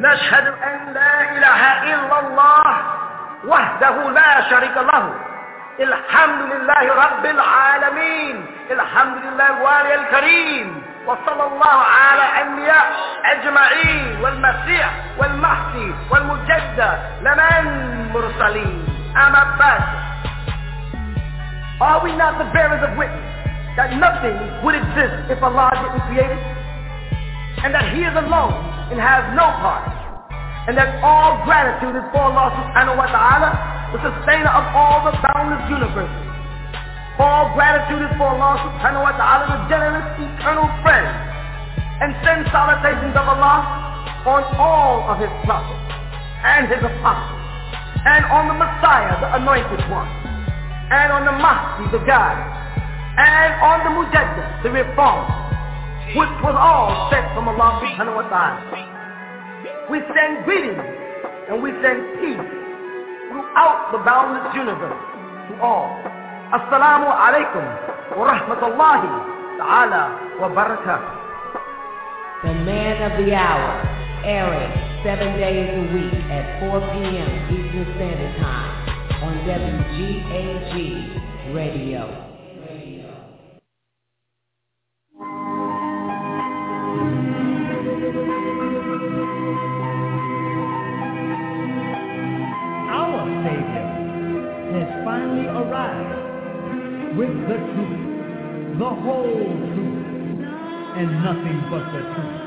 نشهد أن لا إله إلا الله وحده لا شريك له. الحمد لله رب العالمين. الحمد لله الوالي الكريم. وصلى الله على أنبياء أجمعين. والمسيح والمهدي والمجدد. لمن مرسلين أما بعد. Are we not the bearers of witness that nothing would exist if Allah didn't create it? And that He is alone and has no part. And that all gratitude is for Allah subhanahu wa ta'ala, the sustainer of all the boundless universes. All gratitude is for Allah subhanahu wa ta'ala, the generous eternal friend. And send salutations of Allah on all of his prophets and his apostles. And on the Messiah, the anointed one and on the Mahdi, the guide, and on the Mujaddid, the reformer, which was all sent from Allah subhanahu wa ta'ala. We send greetings and we send peace throughout the boundless universe to all. Assalamu alaikum wa rahmatullahi ta'ala wa barakatuh. The man of the hour, airing seven days a week at 4 p.m. Eastern Standard Time on WGAG Radio. Our Savior has finally arrived with the truth, the whole truth, and nothing but the truth.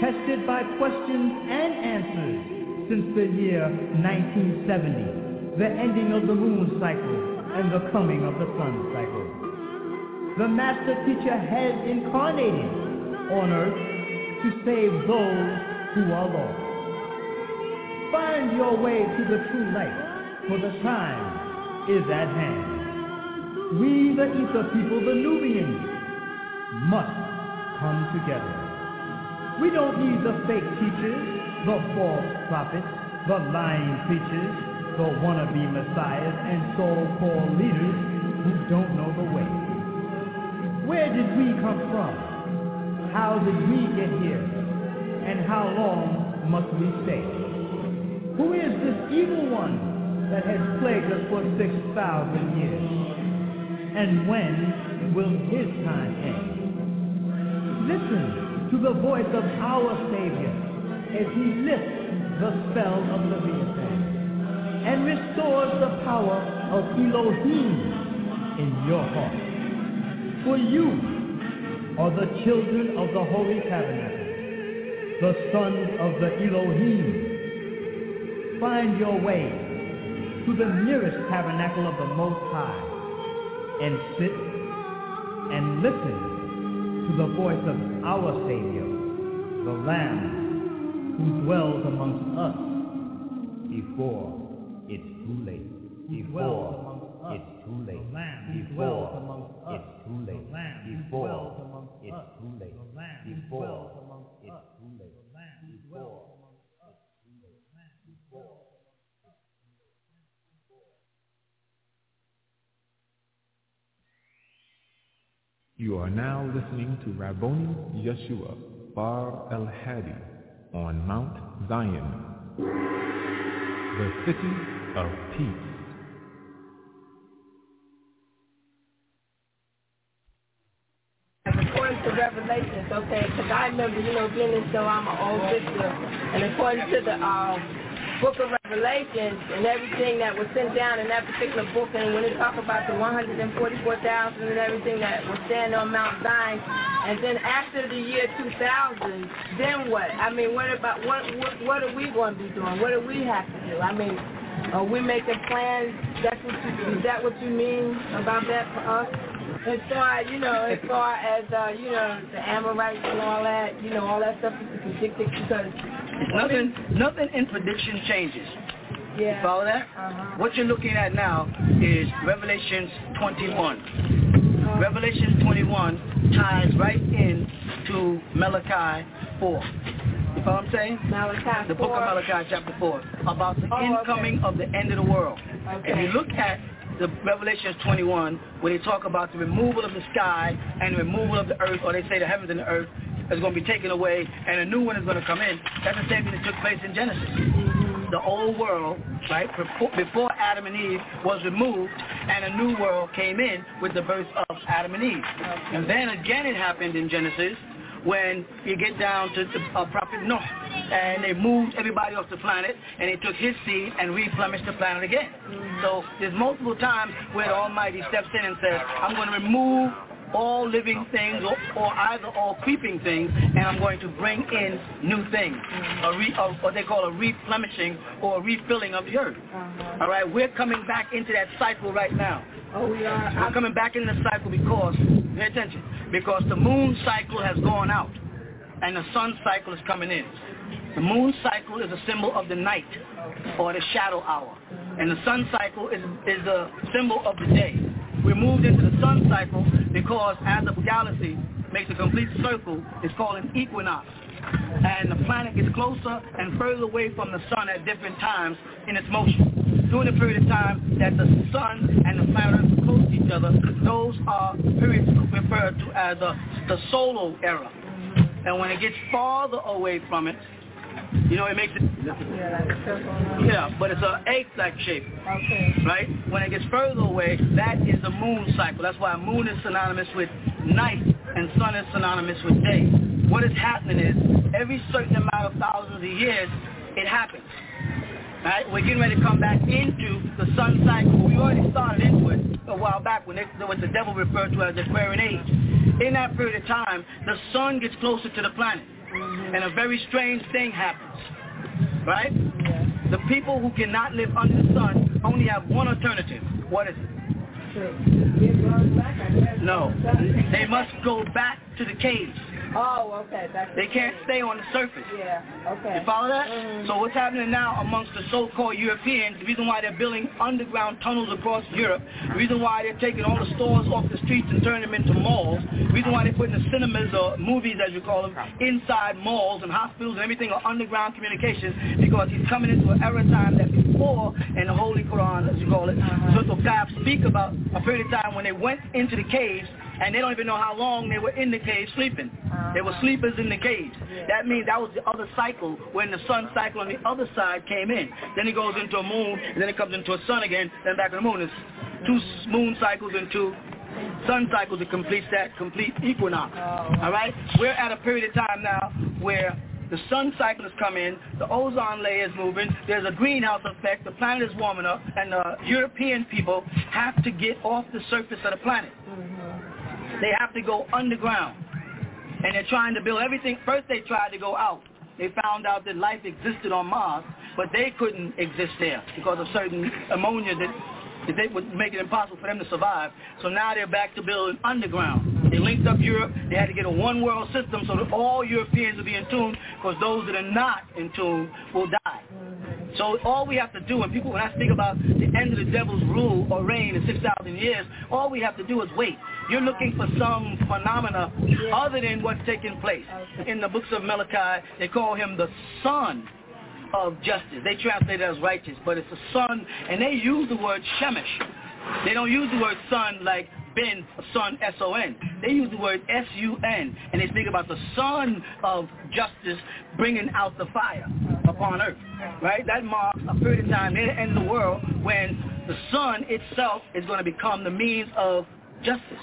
Tested by questions and answers since the year 1970 the ending of the moon cycle and the coming of the sun cycle. The master teacher has incarnated on earth to save those who are lost. Find your way to the true light, for the time is at hand. We, the ether people, the Nubians, must come together. We don't need the fake teachers, the false prophets, the lying preachers, the wannabe messiahs and so-called leaders who don't know the way. Where did we come from? How did we get here? And how long must we stay? Who is this evil one that has plagued us for 6,000 years? And when will his time end? Listen to the voice of our Savior as he lifts the spell of the Leviathan and restores the power of Elohim in your heart. For you are the children of the Holy Tabernacle, the sons of the Elohim. Find your way to the nearest tabernacle of the Most High and sit and listen to the voice of our Savior, the Lamb who dwells amongst us before it's too late. Before it's too late. Before it's too late. Before it's too late. Before it's too late. Before. You are now listening to Rabboni Yeshua Bar El Hadi on Mount Zion, the city of peace. According to Revelations, okay, because I remember, you know, being in show, I'm an old sister, and according to the uh, book of Revelations and everything that was sent down in that particular book, and when it talk about the 144,000 and everything that was standing on Mount Zion, and then after the year 2000, then what? I mean, what about what what, what are we going to be doing? What do we have to do? I mean, are we making plans? That's what you, is that what you mean about that for us? As far as, you know, as far as, uh, you know, the Amorites and all that, you know, all that stuff is predicted because... Nothing, nothing in prediction changes. Yeah. You follow that? Uh-huh. What you're looking at now is Revelations 21. Revelations 21 ties right in to Malachi 4. You follow what I'm saying? Malachi The book of Malachi chapter 4 about the Oh, okay. incoming of the end of the world. Okay. If you look at the Revelations 21, where they talk about the removal of the sky and the removal of the earth, or they say the heavens and the earth, is going to be taken away and a new one is going to come in. That's the same thing that took place in Genesis. The old world, right, before Adam and Eve was removed and a new world came in with the birth of Adam and Eve. And then again it happened in Genesis when you get down to the uh, prophet Noah. And they moved everybody off the planet, and they took his seed and replenished the planet again. So there's multiple times where the Almighty steps in and says, I'm going to remove all living things or, or, either all creeping things, and I'm going to bring in new things, a re, a, what they call a replenishing or a refilling of the earth. Uh-huh. All right, we're coming back into that cycle right now. Oh, we are. We're coming back into the cycle because, pay attention, because the moon cycle has gone out, and the sun cycle is coming in. The moon cycle is a symbol of the night or the shadow hour, and the sun cycle is, is a symbol of the day. We moved into the sun cycle because as a galaxy makes a complete circle, it's called an equinox. And the planet gets closer and further away from the sun at different times in its motion. During the period of time that the sun and the planet are close to each other, those are periods referred to as the, the solar era. And when it gets farther away from it, you know, it makes it. Yeah, but it's an egg-like shape. Okay. Right? When it gets further away, that is the moon cycle. That's why moon is synonymous with night and sun is synonymous with day. What is happening is every certain amount of thousands of years, it happens. Right? We're getting ready to come back into the sun cycle. We already started into it a while back when they, what the devil referred to as the Aquarian Age. In that period of time, the sun gets closer to the planet and a very strange thing happens. Right? The people who cannot live under the sun only have one alternative. What is it? No. They must go back to the caves. Oh, okay. That's they can't stay on the surface. Yeah, okay. You follow that? Mm-hmm. So what's happening now amongst the so-called Europeans, the reason why they're building underground tunnels across Europe, the reason why they're taking all the stores off the streets and turning them into malls, the reason why they're putting the cinemas or movies, as you call them, inside malls and hospitals and everything are underground communications because he's coming into an era time that before in the Holy Quran, as you call it, uh-huh. so God speak about a period of time when they went into the caves and they don't even know how long they were in the cave sleeping. Uh-huh. They were sleepers in the cave. Yeah. That means that was the other cycle when the sun cycle on the other side came in. Then it goes into a moon, and then it comes into a sun again, then back to the moon. It's two moon cycles and two sun cycles to complete that complete equinox. Oh. All right? We're at a period of time now where the sun cycle has come in, the ozone layer is moving, there's a greenhouse effect, the planet is warming up, and the European people have to get off the surface of the planet. Mm-hmm. They have to go underground. And they're trying to build everything. First they tried to go out. They found out that life existed on Mars, but they couldn't exist there because of certain ammonia that that they would make it impossible for them to survive. So now they're back to building underground. They linked up Europe. They had to get a one world system so that all Europeans would be in tune because those that are not in tune will die. So all we have to do, and people, when I speak about the end of the devil's rule or reign in 6,000 years, all we have to do is wait. You're looking for some phenomena other than what's taking place. In the books of Malachi, they call him the son of justice. They translate it as righteous, but it's a son, and they use the word shemesh. They don't use the word son like Ben, son, S-O-N. They use the word S-U-N, and they speak about the son of justice bringing out the fire upon earth. Right? That marks a period of time near the end of the world when the sun itself is going to become the means of justice.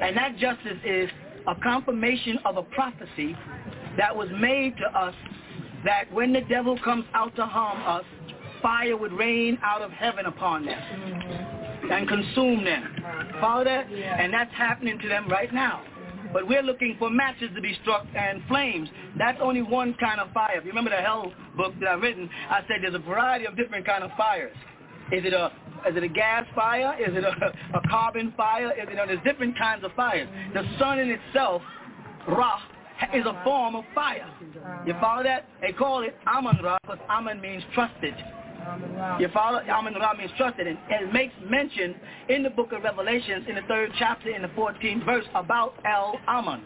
And that justice is a confirmation of a prophecy that was made to us that when the devil comes out to harm us, fire would rain out of heaven upon them mm-hmm. and consume them. Uh-huh. Follow that? Yeah. And that's happening to them right now. But we're looking for matches to be struck and flames. That's only one kind of fire. If you remember the hell book that I've written, I said there's a variety of different kind of fires. Is it a is it a gas fire? Is it a, a carbon fire? Is it, you know, there's different kinds of fires. The sun in itself, Ra, is a form of fire. You follow that? They call it Amun Ra because Amun means trusted. You follow? Amun Ra means trusted. And, and it makes mention in the book of Revelations in the third chapter in the 14th verse about El Amun.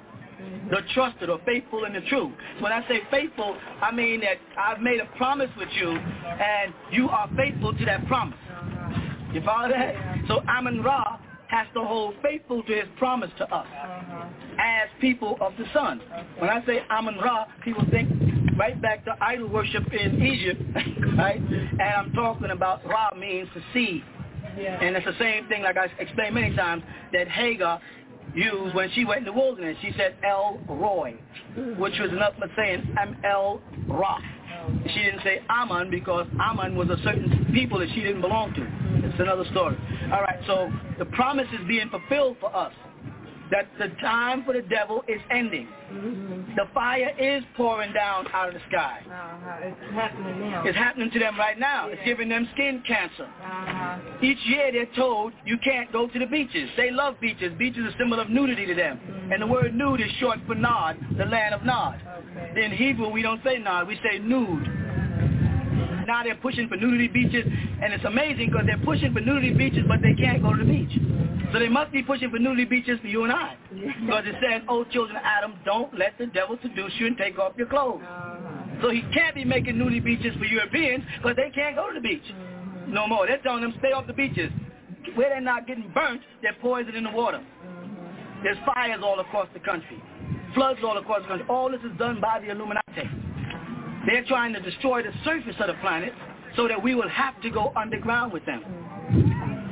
The trusted or faithful and the true. When I say faithful, I mean that I've made a promise with you and you are faithful to that promise. You follow that? So Amun Ra has to hold faithful to his promise to us as people of the sun. When I say Amun-Ra, people think right back to idol worship in Egypt, right? And I'm talking about Ra means to see. Yeah. And it's the same thing, like I explained many times, that Hagar used when she went in the wilderness. She said El Roi, which was enough for saying I'm El Ra. She didn't say Ammon because Ammon was a certain people that she didn't belong to. It's another story. All right, so the promise is being fulfilled for us that the time for the devil is ending. Mm-hmm. The fire is pouring down out of the sky. Uh-huh. It's happening now. It's happening to them right now. Yeah. It's giving them skin cancer. Uh-huh. Each year they're told you can't go to the beaches. They love beaches. Beaches are a symbol of nudity to them. Mm-hmm. And the word nude is short for Nod, the land of Nod. Okay. In Hebrew we don't say Nod, we say nude. Now they're pushing for nudity beaches, and it's amazing because they're pushing for nudity beaches, but they can't go to the beach. So they must be pushing for nudity beaches for you and I. Because it says, oh, children of Adam, don't let the devil seduce you and take off your clothes. Uh-huh. So he can't be making nudity beaches for Europeans because they can't go to the beach mm-hmm. no more. They're telling them stay off the beaches. Where they're not getting burnt, they're poisoned poisoning the water. Mm-hmm. There's fires all across the country. Floods all across the country. All this is done by the Illuminati. They're trying to destroy the surface of the planet so that we will have to go underground with them.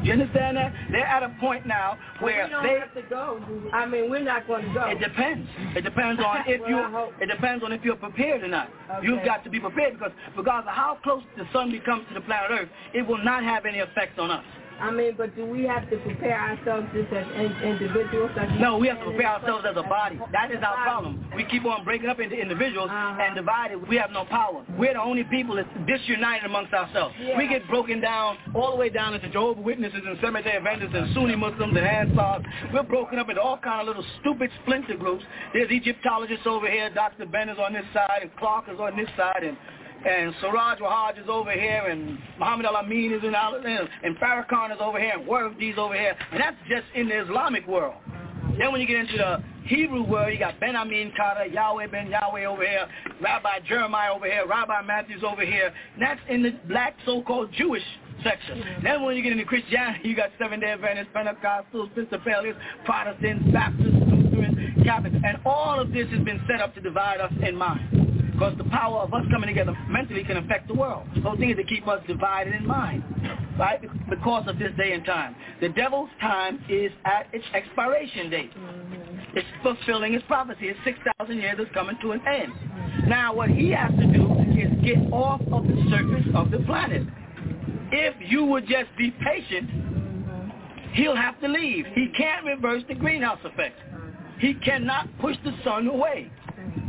You understand that? They're at a point now where we don't they have to go. I mean, we're not going to go. It depends. It depends on if well, you. It depends on if you're prepared or not. Okay. You've got to be prepared because regardless of how close the sun becomes to the planet Earth, it will not have any effect on us. I mean, but do we have to prepare ourselves just as individuals? no, we have to prepare ourselves as a body. That is our problem. We keep on breaking up into individuals uh-huh. and divided. We have no power. We're the only people that's disunited amongst ourselves. Yeah. We get broken down all the way down into Jehovah's Witnesses and Seventh-day Adventists and Sunni Muslims and Ansars. We're broken up into all kind of little stupid splinter groups. There's Egyptologists over here. Dr. Ben is on this side and Clarke is on this side and and Siraj Wahhaj is over here, and Muhammad Al-Amin is in Al- and Farrakhan is over here, and Wardi's over here, and that's just in the Islamic world. Then when you get into the Hebrew world, you got Ben Ammi Carter, Yahweh Ben Yahweh over here, Rabbi Jeremiah over here, Rabbi Matthews over here. And that's in the black so-called Jewish section. Then when you get into Christianity, you got Seventh-day Adventists, Pentecostals, Episcopalians, Protestants, Baptists, Lutherans, Catholics, and all of this has been set up to divide us in mind. Because the power of us coming together mentally can affect the world. Those things that keep us divided in mind, right? Because of this day and time. The devil's time is at its expiration date. Mm-hmm. It's fulfilling its prophecy. It's 6,000 years is coming to an end. Now what he has to do is get off of the surface of the planet. If you would just be patient, he'll have to leave. He can't reverse the greenhouse effect. He cannot push the sun away.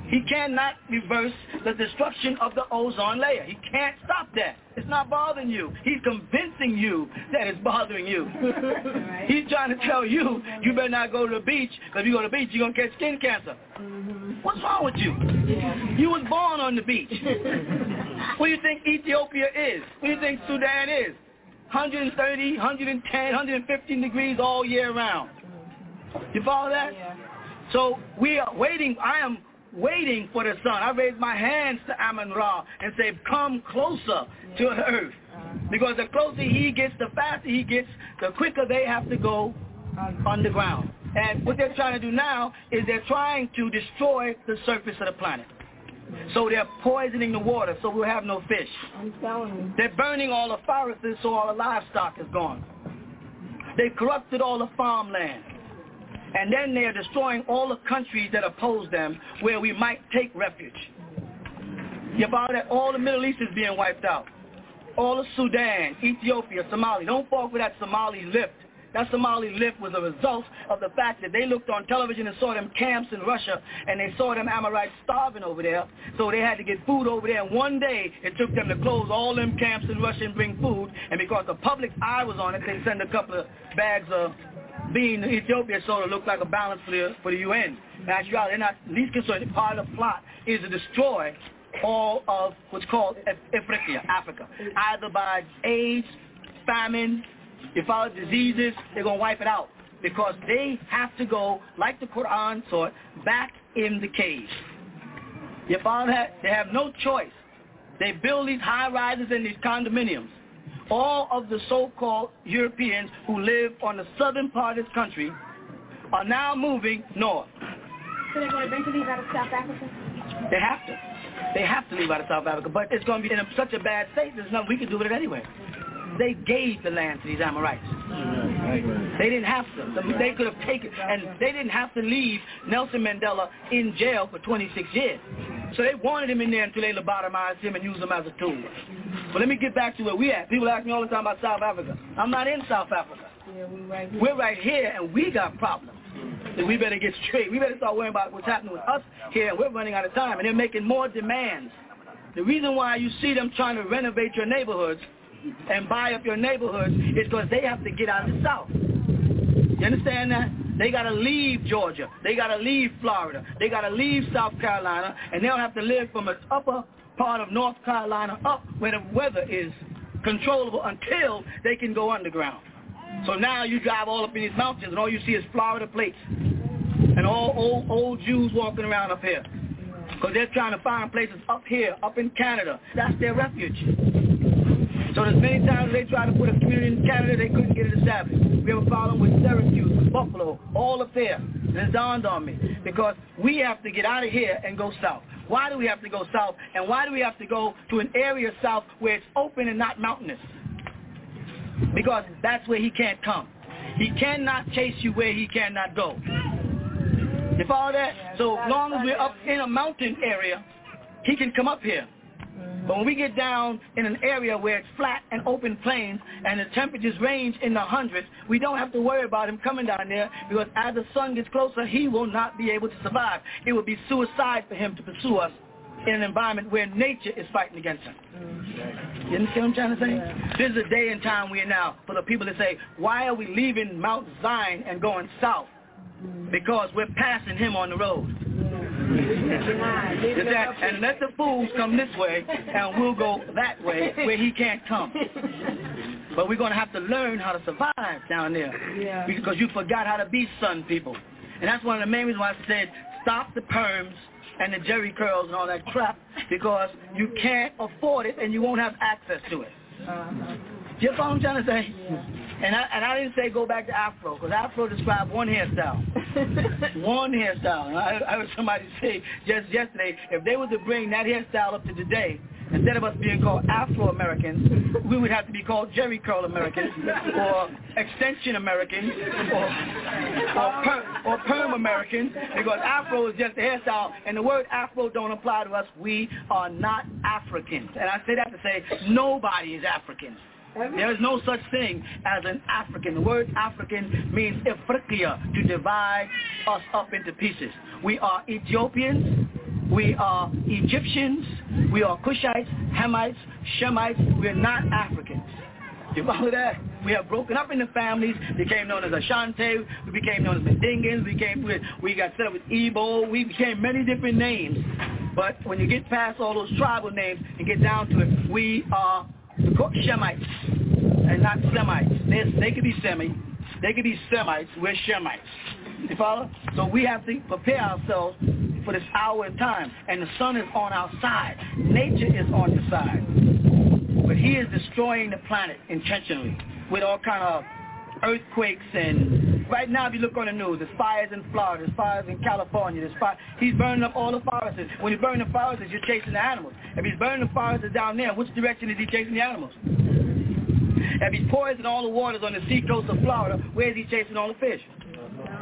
He cannot reverse the destruction of the ozone layer. He can't stop that. It's not bothering you. He's convincing you that it's bothering you. right. He's trying to tell you, you better not go to the beach, because if you go to the beach, you're going to catch skin cancer. Mm-hmm. What's wrong with you? Yeah. You was born on the beach. what do you think Ethiopia is? What do you think Sudan is? 130, 110, 115 degrees all year round. You follow that? Yeah. So we are waiting. I am waiting for the sun. I raise my hands to Amun-Ra and say, come closer to the earth. Uh-huh. Because the closer he gets, the faster he gets, the quicker they have to go underground. And what they're trying to do now is they're trying to destroy the surface of the planet. So they're poisoning the water so we'll have no fish. I'm telling you. They're burning all the forests so all the livestock is gone. They corrupted all the farmland. And then they're destroying all the countries that oppose them where we might take refuge. You follow that? All the Middle East is being wiped out. All of Sudan, Ethiopia, Somalia. Don't fall for that Somali lift. That Somali lift was a result of the fact that they looked on television and saw them camps in Russia, and they saw them Amorites starving over there, so they had to get food over there. And one day, it took them to close all them camps in Russia and bring food, and because the public eye was on it, they sent a couple of bags of being Ethiopia sort of looked like a balance for the, for the UN. In actuality, they're not least concerned. Part of the plot is to destroy all of what's called Africa, Africa, either by AIDS, famine, if follow diseases, they're going to wipe it out because they have to go, like the Quran taught, back in the cave. You follow that? They have no choice. They build these high rises and these condominiums all of the so-called Europeans who live on the southern part of this country are now moving north. So they're going to eventually leave out of South Africa? They have to. They have to leave out of South Africa, but it's going to be in such a bad state, there's nothing we can do with it anyway. They gave the land to these Amorites. They didn't have to. They could have taken, and they didn't have to leave Nelson Mandela in jail for 26 years. So they wanted him in there until they lobotomized him and used him as a tool. But let me get back to where we at. People ask me all the time about South Africa. I'm not in South Africa. We're right here, and we got problems. We better get straight. We better start worrying about what's happening with us here. We're running out of time, and they're making more demands. The reason why you see them trying to renovate your neighborhoods and buy up your neighborhoods is because they have to get out of the South. You understand that? They got to leave Georgia. They got to leave Florida. They got to leave South Carolina, and they'll have to live from the upper part of North Carolina up where the weather is controllable until they can go underground. So now you drive all up in these mountains, and all you see is Florida plates and all old old Jews walking around up here. Because they're trying to find places up here, up in Canada. That's their refuge. So there's many times they tried to put a community in Canada, they couldn't get it established. We have a problem with Syracuse, Buffalo, all up there. And it dawned on me. Because we have to get out of here and go south. Why do we have to go south? And why do we have to go to an area south where it's open and not mountainous? Because that's where he can't come. He cannot chase you where he cannot go. You follow that? So long as we're up in a mountain area, he can come up here. But when we get down in an area where it's flat and open plains and the temperatures range in the hundreds, we don't have to worry about him coming down there because as the sun gets closer, he will not be able to survive. It would be suicide for him to pursue us in an environment where nature is fighting against him. You understand what I'm trying to say? This is a day and time we are now for the people to say, why are we leaving Mount Zion and going south? Because we're passing him on the road. Is that, and let the fools come this way, and we'll go that way where he can't come. But we're going to have to learn how to survive down there. Yeah. Because you forgot how to be sun people. And that's one of the main reasons why I said stop the perms and the jerry curls and all that crap because you can't afford it and you won't have access to it. Uh-huh. You follow what I'm trying to say? And I, and I didn't say go back to Afro because Afro described one hairstyle. one hairstyle. I, I heard somebody say just yesterday, if they were to bring that hairstyle up to today, instead of us being called Afro-Americans, we would have to be called Jerry Curl Americans or Extension Americans or, or, per, or Perm Americans because Afro is just a hairstyle and the word Afro don't apply to us. We are not Africans. And I say that to say nobody is African. There is no such thing as an African. The word African means Ifriqiya, to divide us up into pieces. We are Ethiopians, we are Egyptians, we are Cushites, Hamites, Shemites. We are not Africans. You follow that? We have broken up into families, became known as Ashanti, we became known as Mandingans, we, we, we got set up with Igbo, we became many different names. But when you get past all those tribal names and get down to it, we are Shemites and not Semites. They, they could be Semi. They could be Semites. We're Shemites. You follow? So we have to prepare ourselves for this hour and time. And the sun is on our side. Nature is on your side. But he is destroying the planet intentionally with all kind of earthquakes and right now if you look on the news, there's fires in Florida, there's fires in California, there's fire. He's burning up all the forests. When he's burning the forests, you're chasing the animals. If he's burning the forests down there, which direction is he chasing the animals? If he's poisoning all the waters on the seacoast of Florida, where is he chasing all the fish?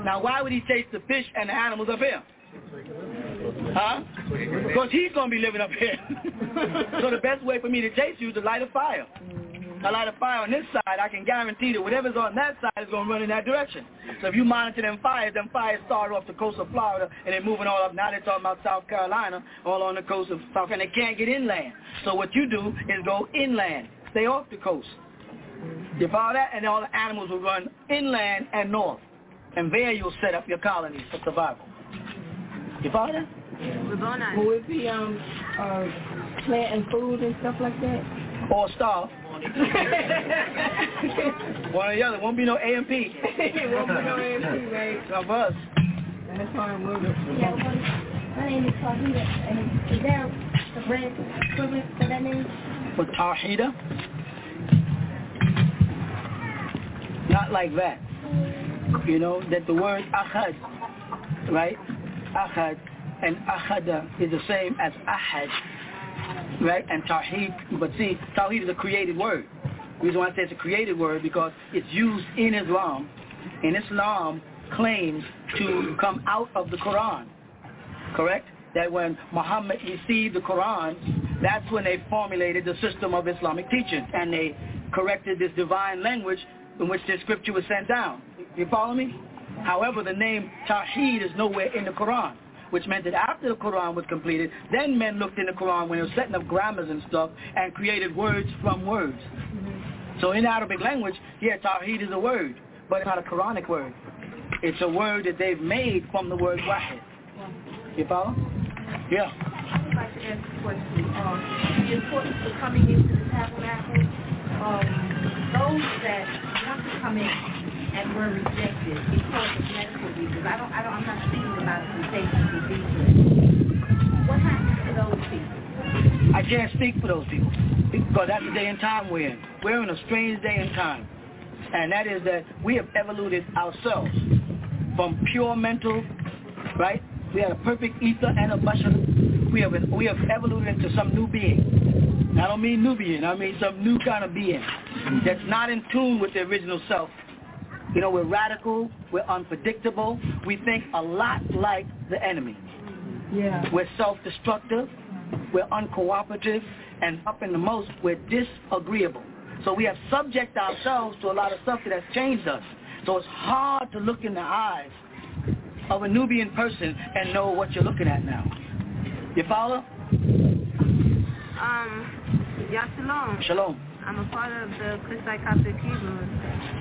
Now why would he chase the fish and the animals up here? Huh? Because he's going to be living up here. so the best way for me to chase you is to light a fire. I light a fire on this side, I can guarantee that whatever's on that side is going to run in that direction. So if you monitor them fires, them fires start off the coast of Florida and they're moving all up. Now they're talking about South Carolina, all on the coast of South Carolina. They can't get inland. So what you do is go inland. Stay off the coast. You follow that? And all the animals will run inland and north. And there you'll set up your colonies for survival. You follow that? We're going on. Will it be um, uh, planting food and stuff like that? Or starve. One or the other. Won't be no A&P. won't be no A&P, right? Of us. That's fine, we'll do. Yeah, well, my name is Fahida, and is there a brand equivalent for that name? With Arhida? not like that. You know, that the word ahad, right? Ahad and ahada is the same as ahad, right? And tawheed, but see, tawheed is a created word. The reason why I say it's a created word because it's used in Islam. And Islam claims to come out of the Quran, correct? That when Muhammad received the Quran, that's when they formulated the system of Islamic teaching and they corrected this divine language in which the scripture was sent down. You follow me? However, the name Tawheed is nowhere in the Quran, which meant that after the Quran was completed, then men looked in the Quran when they were setting up grammars and stuff and created words from words. Mm-hmm. So in Arabic language, yeah, Tawheed is a word, but it's not a Quranic word. It's a word that they've made from the word Wahid. You follow? Yeah. I would like to ask a question. Um, the importance of coming into the tabernacle, um, those that want to come in and were rejected because of medical reasons. I don't, I don't, I'm not speaking about sensations and visa. What happens to those people? I can't speak for those people because that's the day and time we're in. We're in a strange day and time. And that is that we have evoluted ourselves from pure mental, right? We had a perfect ether and a bashar. We have we have evolved into some new being. I don't mean Nubian. I mean some new kind of being that's not in tune with the original self. You know, we're radical. We're unpredictable. We think a lot like the enemy. Yeah. We're self-destructive. We're uncooperative. And up in the most, we're disagreeable. So we have subject ourselves to a lot of stuff that has changed us. So it's hard to look in the eyes of a Nubian person and know what you're looking at now. You follow? Um, yeah, shalom. Shalom. I'm a part of the Christite Coptic Hebrews,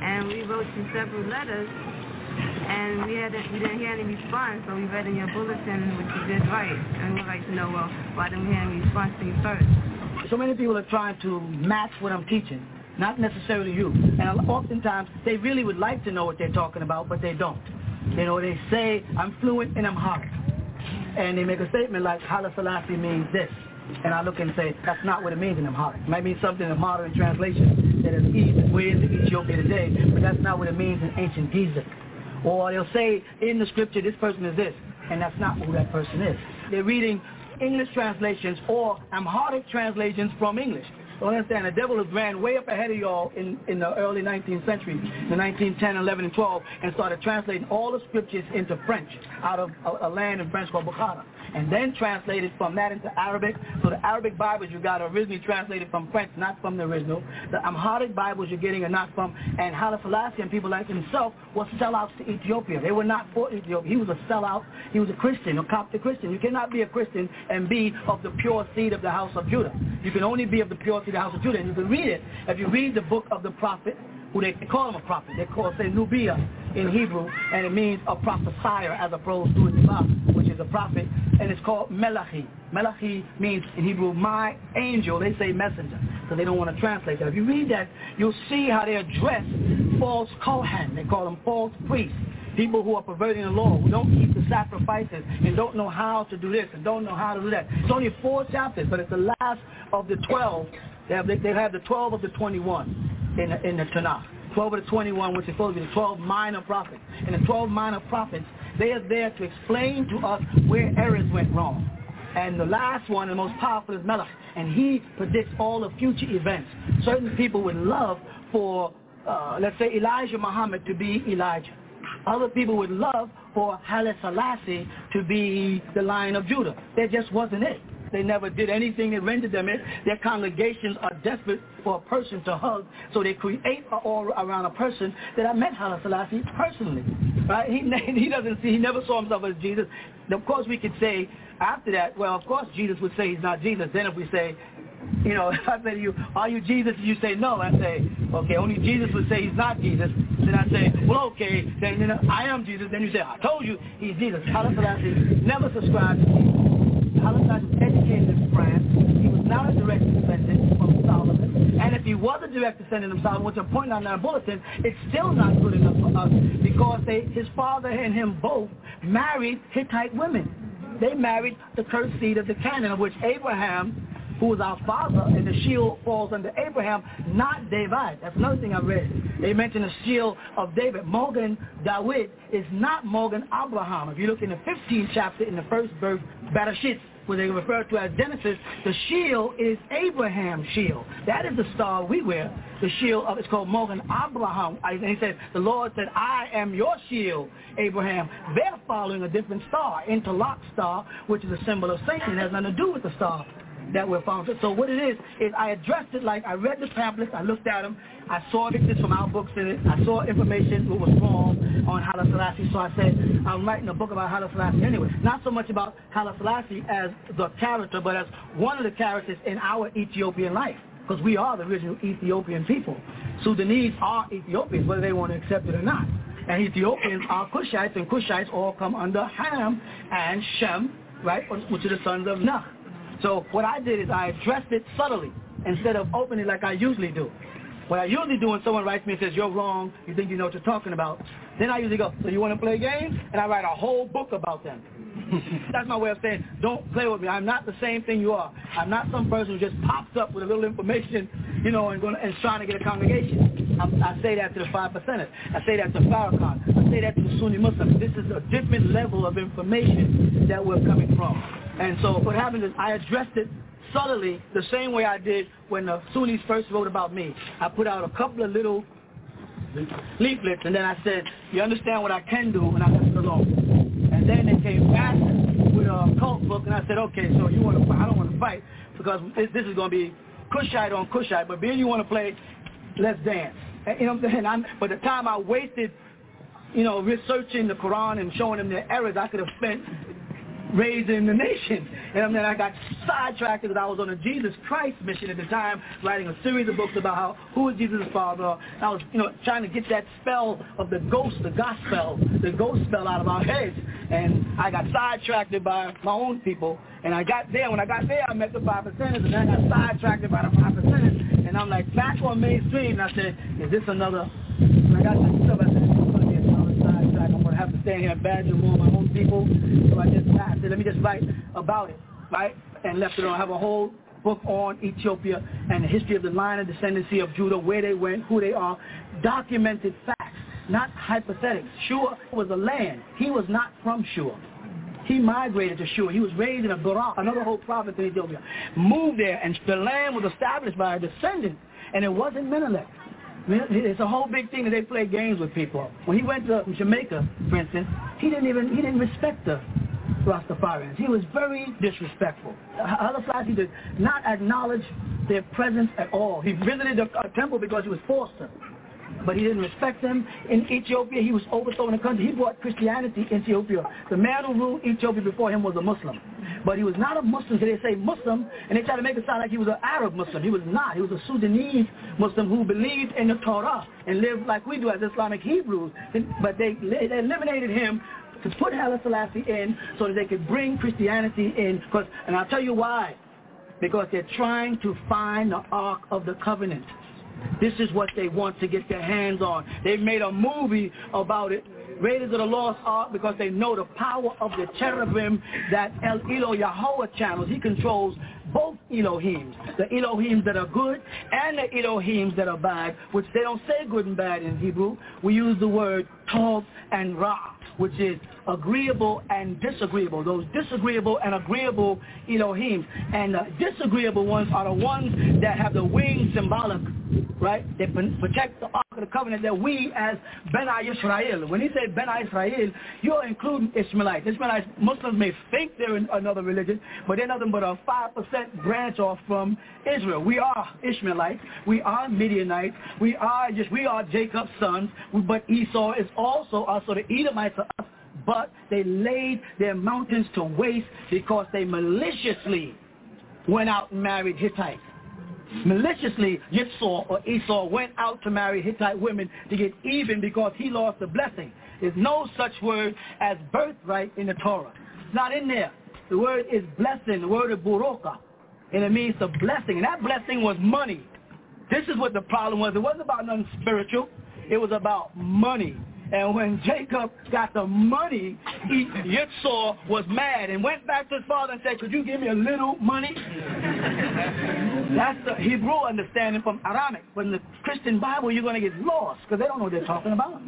and we wrote you several letters, and we had we didn't hear any response, so we read in your bulletin, which you did right, and we'd like to know, well, why didn't we hear any response to you first? So many people are trying to match what I'm teaching not necessarily you. And oftentimes, they really would like to know what they're talking about, but they don't. You know, they say, I'm fluent and I'm hard. And they make a statement like, Haile Selassie means this. And I look and say, that's not what it means in Amharic. It might mean something in modern translation that is east, way into Ethiopia today, but that's not what it means in ancient Ge'ez. Or they'll say in the scripture, this person is this, and that's not who that person is. They're reading English translations or Amharic translations from English. Don't understand, the devil has ran way up ahead of y'all in, in the early 19th century, the 1910, 11, and 12, and started translating all the scriptures into French out of a, a land in French called Bukhara and then translated from that into Arabic. So the Arabic Bibles you got are originally translated from French, not from the original. The Amharic Bibles you're getting are not from, and Haile people like himself were sellouts to Ethiopia. They were not for Ethiopia. He was a sellout. He was a Christian, a Coptic Christian. You cannot be a Christian and be of the pure seed of the house of Judah. You can only be of the pure seed of the house of Judah. And you can read it. If you read the book of the prophet, who they call him a prophet. They call say Nubia in Hebrew, and it means a prophesier as opposed to a which is a prophet, and it's called Melachi. Melachi means in Hebrew, my angel. They say messenger, so they don't want to translate that. If you read that, you'll see how they address false Kohen. They call them false priests. People who are perverting the law, who don't keep the sacrifices and don't know how to do this and don't know how to do that. It's only four chapters, but it's the last of the 12. They have, they have the 12 of the 21 in the, in the Tanakh. 12 of the 21, which is supposed to be the 12 minor prophets. And the 12 minor prophets, they are there to explain to us where errors went wrong. And the last one, the most powerful, is Melech. And he predicts all the future events. Certain people would love for, uh, let's say, Elijah Muhammad to be Elijah. Other people would love for Haile Selassie to be the Lion of Judah. That just wasn't it. They never did anything that rendered them it. Their congregations are desperate for a person to hug, so they create an aura around a person that I met Haile Selassie personally. Right? He, he doesn't see, he never saw himself as Jesus. Of course, we could say after that, well, of course, Jesus would say he's not Jesus. Then if we say, you know, I say to you, are you Jesus? And you say no. I say, okay, only Jesus would say he's not Jesus. Then I say, well, okay, then you know, I am Jesus. Then you say, I told you he's Jesus. Haile Selassie never subscribed Palestine was educated in France. He was not a direct descendant from Solomon. And if he was a direct descendant of Solomon, which I point out in our bulletin, it's still not good enough for us because they, his father and him both married Hittite women. They married the cursed seed of the Canaan, of which Abraham who was our father, and the shield falls under Abraham, not David. That's another thing I read. They mentioned the shield of David. Mogen David is not Mogen Abraham. If you look in the 15th chapter, in the first verse, Bereshit, what they refer to as Genesis, the shield is Abraham's shield. That is the star we wear. The shield of it's called Mogen Abraham. And he said, the Lord said, I am your shield, Abraham. They're following a different star, interlock star, which is a symbol of Satan. It has nothing to do with the star that we're following. So what it is, is I addressed it like I read the pamphlets, I looked at them, I saw pictures from our books in it, I saw information what was wrong on Haile Selassie, so I said, I'm writing a book about Haile Selassie anyway. Not so much about Haile Selassie as the character, but as one of the characters in our Ethiopian life, because we are the original Ethiopian people. Sudanese are Ethiopians, whether they want to accept it or not. And Ethiopians are Cushites, and Cushites all come under Ham and Shem, right, which are the sons of Noh. So what I did is I addressed it subtly instead of opening like I usually do. What I usually do when someone writes me and says, you're wrong, you think you know what you're talking about, then I usually go, so you want to play games? And I write a whole book about them. That's my way of saying, don't play with me. I'm not the same thing you are. I'm not some person who just pops up with a little information, you know, and, going, and trying to get a congregation. I, I say that to the five percenters. I say that to Farrakhan. I say that to the Sunni Muslims. This is a different level of information that we're coming from. And so what happened is I addressed it subtly the same way I did when the Sunnis first wrote about me. I put out a couple of little leaflets and then I said, you understand what I can do and I left it alone. And then they came back with a cult book and I said, okay, so you want to fight? I don't want to fight because this, is going to be Cushite on Cushite, but being you want to play, let's dance. And, you know what I'm saying? I'm, by the time I wasted, you know, researching the Quran and showing them their errors, I could have spent raising the nation. And then I got sidetracked because I was on a Jesus Christ mission at the time, writing a series of books about how who is Jesus' father. I was, you know, trying to get that spell of the ghost, the gospel, the ghost spell out of our heads. And I got sidetracked by my own people. And I got there. When I got there, I met the five percenters, and I got sidetracked by the five percenters. And I'm like back on mainstream. And I said, is this another? And I got this stuff. I said, I'm going to have to stand here and badger more my own people. So I just I said, let me just write about it, right? And left it on. I have a whole book on Ethiopia and the history of the line of descendancy of Judah, where they went, who they are, documented facts, not hypothetics. Shur was a land. He was not from Shur. He migrated to Shur. He was raised in a Barak, another whole province in Ethiopia. Moved there, and the land was established by a descendant, and it wasn't Menelik. It's a whole big thing that they play games with people. When he went to Jamaica, for instance, he didn't even he didn't respect the Rastafarians. He was very disrespectful. Selassie did not acknowledge their presence at all. He visited the uh, temple because he was forced to but he didn't respect them. In Ethiopia, he was overthrowing the country. He brought Christianity to Ethiopia. The man who ruled Ethiopia before him was a Muslim. But he was not a Muslim, so they say Muslim, and they try to make it sound like he was an Arab Muslim. He was not. He was a Sudanese Muslim who believed in the Torah and lived like we do as Islamic Hebrews. But they, they eliminated him to put Haile Selassie in so that they could bring Christianity in. Cause, and I'll tell you why. Because they're trying to find the Ark of the Covenant. This is what they want to get their hands on. They made a movie about it, Raiders of the Lost Ark, because they know the power of the cherubim that El Elo Yahweh channels. He controls both Elohims, the Elohims that are good and the Elohims that are bad, which they don't say good and bad in Hebrew. We use the word Tov and Ra, which is agreeable and disagreeable. Those disagreeable and agreeable Elohims. And the disagreeable ones are the ones that have the wings symbolic right? They protect the Ark of the Covenant that we as Beni Israel, when he said Beni Israel, you're including Ishmaelites. Ishmaelites, Muslims may think they're in another religion, but they're nothing but a 5% branch off from Israel. We are Ishmaelites. We are Midianites. We are just, we are Jacob's sons, but Esau is also us, so the Edomites are us, but they laid their mountains to waste because they maliciously went out and married Hittites. Maliciously, Yitzhak or Esau went out to marry Hittite women to get even because he lost the blessing. There's no such word as birthright in the Torah. It's not in there. The word is blessing. The word is buroka. And it means the blessing. And that blessing was money. This is what the problem was. It wasn't about nothing spiritual. It was about money. And when Jacob got the money, he, Yitzhak was mad and went back to his father and said, could you give me a little money? That's the Hebrew understanding from Aramaic. But in the Christian Bible, you're going to get lost because they don't know what they're talking about.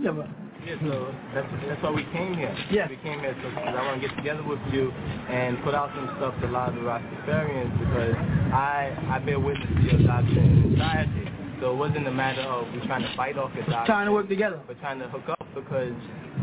Yeah, so that's, that's why we came here. Yeah. We came here so because I want to get together with you and put out some stuff to a lot of the Rastafarians because I, I bear witness to your doctrine in society. So it wasn't a matter of we trying to fight off your doctrine. Trying to work together. But trying to hook up because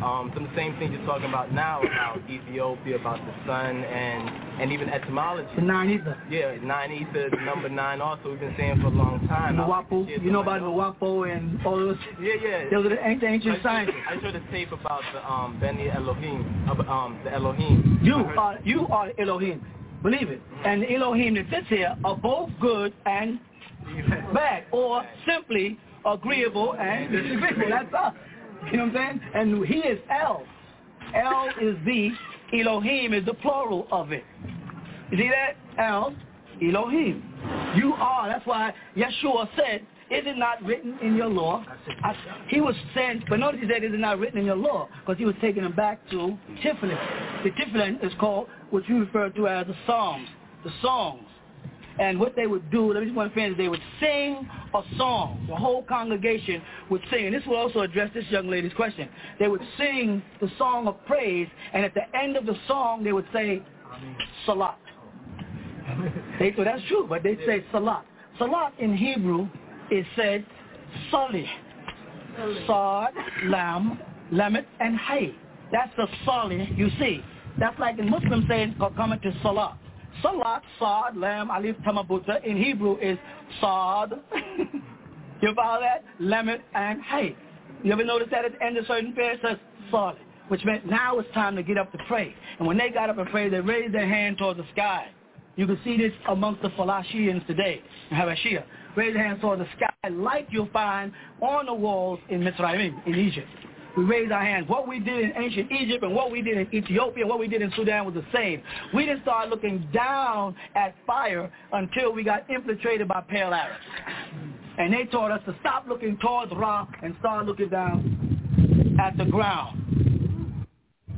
um, some of the same things you're talking about now about Ethiopia, about the sun, and and even etymology. The nine ether. Yeah, nine ether, number nine also we've been saying for a long time. Mwapo, you know about Mwapo and all those? Yeah, yeah. Those are the ancient, ancient I. I showed a tape about the um, Beni Elohim, um, the Elohim. You are, you are Elohim. Believe it. And the Elohim that sits here are both good and bad, or simply agreeable and disagreeable. That's us. You know what I'm saying? And he is El. El is the, Elohim is the plural of it. You see that? El, Elohim. You are. That's why Yeshua said, is it not written in your law? I, he was saying, but notice he said, is it not written in your law? Because he was taking them back to Tiflin. The Tiflin is called what you refer to as the Psalms, the songs. And what they would do, let me just want to finish, they would sing a song. The whole congregation would sing. And this will also address this young lady's question. They would sing the song of praise, and at the end of the song, they would say, Salat. They, so that's true, but they say Salat. Salat in Hebrew is said Sali. Sad, Lam, Lamet, and Hay. That's the Sali you see. That's like the Muslim saying, coming to Salat. Salat, Sad, Lam, Alif, Ta Marbuta in Hebrew is Sad. you follow that? Lamet and Hay. You ever notice that at the end of certain prayers it says Sad, which meant now it's time to get up to pray. And when they got up and prayed, they raised their hand towards the sky. You can see this amongst the Falashians today, Habashia. Raise your hands towards the sky like you'll find on the walls in Mitzrayim, in Egypt. We raise our hands. What we did in ancient Egypt and what we did in Ethiopia, what we did in Sudan was the same. We didn't start looking down at fire until we got infiltrated by pale Arabs. And they taught us to stop looking towards Ra and start looking down at the ground.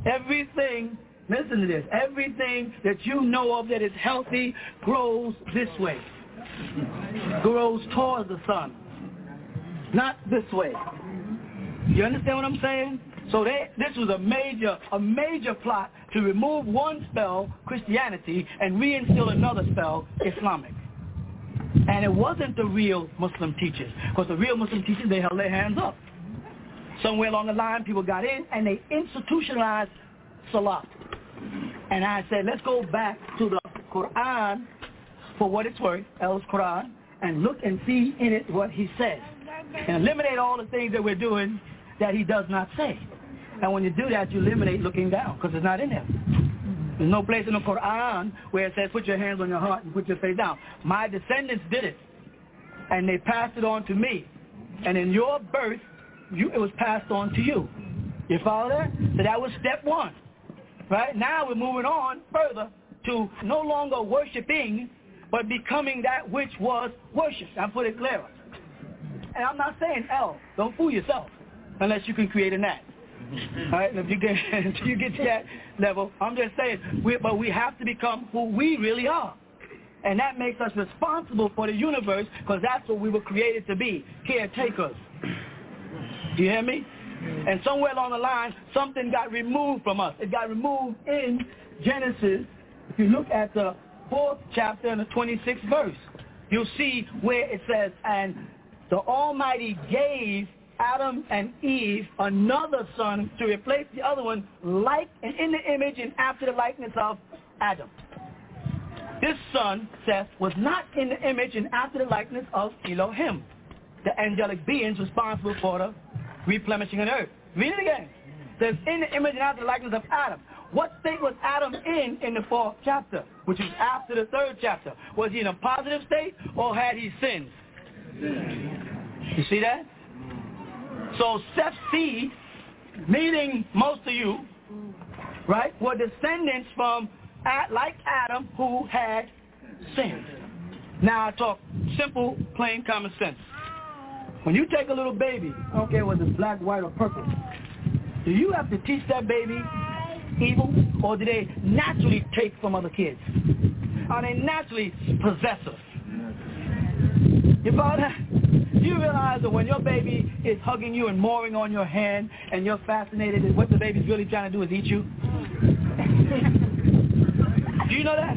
Everything, listen to this, everything that you know of that is healthy grows this way. Grows towards the sun. Not this way. You understand what I'm saying? So they, this was a major, a major plot to remove one spell, Christianity, and reinstill another spell, Islamic. And it wasn't the real Muslim teachers, because the real Muslim teachers, they held their hands up. Somewhere along the line, people got in, and they institutionalized Salat. And I said, let's go back to the Quran for what it's worth, El's Quran, and look and see in it what he says. And eliminate all the things that we're doing that he does not say. And when you do that, you eliminate looking down because it's not in there. There's no place in the Quran where it says put your hands on your heart and put your face down. My descendants did it, and they passed it on to me. And in your birth, you, it was passed on to you. You follow that? So that was step one. Right? Now we're moving on further to no longer worshiping, but becoming that which was worshipped. I put it clearer. And I'm not saying L. Don't fool yourself unless you can create a gnat. Mm-hmm. All right, and if you get until you get to that level, I'm just saying, we, but we have to become who we really are, and that makes us responsible for the universe because that's what we were created to be, caretakers. Do you hear me? Mm-hmm. And somewhere along the line, something got removed from us. It got removed in Genesis. If you look at the fourth chapter and the 26th verse, you'll see where it says, and the Almighty gave Adam and Eve another son to replace the other one like and in the image and after the likeness of Adam. This son, Seth, was not in the image and after the likeness of Elohim, the angelic beings responsible for the replenishing of earth. Read it again. It says, in the image and after the likeness of Adam. What state was Adam in in the fourth chapter, which is after the third chapter? Was he in a positive state or had he sinned? You see that? So Seth's C, meaning most of you, right, were descendants from, like Adam, who had sinned. Now I talk simple, plain common sense. When you take a little baby, I don't care whether it's black, white, or purple, Do you have to teach that baby evil, or do they naturally take from other kids? Are they naturally possessive? You father, that? You realize that when your baby is hugging you and mooring on your hand and you're fascinated that what the baby's really trying to do is eat you? do you know that?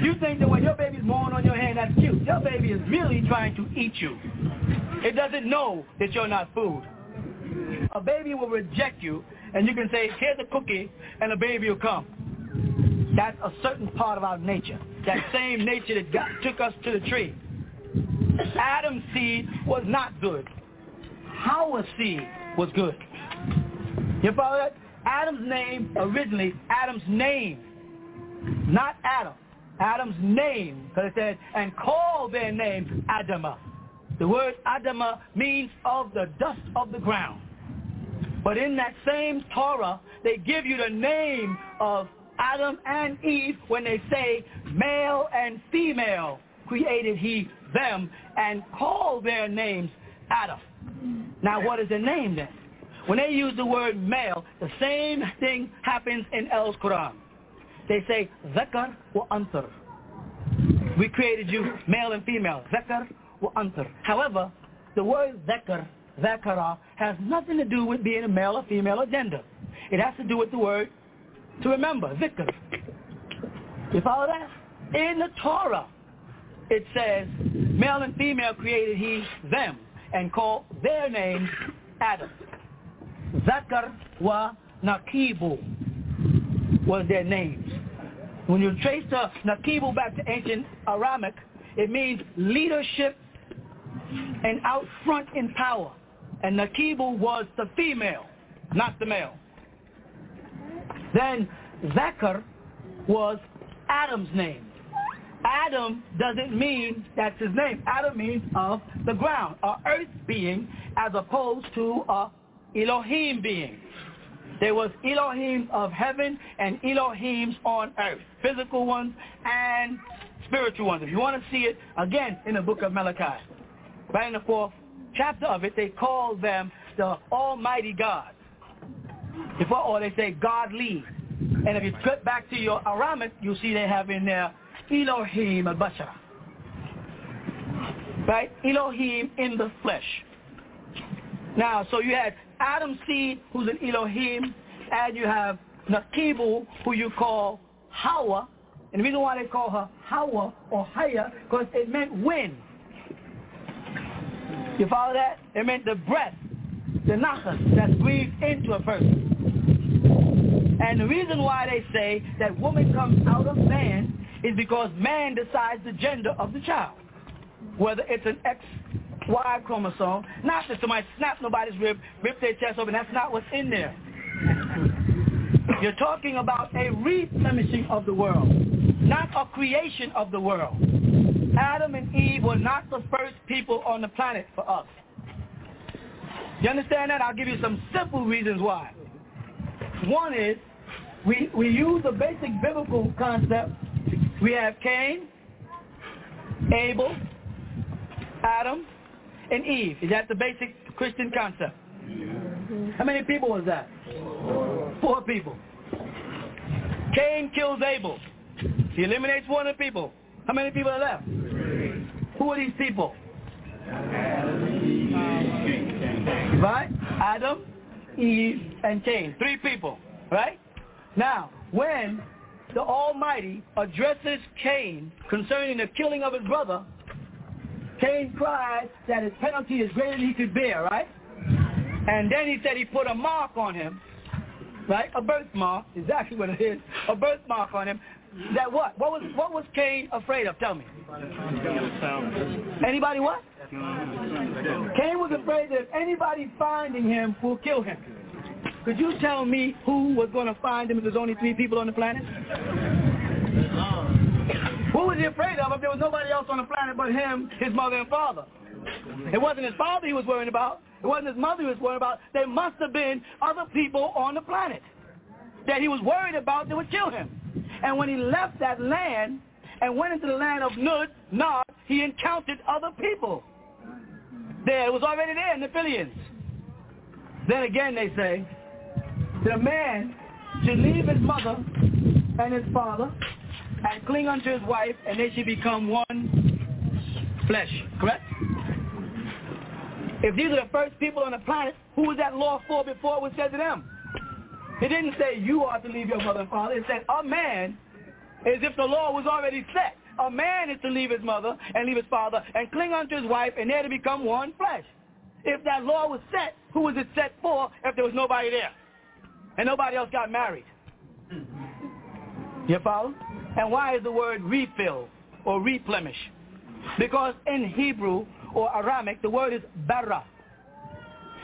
You think that when your baby's mooring on your hand, that's cute. Your baby is really trying to eat you. It doesn't know that you're not food. A baby will reject you, and you can say, here's a cookie, and a baby will come. That's a certain part of our nature. That same nature that got, took us to the tree. Adam's seed was not good. Hawa's seed was good. You follow that? Adam's name, originally, Adam's name, not Adam. Adam's name, because it said, and call their name Adama. The word Adama means of the dust of the ground. But in that same Torah, they give you the name of Adam and Eve when they say male and female created he them and call their names Adam. Now what is the name then? When they use the word male, the same thing happens in El's Quran. They say Zakar wa Antar. We created you male and female. Zakar wa Antar. However, the word Zakar, Zakara, has nothing to do with being a male or female gender. It has to do with the word to remember, Zikr. You follow that? In the Torah, it says, male and female created he them and called their names Adam. Zakar wa Nakibu was their names. When you trace the Nakibu back to ancient Aramic, it means leadership and out front in power. And Nakibu was the female, not the male. Then Zakar was Adam's name. Adam doesn't mean that's his name. Adam means of the ground, a earth being, as opposed to a Elohim being. There was Elohim of heaven and Elohims on earth, physical ones and spiritual ones. If you want to see it, again, in the book of Malachi, right in the fourth chapter of it, they call them the Almighty God. Before, or they say godly. And if you flip back to your Aramic, you'll see they have in there Elohim al-Bashar. Right? Elohim in the flesh. Now, so you had Adam's seed, who's an Elohim, and you have Nakibu, who you call Hawa. And the reason why they call her Hawa or Haya, because it meant wind. You follow that? It meant the breath, the nafas that's breathed into a person. And the reason why they say that woman comes out of man is because man decides the gender of the child. Whether it's an XY chromosome, not that somebody snap nobody's rib, rip their chest open. That's not what's in there. You're talking about a replenishing of the world, not a creation of the world. Adam and Eve were not the first people on the planet for us. You understand that? I'll give you some simple reasons why. One is we, we use a basic biblical concept. We have Cain, Abel, Adam, and Eve. Is that the basic Christian concept? How many people was that? Four people. Cain kills Abel. He eliminates one of the people. How many people are left? Who are these people? Right? Adam, Eve, and Cain. Three people. Right? Now, when the Almighty addresses Cain concerning the killing of his brother, Cain cried that his penalty is greater than he could bear, right? And then he said he put a mark on him, right? A birthmark, exactly what it is, a birthmark on him. That what? What was what was Cain afraid of? Tell me. Anybody what? Cain was afraid that if anybody finding him will kill him. Could you tell me who was going to find him if there's only three people on the planet? Who was he afraid of if there was nobody else on the planet but him, his mother and father? It wasn't his father he was worried about. It wasn't his mother he was worried about. There must have been other people on the planet that he was worried about that would kill him. And when he left that land and went into the land of Nud, Nod, he encountered other people. There, it was already there in the Phillians. Then again they say, a man should leave his mother and his father and cling unto his wife, and they should become one flesh. Correct? If these are the first people on the planet, who was that law for before it was said to them? It didn't say you are to leave your mother and father. It said a man, as if the law was already set. A man is to leave his mother and leave his father and cling unto his wife, and they're to become one flesh. If that law was set, who was it set for if there was nobody there? And nobody else got married. You follow? And why is the word refill or replenish? Because in Hebrew or Aramaic, the word is bara.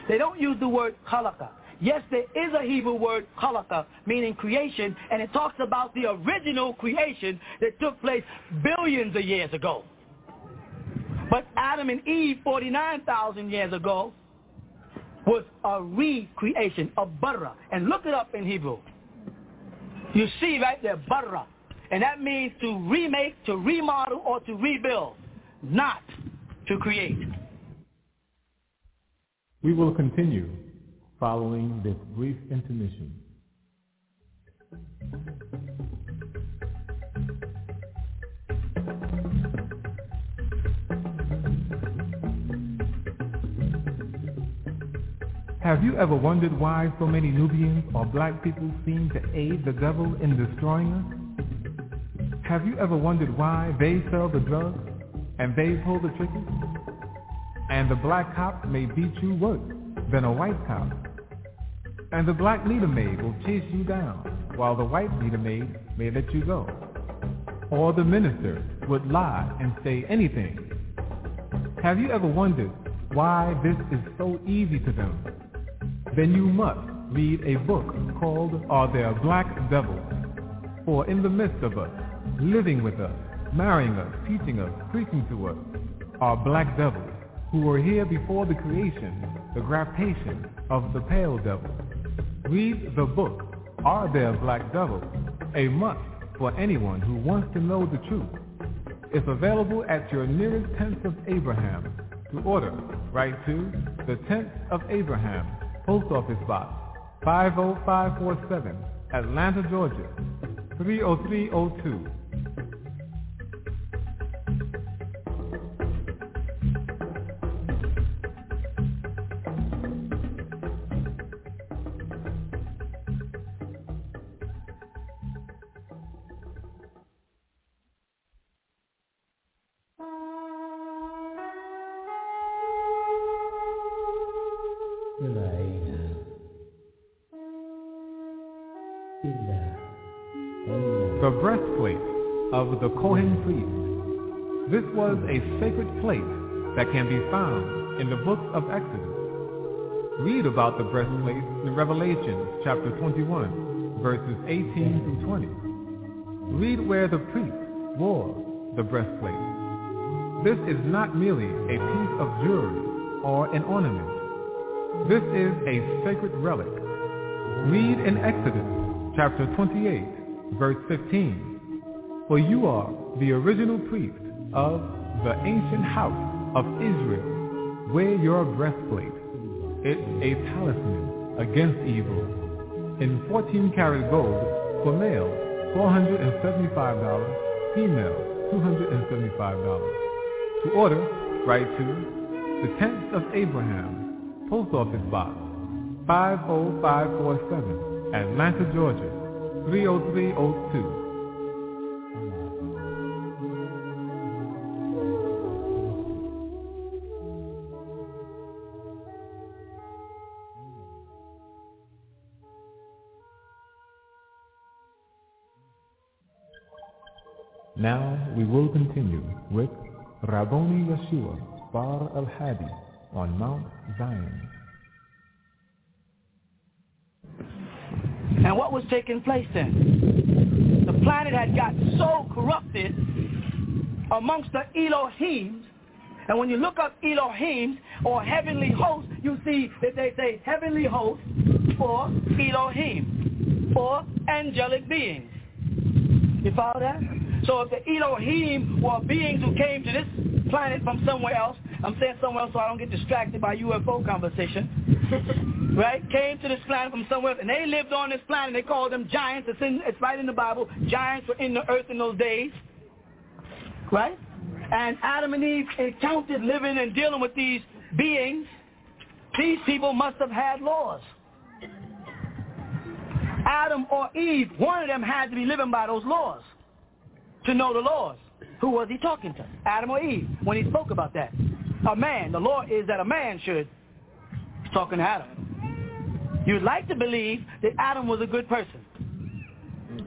They don't use the word halakha. Yes, there is a Hebrew word, halakha, meaning creation, and it talks about the original creation that took place billions of years ago. But Adam and Eve, 49,000 years ago, was a recreation, a bara. And look it up in Hebrew. You see right there, bara. And that means to remake, to remodel, or to rebuild, not to create. We will continue following this brief intermission. Have you ever wondered why so many Nubians or black people seem to aid the devil in destroying us? Have you ever wondered why they sell the drugs and they pull the triggers? And the black cop may beat you worse than a white cop. And the black leader maid will chase you down while the white leader maid may let you go. Or the minister would lie and say anything. Have you ever wondered why this is so easy to them? Then you must read a book called Are There Black Devils? For in the midst of us, living with us, marrying us, teaching us, preaching to us, are black devils who were here before the creation, the graftation of the pale devil. Read the book, Are There Black Devils? A must for anyone who wants to know the truth. It's available at your nearest Tents of Abraham. To order, write to the Tents of Abraham, Post Office Box 50547, Atlanta, Georgia 30302. Breastplate of the Kohen priest. This was a sacred plate that can be found in the book of Exodus. Read about the breastplate in Revelation chapter 21, verses 18 through 20. Read where the priest wore the breastplate. This is not merely a piece of jewelry or an ornament. This is a sacred relic. Read in Exodus chapter 28, verse 15. For you are the original priest of the ancient house of Israel. Wear your breastplate. It's a talisman against evil. In 14 karat gold for male, $475, female, $275. To order, write to the Tents of Abraham, Post Office Box 50547, Atlanta, Georgia 30302. Now we will continue with Rabboni Yeshua Bar al-Hadi on Mount Zion. And what was taking place then? The planet had got so corrupted amongst the Elohims, and when you look up Elohim or heavenly host, you see that they say heavenly host or Elohim or angelic beings. You follow that? So if the Elohim were beings who came to this planet from somewhere else, I'm saying somewhere else so I don't get distracted by UFO conversation. right, came to this planet from somewhere, and they lived on this planet. They called them giants. It's, in, it's right in the Bible. Giants were in the earth in those days, right? And Adam and Eve encountered living and dealing with these beings. These people must have had laws. Adam or Eve, one of them had to be living by those laws to know the laws. Who was he talking to? Adam or Eve, when he spoke about that. A man. The law is that a man should. Talking to Adam. You'd like to believe that Adam was a good person.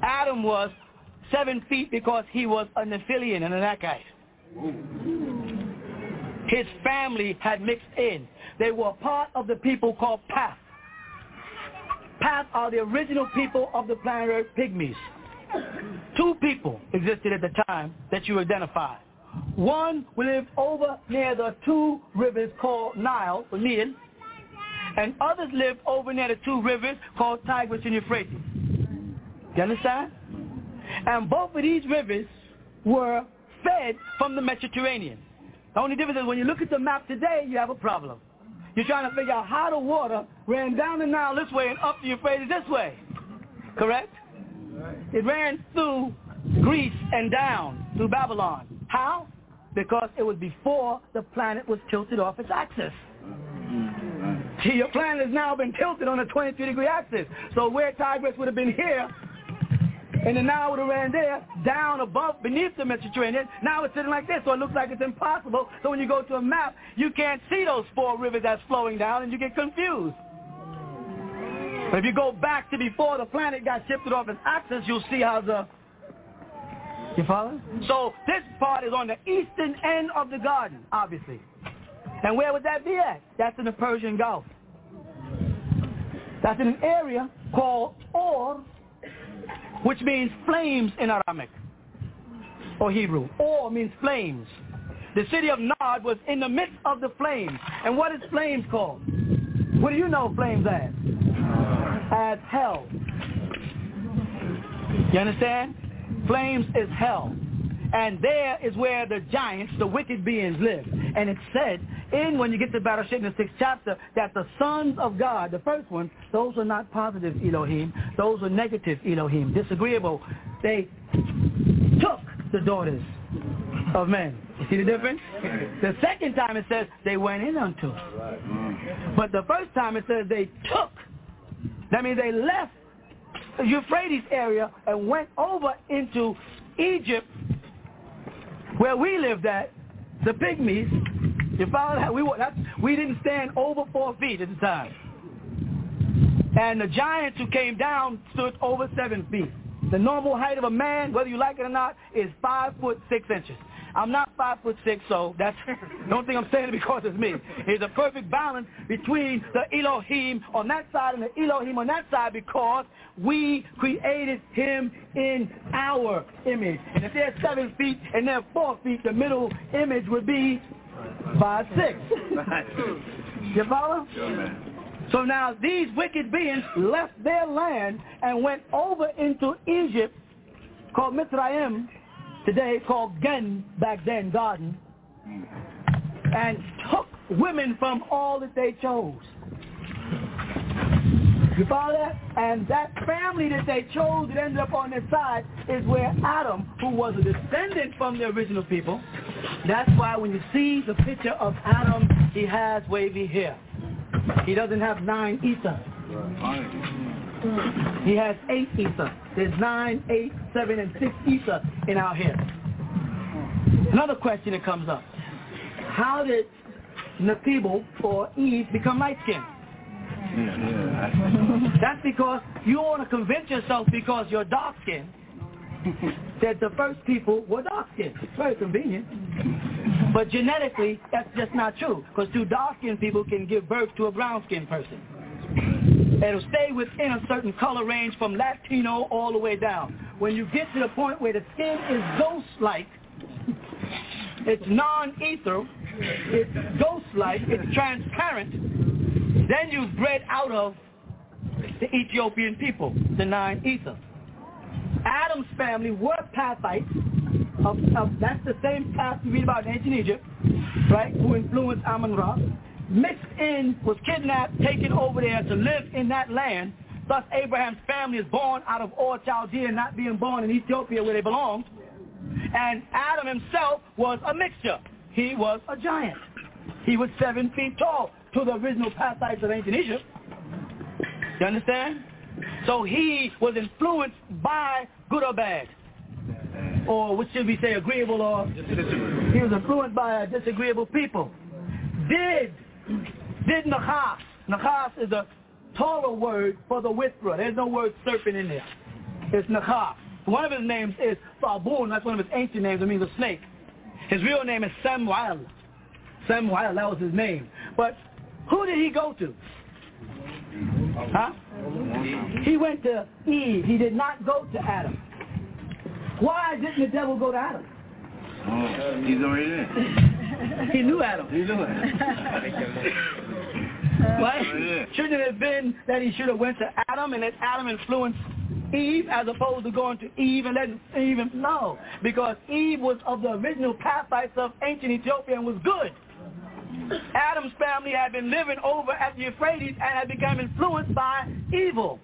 Adam was seven feet because he was a Nephilian and an Akite. His family had mixed in. They were part of the people called Path. Path are the original people of the planet Earth, pygmies. Two people existed at the time that you identified. One lived over near the two rivers called Nile, or Nile, and others lived over near the two rivers called Tigris and Euphrates. You understand? And both of these rivers were fed from the Mediterranean. The only difference is when you look at the map today, you have a problem. You're trying to figure out how the water ran down the Nile this way and up the Euphrates this way. Correct? It ran through Greece and down through Babylon. How? Because it was before the planet was tilted off its axis. See, your planet has now been tilted on a 23 degree axis. So where Tigris would have been here, and the Nile would have ran there, down above, beneath the Mediterranean. Now it's sitting like this, so it looks like it's impossible. So when you go to a map, you can't see those four rivers that's flowing down, and you get confused. But if you go back to before the planet got shifted off its axis, you'll see how the... You follow? So this part is on the eastern end of the garden, obviously. And where would that be at? That's in the Persian Gulf. That's in an area called Or, which means flames in Aramaic or Hebrew. Or means flames. The city of Nod was in the midst of the flames. And what is flames called? What do you know flames as? As hell. You understand? Flames is hell. And there is where the giants, the wicked beings live. And it said in when you get to Bereshith in the sixth chapter that the sons of God, the first one, those are not positive Elohim. Those are negative Elohim, disagreeable. They took the daughters of men. You see the difference? The second time it says they went in unto. But the first time it says they took. That means they left Euphrates area and went over into Egypt where we lived at, the pygmies. You follow that? We, were, we didn't stand over four feet at the time. And the giants who came down stood over seven feet. The normal height of a man, whether you like it or not, is five foot six inches. I'm not five foot six, so that's don't think I'm saying it because it's me. It's a perfect balance between the Elohim on that side and the Elohim on that side because we created him in our image. And if they're seven feet and they're four feet, the middle image would be five six. you follow? So now these wicked beings left their land and went over into Egypt, called Mitzrayim, today called Gen, back then Garden, and took women from all that they chose. You follow that? And that family that they chose that ended up on their side is where Adam, who was a descendant from the original people, that's why when you see the picture of Adam, he has wavy hair. He doesn't have nine He has eight ether. There's nine, eight, seven, and six ether in our hair. Another question that comes up. How did Nathibel or Eve become light-skinned? That's because you want to convince yourself because you're dark-skinned that the first people were dark-skinned. It's very convenient. But genetically, that's just not true because two dark-skinned people can give birth to a brown-skinned person. It'll stay within a certain color range from Latino all the way down. When you get to the point where the skin is ghost-like, it's non-ether, it's ghost-like, it's transparent, then you've bred out of the Ethiopian people, the nine ether. Adam's family were Pathites. Of, of, that's the same path you read about in ancient Egypt, right, who influenced Amun-Ra. Mixed in, was kidnapped, taken over there to live in that land. Thus Abraham's family is born out of Ur Chaldea, not being born in Ethiopia where they belonged. And Adam himself was a mixture. He was a giant. He was seven feet tall to the original Pathites of ancient Egypt. You understand? So he was influenced by good or bad. Or what should we say, agreeable or... He was influenced by disagreeable people. Did, did Nakhas, Nakhas is a Torah word for the whisperer. There's no word serpent in there. It's Nakhas. One of his names is Sabun. That's one of his ancient names. It means a snake. His real name is Samuel. Samuel, that was his name. But who did he go to? Huh? He went to Eve. He did not go to Adam. Why didn't the devil go to Adam? Oh, he's already there. he knew Adam. He knew it. Why? Shouldn't it have been that he should have went to Adam and let Adam influence Eve as opposed to going to Eve and letting Eve, no, because Eve was of the original Pathites of ancient Ethiopia and was good. Adam's family had been living over at the Euphrates and had become influenced by evil.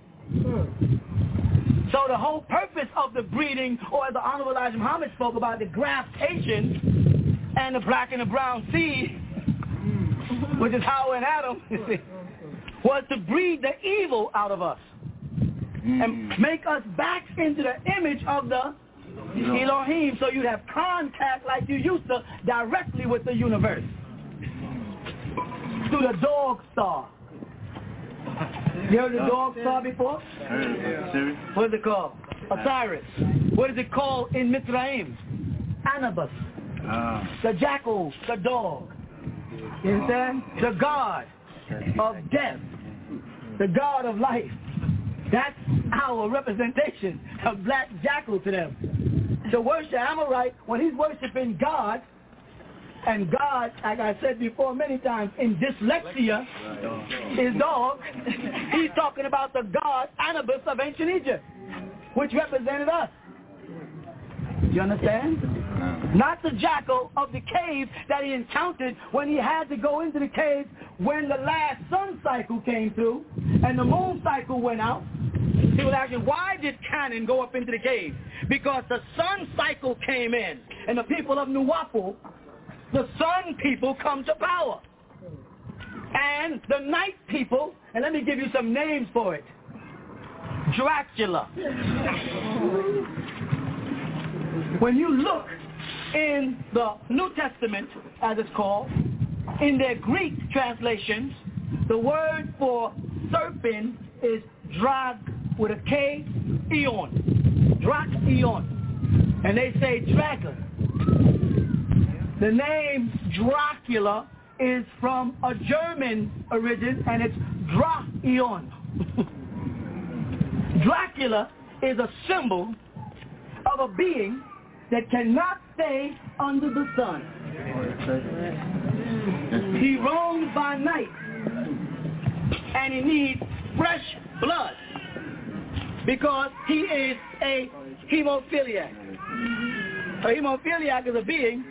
So the whole purpose of the breeding, or as the Honorable Elijah Muhammad spoke about the graftation and the black and the brown seed, which is Hawa and Adam, was to breed the evil out of us and make us back into the image of the Elohim so you'd have contact like you used to directly with the universe through the dog star. You heard the dog star before? What is it called? Osiris. What is it called in Mitzrayim? Anubis. Ah. The jackal, the dog. You understand? The god of death. The god of life. That's our representation of black jackal to them. To worship Amorite, when he's worshiping God, and God, like I said before many times, in dyslexia, is dog, he's talking about the god Anubis of ancient Egypt, which represented us. Do you understand? Not the jackal of the cave that he encountered when he had to go into the cave when the last sun cycle came through and the moon cycle went out. He was asking, why did Canaan go up into the cave? Because the sun cycle came in and the people of Nuwapu the sun people come to power. And the night people, and let me give you some names for it. Dracula. When you look in the New Testament, as it's called, in their Greek translations, the word for serpent is drag with a K, eon. Drac eon. And they say dragon. The name Dracula is from a German origin, and it's Drachion. Dracula is a symbol of a being that cannot stay under the sun. He roams by night, and he needs fresh blood because he is a hemophiliac. A hemophiliac is a being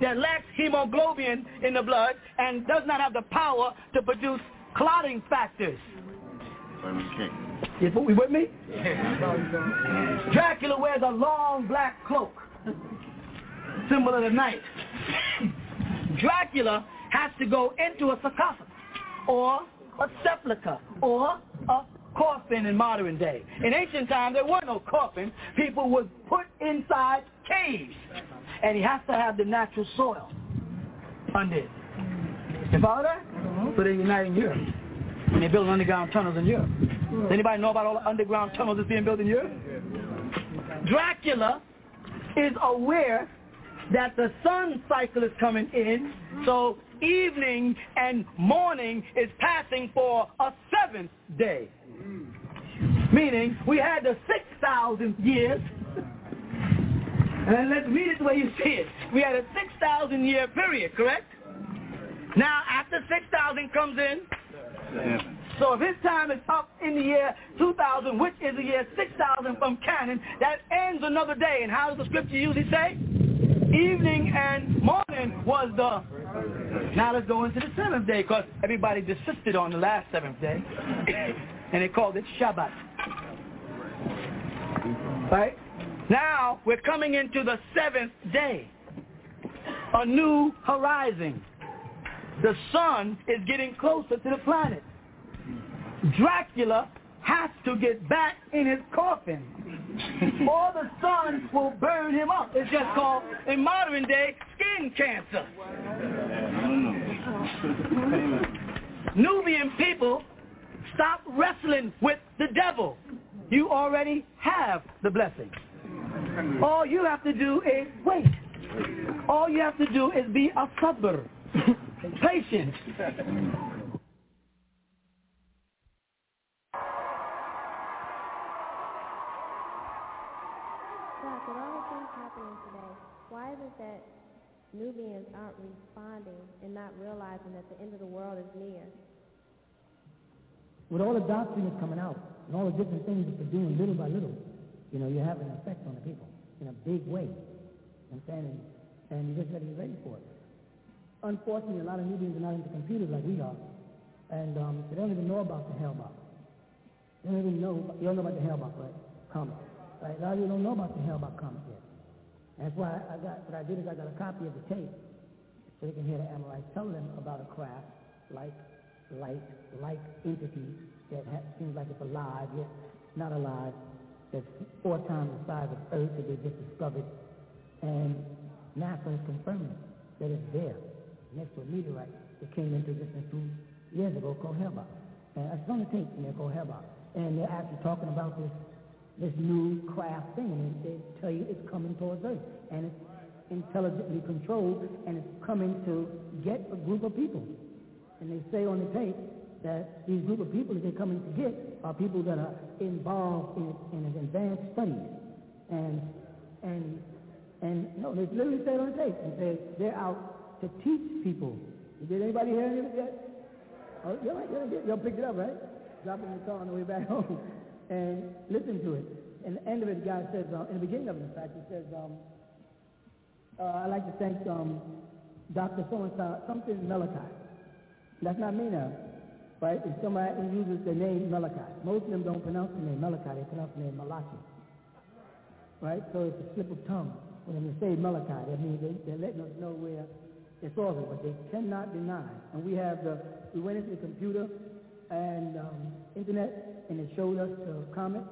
that lacks hemoglobin in the blood and does not have the power to produce clotting factors. You with me? Dracula wears a long black cloak, symbol of the night. Dracula has to go into a sarcophagus or a sepulcher or a coffin in modern day. In ancient times, there were no coffins. People were put inside caves and he has to have the natural soil under it. You follow that? Mm-hmm. So they're uniting Europe. And they're building underground tunnels in Europe. Does anybody know about all the underground tunnels that's being built in Europe? Dracula is aware that the sun cycle is coming in, so evening and morning is passing for a seventh day. Meaning, we had the 6,000 years and let's read it the way you see it. We had a 6,000 year period, correct? Now, after 6,000 comes in, so if his time is up in the year 2000, which is the year 6000 from canon, that ends another day. And how does the scripture usually say? evening and morning was the, now let's go into the seventh day because everybody desisted on the last seventh day and they called it Shabbat. Right? Now we're coming into the seventh day, a new horizon. The sun is getting closer to the planet. Dracula has to get back in his coffin or the sun will burn him up. It's just called, in modern day, skin cancer. Nubian people, stop wrestling with the devil. You already have the blessing. All you have to do is wait. All you have to do is be a sabr, patient. Doc, with all the things happening today, why is it that Nubians aren't responding and not realizing that the end of the world is near? With all the doctrine that's coming out and all the different things that they're doing little by little, you know, you have an effect on the people in a big way. And, and you just got to be ready for it. Unfortunately, a lot of Nubians are not into computers like we are. And um, they don't even know about the Hale-bopp. They don't even know, you don't know about the Hale-bopp, right? Comic. Right? A lot of you don't know about the Hale-bopp comic yet. That's why I got, what I did is I got a copy of the tape so they can hear the Amorites tell them about a craft like, like, like entity that ha- seems like it's alive, yet not alive, that's four times the size of Earth that they just discovered. And NASA is confirming that it's there, next to a meteorite that came into existence two years ago called Hale-bopp. And it's on the tape in there called Hale-bopp. And they're actually talking about this this new craft thing, and they tell you it's coming towards Earth, and it's intelligently controlled, and it's coming to get a group of people. And they say on the tape that these group of people that they're coming to get are people that are involved in, in advanced studies, and and and no, they literally say it on the tape, and say they're out to teach people. Did anybody hear it yet? Oh, y'all, y'all, y'all picked it up, right? Drop it in the car on the way back home and listen to it. And the end of it, God says, uh, in the beginning of it, in fact, he says, um, uh, I'd like to thank um, Dr. So-and-so, something Malachi. That's not me now, right? If somebody uses the name Malachi. Most of them don't pronounce the name Malachi, they pronounce the name Malachi. Right? So it's a slip of tongue. When they say Malachi, that means they, they're letting us know where it's over, but they cannot deny. And we have the, we went into the computer and um, internet, and it showed us the comet.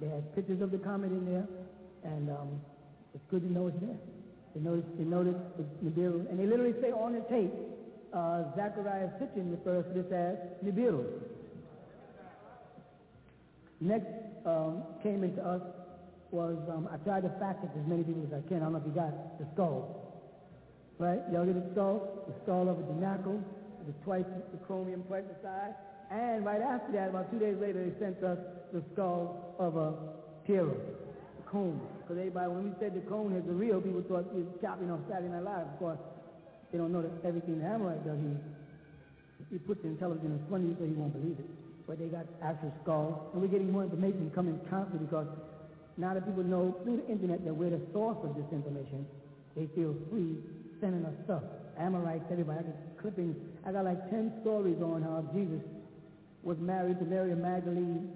They had pictures of the comet in there, and um, it's good to know it's there. They noticed, they noticed it's Nibiru, and they literally say on the tape, uh, Zecharia Sitchin refers to this as Nibiru. Next um, came into us was, um, I tried to fact check as many people as I can. I don't know if you got the skull. Right? Y'all get the skull? The skull of a denacle, the twice the chromium twice the size. And right after that, about two days later, they sent us the skull of a Piero, the cone. Because everybody, when we said the cone is the real, people thought it was chopping on Saturday Night Live. Of course, they don't know that everything the Amorite does, he, he puts the intelligence in front of you so you won't believe it. But they got actual skulls. And we're getting more information coming constantly because now that people know through the internet that we're the source of this information, they feel free sending us stuff. Amorites, everybody. I got clippings. I got like 10 stories on how Jesus was married to Mary Magdalene.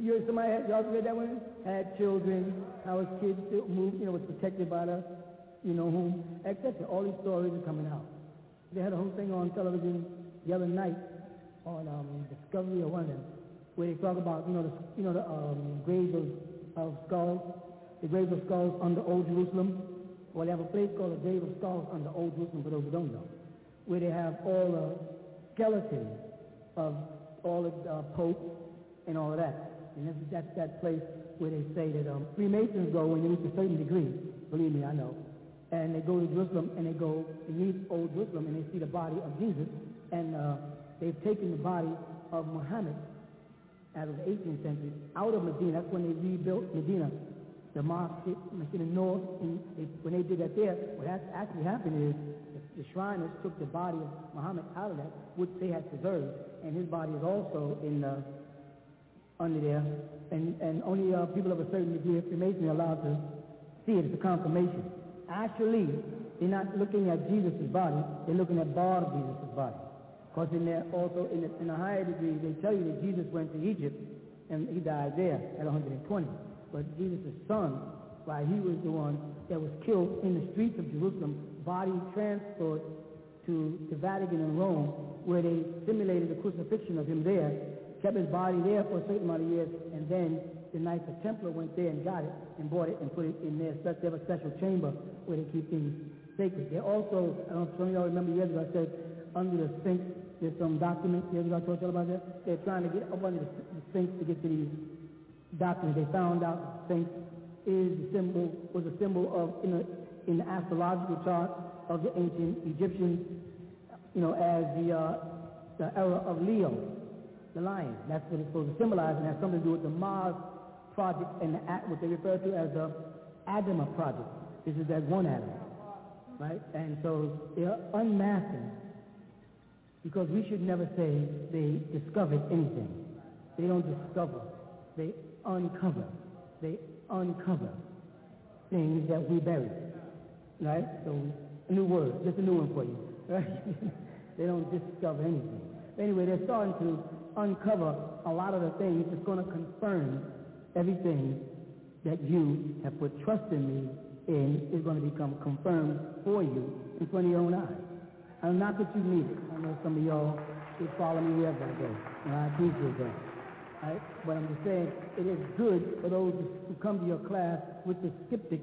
You heard somebody, y'all read that one? Had children, how his kids moved, you know, was protected by the, you know, whom, etc. All these stories are coming out. They had a whole thing on television the other night on um, Discovery or one of them, where they talk about, you know, the, you know, the um, graves of, of skulls, the graves of skulls under Old Jerusalem. Well, they have a place called the Grave of Skulls under Old Jerusalem, for those who don't know, where they have all the skeletons of all the uh, popes and all of that. And that's, that place where they say that um, Freemasons go when you reach a certain degree. Believe me, I know. And they go to Jerusalem and they go beneath Old Jerusalem and they see the body of Jesus. And uh, they've taken the body of Muhammad out of the 18th century out of Medina. That's when they rebuilt Medina. The mosque in the north, and they, when they did that there, what actually happened is the, the Shriners took the body of Muhammad out of that, which they had preserved, and his body is also in the, under there, and, and only uh, people of a certain degree of Freemasonry are allowed to see it. It's a confirmation. Actually, they're not looking at Jesus' body, they're looking at part of Jesus' body. Because in there also, in, the, in a higher degree, they tell you that Jesus went to Egypt and he died there at 120. But Jesus' son, why he was the one that was killed in the streets of Jerusalem, body transferred to the Vatican in Rome, where they simulated the crucifixion of him there, kept his body there for a certain amount of years, and then the Knights of Templar went there and got it and bought it and put it in their a special chamber where they keep things sacred. They also, I don't know if some of y'all remember years ago I said under the sink, there's some documents, years ago I told y'all about that. They're trying to get up under the, the Sphinx to get to these documents. They found out the Sphinx is the symbol was a symbol of in, a, in the astrological chart of the ancient Egyptians, you know, as the uh, the era of Leo, the lion. That's what it's supposed to symbolize, and has something to do with the Mars project and the, what they refer to as the Adama project. This is that one atom, right? And so they're unmasking because we should never say they discovered anything. They don't discover. They uncover. They uncover things that we buried. Right? So a new word, just a new one for you. Right? they don't discover anything. Anyway, they're starting to uncover a lot of the things that's going to confirm everything that you have put trust in me in is going to become confirmed for you in front of your own eyes. And not that you need it. I know some of y'all should follow me I go, and I appreciate that. But I'm just saying, it is good for those who come to your class with the skeptic,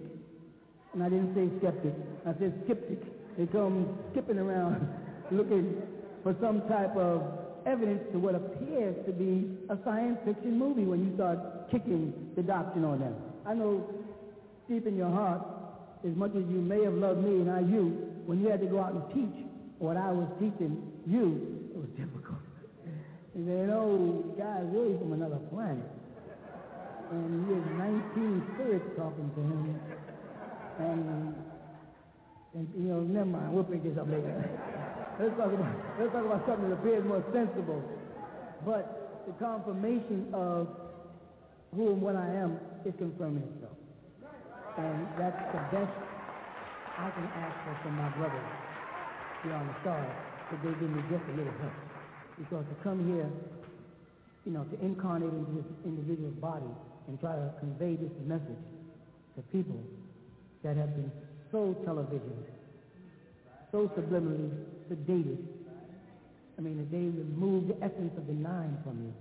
and I didn't say skeptic, I said skeptic. They come skipping around looking for some type of evidence to what appears to be a science fiction movie when you start kicking the doctrine on them. I know deep in your heart, as much as you may have loved me and I you, when you had to go out and teach what I was teaching you, it was difficult. And then, oh, guy's really from another planet. And he has 19 spirits talking to him. And, and you know, never mind, we'll pick this up later. let's, talk about, let's talk about something that appears more sensible. But the confirmation of who and what I am is confirming itself. And that's the best I can ask for from my brothers on the stars that they give me just a little help. Because to come here, you know, to incarnate into this individual's body and try to convey this message to people that have been so televisioned, so subliminally sedated. I mean, that they removed the essence of the nine from you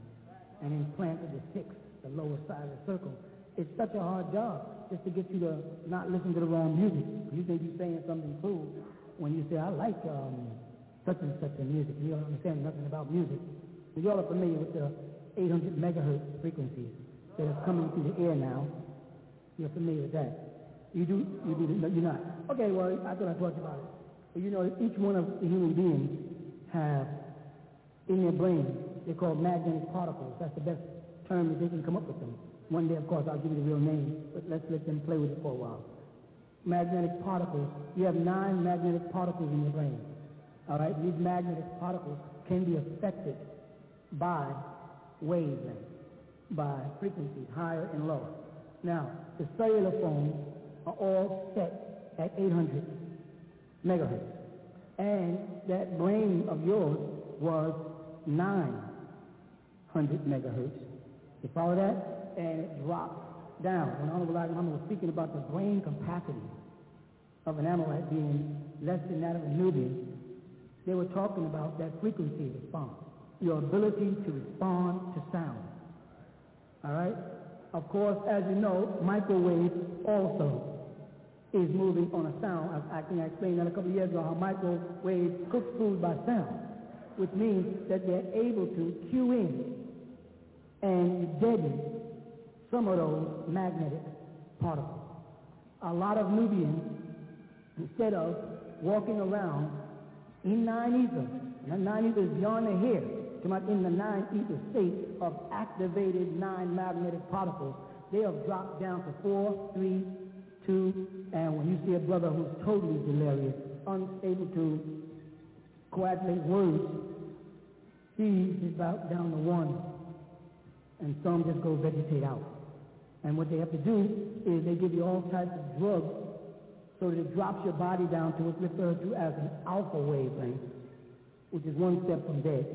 and implanted the six the lower side of the circle. It's such a hard job just to get you to not listen to the wrong music. You think you're saying something cool when you say, I like um, such and such a music. You don't understand nothing about music. But you all are familiar with the 800 megahertz frequencies that are coming through the air now. You're familiar with that. You do, you do, no, you're not. Okay, well, I thought I talked about it. You know, each one of the human beings have in their brain, they're called magnetic particles. That's the best term that they can come up with them. One day, of course, I'll give you the real name, but let's let them play with it for a while. Magnetic particles. You have nine magnetic particles in your brain. All right? These magnetic particles can be affected by wavelengths, by frequencies, higher and lower. Now, the cellular phones are all set at 800 megahertz. And that brain of yours was 900 megahertz you follow that? And it drops down. When Honorable Elijah Muhammad was speaking about the brain capacity of an Amorite being less than that of a Nubian, they were talking about that frequency response, your ability to respond to sound. All right? Of course, as you know, microwave also is moving on a sound. I, I think I explained that a couple of years ago how microwave cooks food by sound, which means that they're able to cue in and deaden some of those magnetic particles. A lot of Nubians, instead of walking around in nine ether, and the nine ether is beyond the hair, come out in the nine ether state of activated nine magnetic particles, they have dropped down to four, three, two, and when you see a brother who's totally delirious, unable to coagulate words, he is about down to one and some just go vegetate out. And what they have to do is they give you all types of drugs so that it drops your body down to what's referred to as an alpha wavelength, which is one step from dead.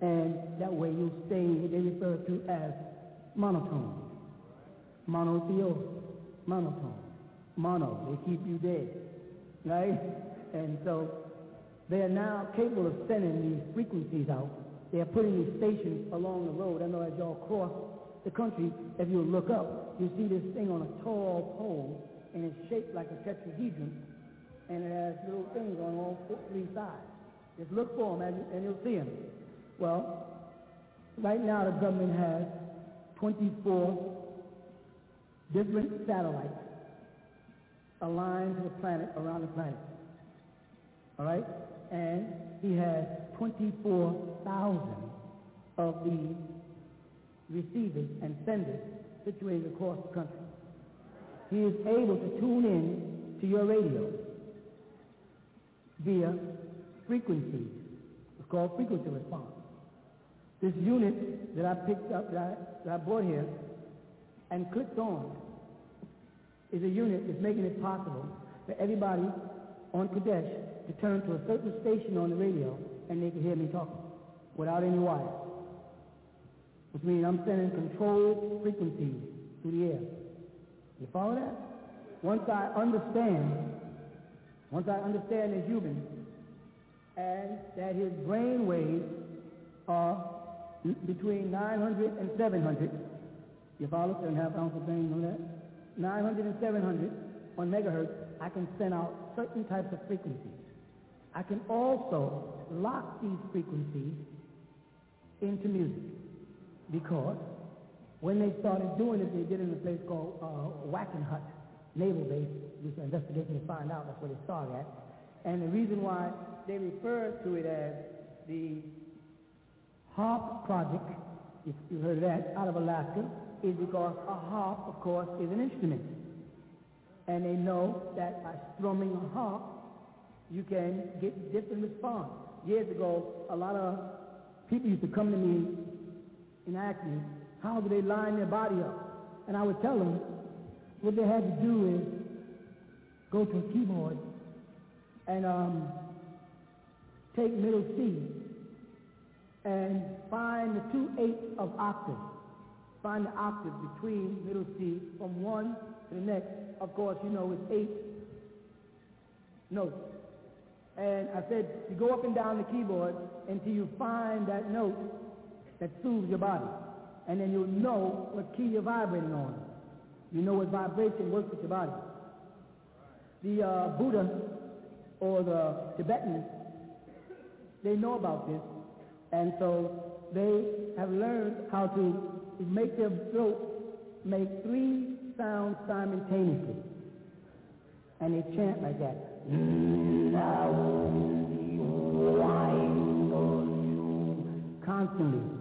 And that way you stay, they refer to as monotone. Monotheo, monotone. Mono, they keep you dead. Right? And so they are now capable of sending these frequencies out. They are putting these stations along the road. I know as y'all cross the country, if you look up, you see this thing on a tall pole, and it's shaped like a tetrahedron, and it has little things on all three sides. Just look for them, and you'll see them. Well, right now the government has 24 different satellites aligned to the planet, around the planet. All right? And he has 24,000 of these receivers and senders situated across the country. He is able to tune in to your radio via frequencies. It's called frequency response. This unit that I picked up, that I, that I brought here and clicked on is a unit that's making it possible for everybody on Kadesh to turn to a certain station on the radio and they can hear me talking without any wires. Which means I'm sending controlled frequencies through the air. You follow that? Once I understand, once I understand the human and that his brain waves are between 900 and 700, you follow? Seven half ounce of brain, know that? 900 and 700 on megahertz, I can send out certain types of frequencies. I can also lock these frequencies into music because when they started doing it, they did it in a place called uh, Wackenhut Naval Base. This investigation to find out that's where they started at. And the reason why they refer to it as the HARP project, if you heard of that, out of Alaska, is because a harp, of course, is an instrument. And they know that by strumming a harp, you can get different response. Years ago, a lot of people used to come to me and ask me, how do they line their body up? And I would tell them what they had to do is go to a keyboard and um, take middle C and find the two eighths of octave. Find the octave between middle C from one to the next. Of course, you know it's eight notes. And I said, you go up and down the keyboard until you find that note that soothes your body. And then you'll know what key you're vibrating on. You know what vibration works with your body. The uh, Buddha or the Tibetans, they know about this. And so they have learned how to make their throat make three sounds simultaneously. And they chant like that. Constantly.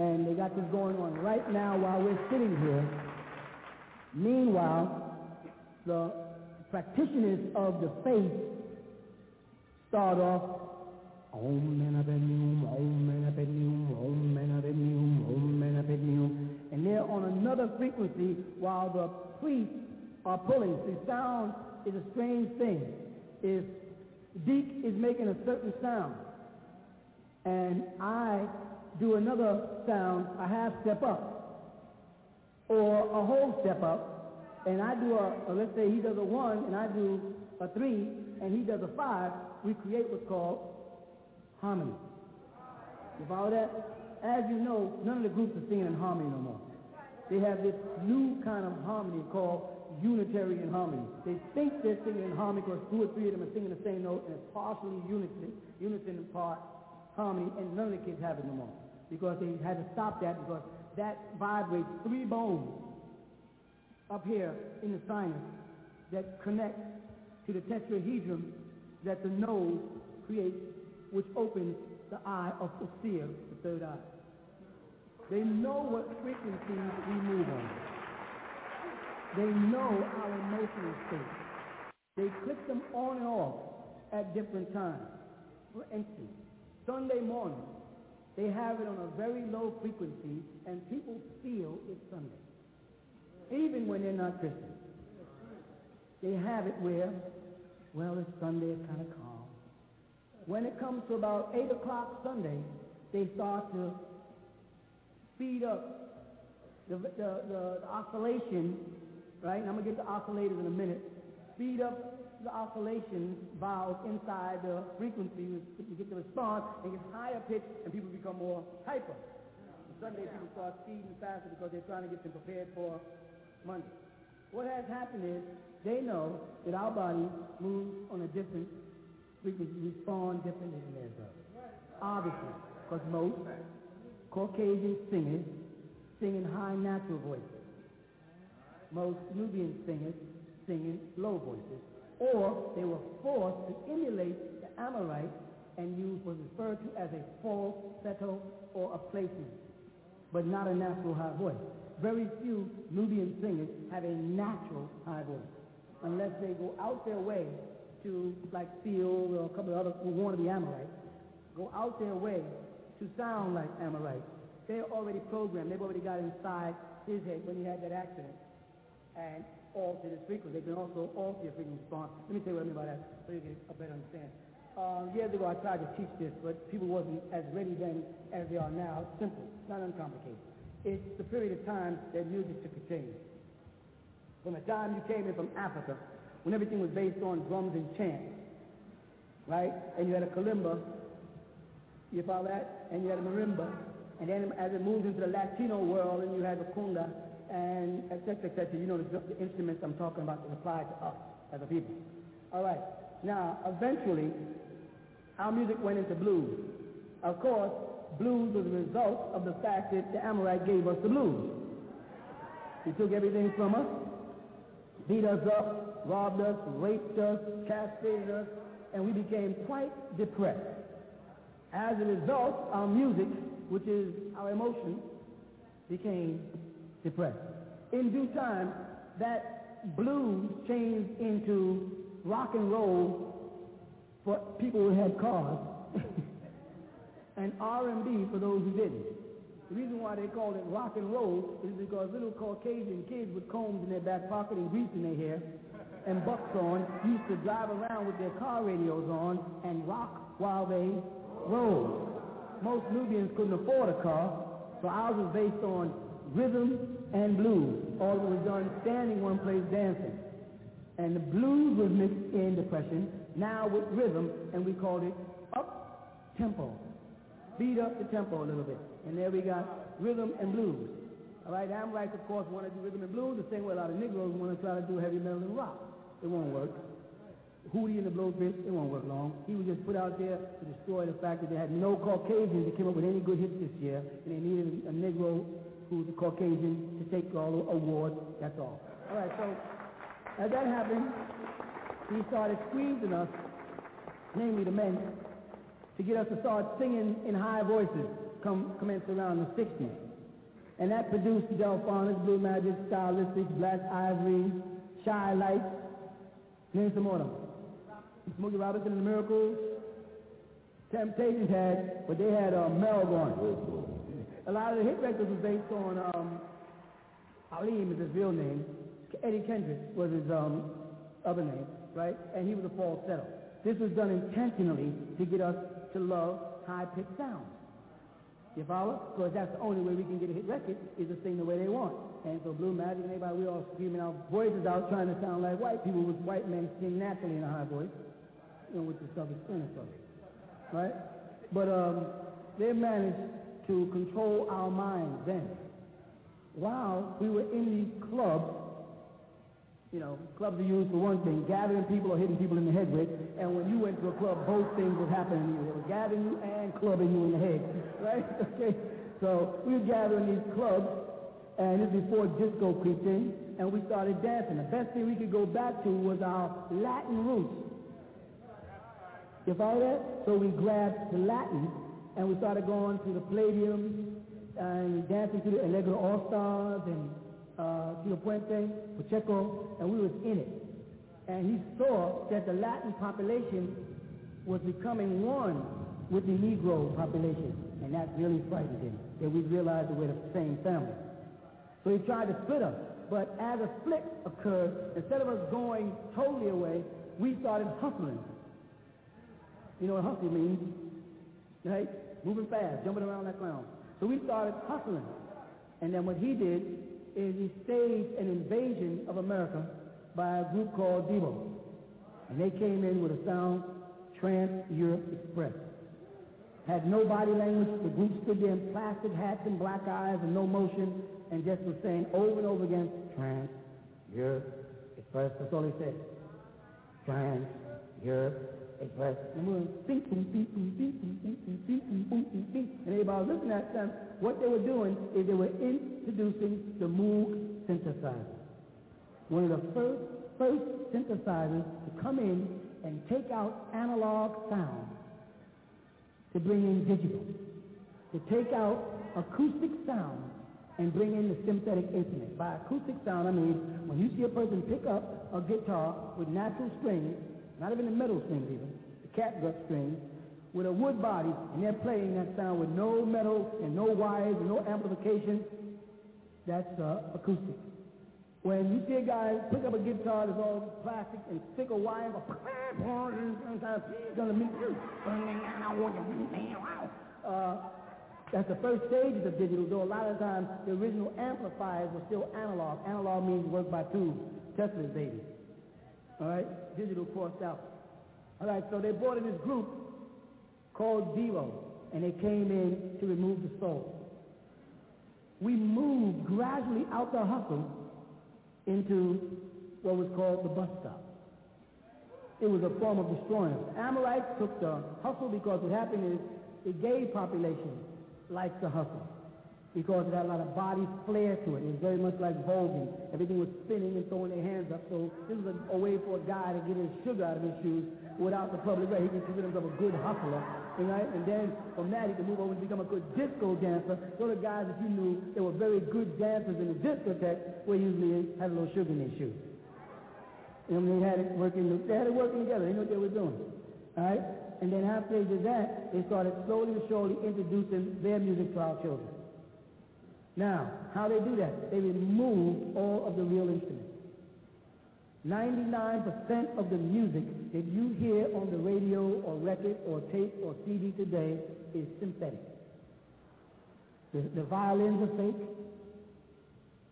And they got this going on right now while we're sitting here. Meanwhile, the practitioners of the faith start off Om Mena Bednium, Om Mena Bednium, Om Mena Bednium, Om Mena Bednium. And they're on another frequency while the priests are pulling. The sound is a strange thing. If Deke is making a certain sound, and I do another sound, a half step up, or a whole step up, and I do a, let's say he does a one, and I do a three, and he does a five, we create what's called harmony. You follow that? As you know, none of the groups are singing in harmony no more. They have this new kind of harmony called Unitarian harmony. They think they're singing in harmony because two or three of them are singing the same note and it's partially unison, unison in part harmony, and none of the kids have it no more because they had to stop that because that vibrates three bones up here in the sinus that connect to the tetrahedron that the nose creates, which opens the eye of the the third eye. They know what frequencies we move on. They know our emotional state. They click them on and off at different times. For instance, Sunday morning, they have it on a very low frequency, and people feel it's Sunday, even when they're not Christian. They have it where well, it's Sunday, it's kind of calm. When it comes to about 8 o'clock Sunday, they start to speed up the, the, the, the oscillation, right? And I'm going to get to oscillators in a minute. Speed up the oscillation valves inside the frequency. You get the response, and gets higher pitch, and people become more hyper. Sunday, people start speeding faster because they're trying to get them prepared for Monday. What has happened is they know that our body moves on a different frequency, respond differently than theirs does. Obviously, because most Caucasian singers sing in high natural voices. Most Nubian singers sing in low voices. Or they were forced to emulate the Amorite and use what's referred to as a false falsetto or a placement, but not a natural high voice. Very few Nubian singers have a natural high voice, unless they go out their way to, like Field or a couple of others who want to be Amorite, go out their way to sound like Amorite. They're already programmed. They've already got inside his head when he had that accident and altered his frequency. They can also alter your frequency response. Let me tell you what I mean by that so you get a better understanding. Uh, years ago, I tried to teach this, but people wasn't as ready then as they are now. It's simple. Not uncomplicated. It's the period of time that music took a change. From the time you came in from Africa, when everything was based on drums and chant, right? And you had a kalimba, you follow that? And you had a marimba. And then as it moved into the Latino world, and you had the conga, and et cetera, et cetera. You know the, the instruments I'm talking about that apply to us as a people. All right. Now, eventually, our music went into blues. Of course, blues was a result of the fact that the Amorite gave us the blues. He took everything from us, beat us up, robbed us, raped us, castrated us, and we became quite depressed. As a result, our music, which is our emotion, became depressed. In due time, that blues changed into rock and roll for people who had cars, and R&B for those who didn't. The reason why they called it rock and roll is because little Caucasian kids with combs in their back pocket and grease in their hair and bucks on used to drive around with their car radios on and rock while they rode. Most Nubians couldn't afford a car, so ours was based on rhythm and blues. All of was done standing one place dancing. And the blues was mixed in depression, now with rhythm, and we called it up tempo. Beat up the tempo a little bit. And there we got rhythm and blues. All right, Amorites, of course, want to do rhythm and blues the same way a lot of Negroes want to try to do heavy metal and rock. It won't work. Hootie and the Blowfish, it won't work long. He was just put out there to destroy the fact that they had no Caucasians that came up with any good hits this year, and they needed a Negro who's a Caucasian to take all the awards. That's all. All right, so as that happened, he started squeezing us, namely the men, to get us to start singing in high voices, come commenced around the 60s. And that produced Delfonics, Blue Magic, Stylistics, Black Ivory, Chi-Lites, name some more of them. Smokey Robinson and the Miracles. Temptations had, but they had uh, Mel going. A lot of the hit records was based on um, Alim is his real name. Eddie Kendrick was his um, other name, right? And he was a falsetto. This was done intentionally to get us to love high-pitched sounds. You follow? Because that's the only way we can get a hit record is to sing the way they want. And so Blue Magic and everybody, we all screaming our voices out trying to sound like white people with white men sing naturally in a high voice, you know, with the Southern spin and stuff. Right? But um, they managed to control our minds then. While we were in these clubs, you know, clubs are used for one thing, gathering people or hitting people in the head with, and when you went to a club, both things were happening to you. They were gathering you and clubbing you in the head, right? Okay? So we were gathering these clubs, and this is before disco creeped in, and we started dancing. The best thing we could go back to was our Latin roots. You follow that? So we grabbed the Latin, and we started going to the Palladium, and dancing to the Alegre All-Stars, and uh, Puente, Pacheco, and we was in it. And he saw that the Latin population was becoming one with the Negro population. And that really frightened him, that we realized that we're the same family. So he tried to split us. But as a split occurred, instead of us going totally away, we started hustling. You know what hustle means, right? Moving fast, jumping around that clown. So we started hustling. And then what he did is he staged an invasion of America by a group called Devo. And they came in with a sound, Trans-Europe Express. Had no body language. The group stood there in plastic hats and black eyes and no motion and just was saying over and over again, Trans-Europe Express. That's all he said. Trans-Europe And everybody looking at them. What they were doing is they were introducing the Moog synthesizer. One of the first, first synthesizers to come in and take out analog sound to bring in digital, to take out acoustic sound and bring in the synthetic instrument. By acoustic sound, I mean when you see a person pick up a guitar with natural strings, not even the metal strings even, the catgut strings, with a wood body, and they're playing that sound with no metal and no wires and no amplification, that's uh, acoustic. When you see a guy pick up a guitar that's all plastic and stick a wire, meet you. Uh, that's the first stages of digital, though a lot of times the original amplifiers were still analog. Analog means work by tubes. Tesla's baby. All right? Digital crossed out. All right, so they brought in this group called Devo, and they came in to remove the soul. We moved gradually out the hustle into what was called the bus stop. It was a form of destroying us. Amorites took the hustle because what happened is the gay population liked the hustle because it had a lot of body flair to it. It was very much like voguing. Everything was spinning and throwing their hands up. So this was a, way for a guy to get his sugar out of his shoes without the public way. He considered himself a good hustler. Right? And then from that he could move over and become a good disco dancer. So the guys that you knew that were very good dancers in the discotheque were usually had a little sugar in their shoes. And they had it working they had it working together. They knew what they were doing. All right? And then after they did that, they started slowly and surely introducing their music to our children. Now, how they do that? They remove all of the real instruments. 99% of the music that you hear on the radio or record or tape or CD today is synthetic. The, the violins are fake.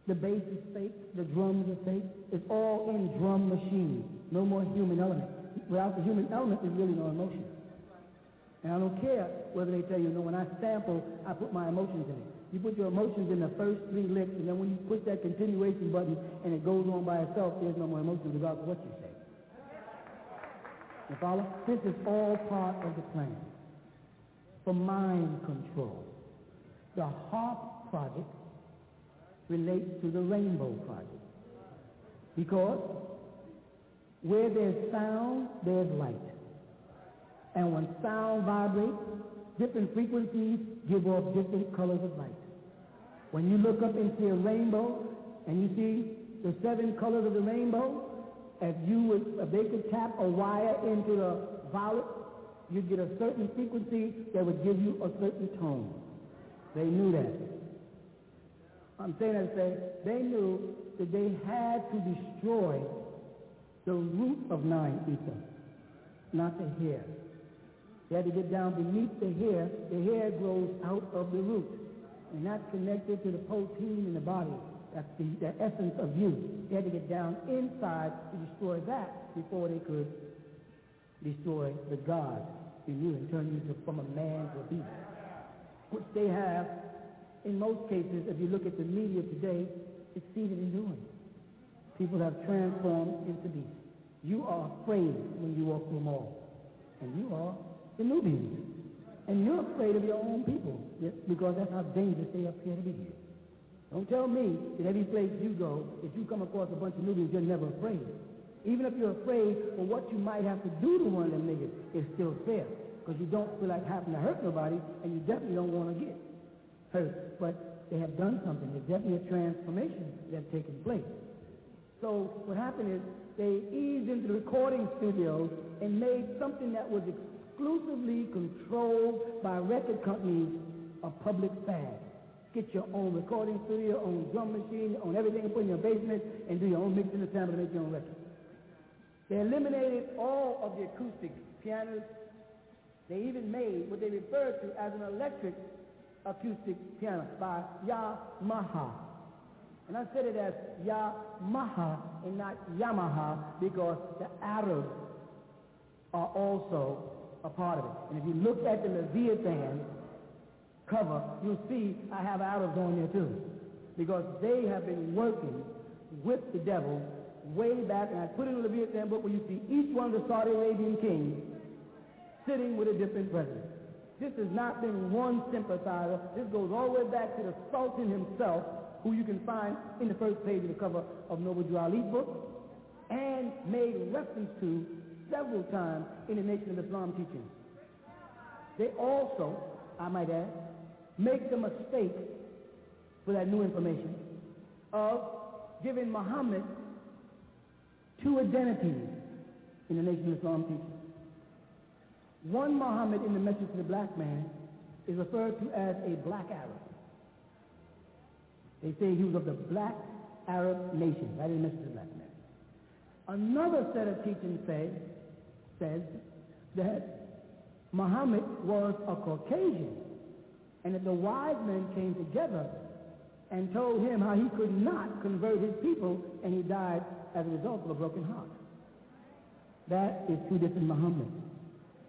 The bass is fake. The drums are fake. It's all in drum machines. No more human element. Without the human element, there's really no emotion. And I don't care whether they tell you, no, when I sample, I put my emotions in it. You put your emotions in the first three licks, and then when you push that continuation button and it goes on by itself, there's no more emotions of what you say. You follow? This is all part of the plan for mind control. The HARP project relates to the Rainbow project because where there's sound, there's light. And when sound vibrates, different frequencies give off different colors of light. When you look up and see a rainbow and you see the seven colors of the rainbow, if you would, if they could tap a wire into the violet, you'd get a certain frequency that would give you a certain tone. They knew that. I'm saying that to say they knew that they had to destroy the root of nine ether, not the hair. They had to get down beneath the hair. The hair grows out of the root. And that's connected to the protein in the body. That's the, the essence of you. They had to get down inside to destroy that before they could destroy the God in you and turn you to, from a man to a beast. Which they have, in most cases, if you look at the media today, succeeded in doing. People have transformed into beasts. You are afraid when you walk through a mall. And you are the Nubians. And you're afraid of your own people because that's how dangerous they appear to be here. Don't tell me that every place you go, if you come across a bunch of Nubians, you're never afraid. Even if you're afraid for what you might have to do to one of them niggas, it's still fair. Because you don't feel like having to hurt nobody, and you definitely don't want to get hurt. But they have done something. There's definitely a transformation that's taken place. So what happened is they eased into the recording studios and made something that was exclusively controlled by record companies a public fad. Get your own recording studio, own drum machine, own everything and put in your basement and do your own mixing and sample to make your own record. They eliminated all of the acoustic pianos. They even made what they referred to as an electric acoustic piano by Yamaha. And I said it as Yamaha and not Yamaha because the Arabs are also a part of it. And if you look at the Leviathan cover, you'll see I have Arabs on there too. Because they have been working with the devil way back, and I put in the Leviathan book where you see each one of the Saudi Arabian kings sitting with a different president. This has not been one sympathizer. This goes all the way back to the Sultan himself, who you can find in the first page of the cover of Noble Drew Ali's book, and made reference to several times in the Nation of Islam teachings. They also, I might add, make the mistake for that new information of giving Muhammad two identities in the Nation of Islam teaching. One Muhammad in the message to the black man is referred to as a black Arab. They say he was of the black Arab nation, right in the message to the black man. Another set of teachings say, says that Muhammad was a Caucasian and that the wise men came together and told him how he could not convert his people and he died as a result of a broken heart. That is two different Muhammads.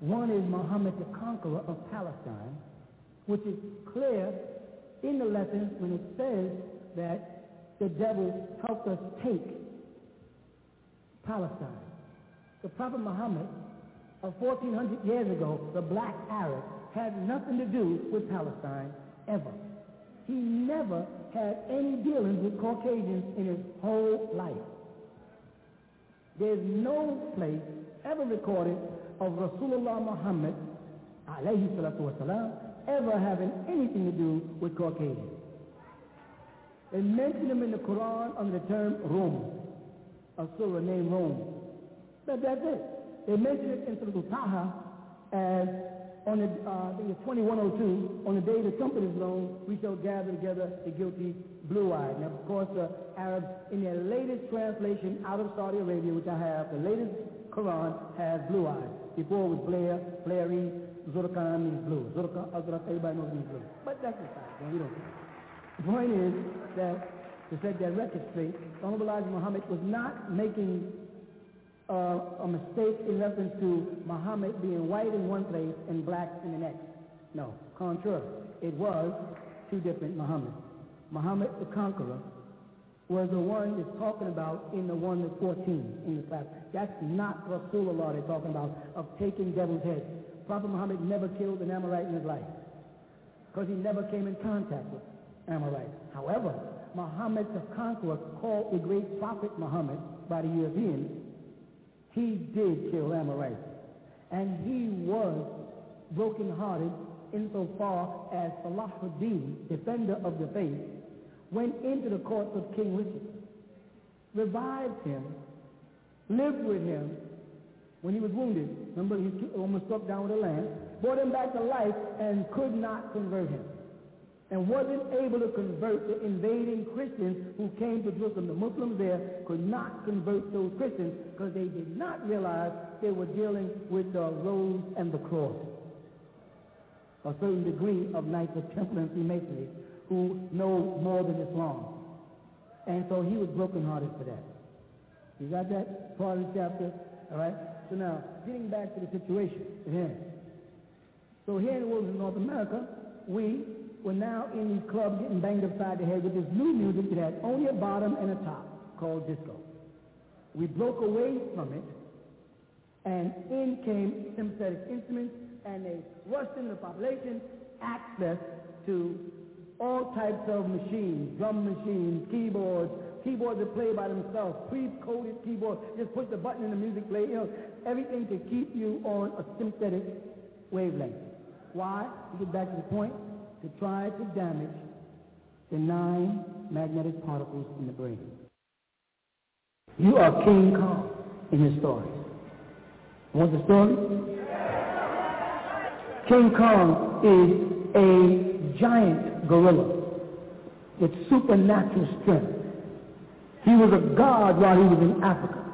One is Muhammad the conqueror of Palestine, which is clear in the lesson when it says that the devil helped us take Palestine. The Prophet Muhammad of 1400 years ago, the black Arab, had nothing to do with Palestine ever. He never had any dealings with Caucasians in his whole life. There's no place ever recorded of Rasulullah Muhammad alayhi salatu wasalam, ever having anything to do with Caucasians. They mention him in the Quran under the term Rome, a surah named Rome. But that's it. They mention it in Surah Taha as on the, uh, I think it's 2102, on the day the trumpet is blown, we shall gather together the guilty blue-eyed. Now, of course, the Arabs, in their latest translation out of Saudi Arabia, which I have, the latest Quran has blue-eyed. Before it was Blair, Blairy, Zurkhan means blue. Zurkhan, Azrak, everybody knows means blue. But that's the fact. We don't care. The point is that, to set that record straight, Honorable Elijah Muhammad was not making uh, a mistake in reference to Muhammad being white in one place and black in the next. No, contrary. It was two different Muhammads. Muhammad the Conqueror was the one that's talking about in the 1 to 14 in the class. That's not Rasulullah they're talking about, of taking devil's heads. Prophet Muhammad never killed an Amorite in his life because he never came in contact with Amorites. However, Muhammad the Conqueror, called the great prophet Muhammad by the Europeans, he did kill Amorites. And he was brokenhearted insofar as Salahuddin, defender of the faith, went into the courts of King Richard, revived him, lived with him when he was wounded. Remember, he almost struck down with a lance, brought him back to life, and could not convert him. And wasn't able to convert the invading Christians who came to Jerusalem. The Muslims there could not convert those Christians because they did not realize they were dealing with the rose and the cross. A certain degree of Knights of Templar and Freemasonry who know more than Islam. And so he was brokenhearted for that. You got that part of the chapter? All right? So now, getting back to the situation here. So here in the world of North America, we were now in these club getting banged upside the head with this new music that had only a bottom and a top called disco. We broke away from it, and in came sympathetic instruments, and they rushed into the population access to all types of machines, drum machines, keyboards, keyboards that play by themselves, pre-coded keyboards, just push the button and the music play, you know, everything to keep you on a synthetic wavelength. Why? To get back to the point, to try to damage the nine magnetic particles in the brain. You are King Kong in his story. Want the story? King Kong is a giant gorilla with supernatural strength. He was a god while he was in Africa.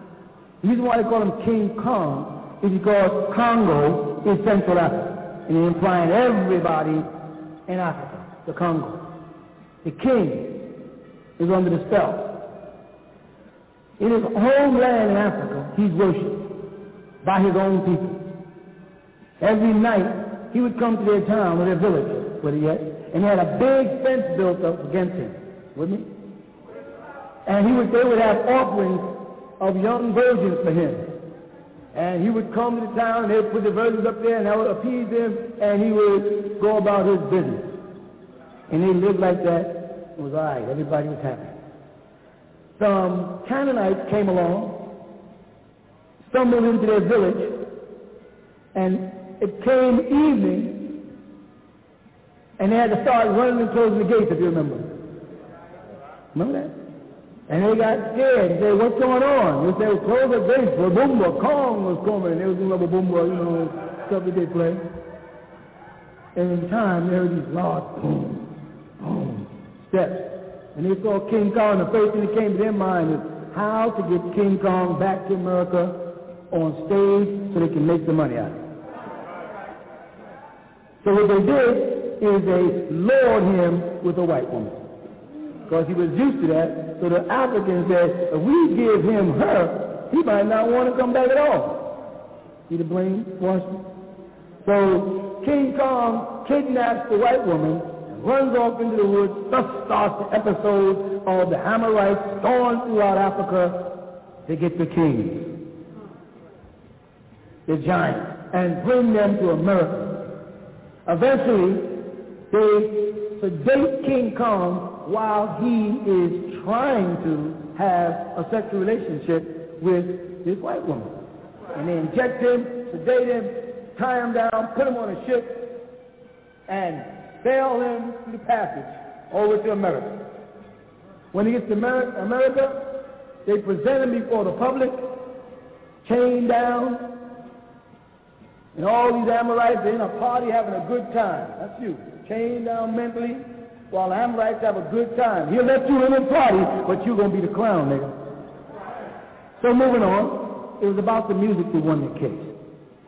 The reason why they call him King Kong is because Congo is Central Africa. And they're implying everybody in Africa, the Congo. The king is under the spell. In his homeland in Africa, he's worshipped by his own people. Every night, he would come to their town or their village, where and he had a big fence built up against him. With me? And he would, they would have offerings of young virgins for him. And he would come to the town, and they would put the virgins up there, and that would appease them, and he would go about his business. And they lived like that. It was all right. Everybody was happy. Some Canaanites came along, stumbled into their village, and it came evening, and they had to start running and closing the gates, if you remember. Remember that? And they got scared and said, what's going on? They said, close the gates. Babumba, Kong was coming. They was doing Babumba, you know, stuff that they play. And in time, there were these loud boom, boom steps. And they saw King Kong. And The first thing that came to their mind is how to get King Kong back to America on stage so they can make some money out of it. So what they did is they lured him with a white woman because he was used to that. So the African said, if we give him her, he might not want to come back at all. See the blame, Washington? So King Kong kidnaps the white woman and runs off into the woods. Thus starts the episode of the Hamorites storming throughout Africa to get the king, the giant, and bring them to America. Eventually, they sedate King Kong while he is trying to have a sexual relationship with this white woman. And they inject him, sedate him, tie him down, put him on a ship, and sail him through the passage over to America. When he gets to America, they present him before the public, chained down, and all these Amorites are in a party having a good time. That's you. Chained down mentally, while the Amorites have a good time. He'll let you in the party, but you're going to be the clown, nigga. So moving on, it was about the music that won the case.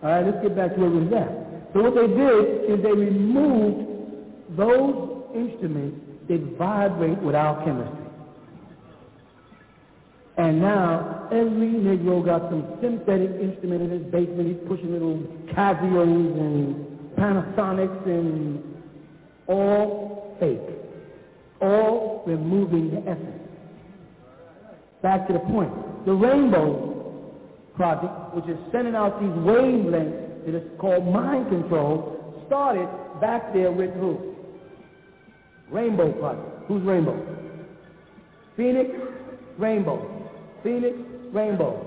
All right, let's get back to where we was at. So what they did is they removed those instruments that vibrate without chemistry. And now every Negro got some synthetic instrument in his basement. He's pushing little Casios and Panasonics and all all removing the essence. Back to the point. The Rainbow Project, which is sending out these wavelengths that is called mind control, started back there with who? Rainbow Project. Who's Rainbow? Phoenix, Rainbow. Phoenix, Rainbow.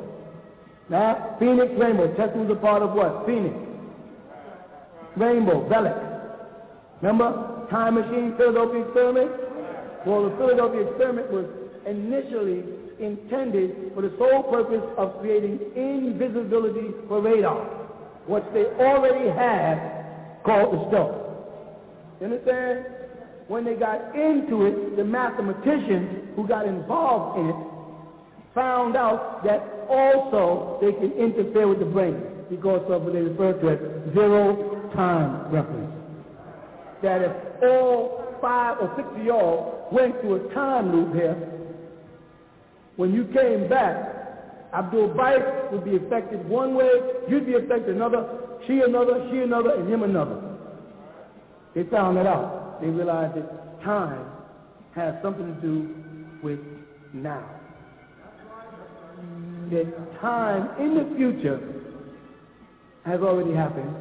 Now, Phoenix, Rainbow. Tesla was a part of what? Phoenix. Rainbow, Bellic. Remember? Time machine, Philadelphia experiment? Well, the Philadelphia experiment was initially intended for the sole purpose of creating invisibility for radar, which they already had called the stealth. You understand? When they got into it, the mathematicians who got involved in it found out that also they can interfere with the brain because of what they refer to as zero time reference. That if all five or six of y'all went through a time loop here, when you came back, Abdul Bayt would be affected one way, you'd be affected another, she another, she another, and him another. They found that out. They realized that time has something to do with now. That time in the future has already happened,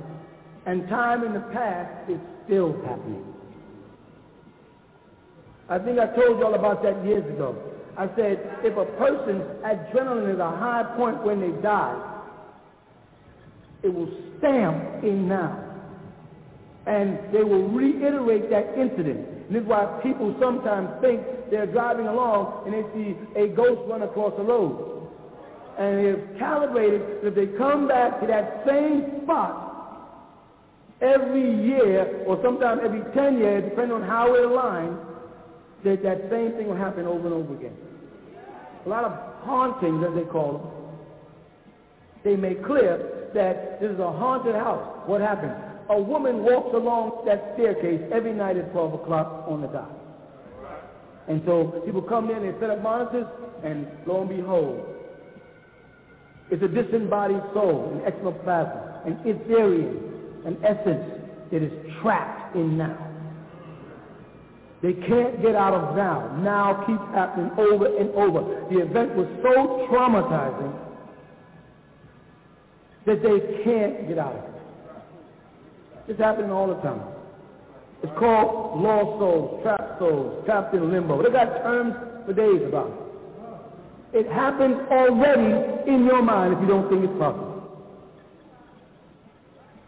and time in the past is still happening. I think I told you all about that years ago. I said, if a person's adrenaline is a high point when they die, it will stamp in now. And they will reiterate that incident. And this is why people sometimes think they're driving along and they see a ghost run across the road. And they've calibrated that if they come back to that same spot every year or sometimes every 10 years, depending on how it aligns, that that same thing will happen over and over again. A lot of hauntings, as they call them, they make clear that this is a haunted house. What happened? A woman walks along that staircase every night at 12 o'clock on the dot. And so people come in, they set up monitors, and lo and behold, it's a disembodied soul, an ectoplasm, an ethereum, an essence that is trapped in now. They can't get out of now. Now keeps happening over and over. The event was so traumatizing that they can't get out of it. It's happening all the time. It's called lost souls, trapped souls, trapped in limbo. They got terms for days about it. It happens already in your mind if you don't think it's possible.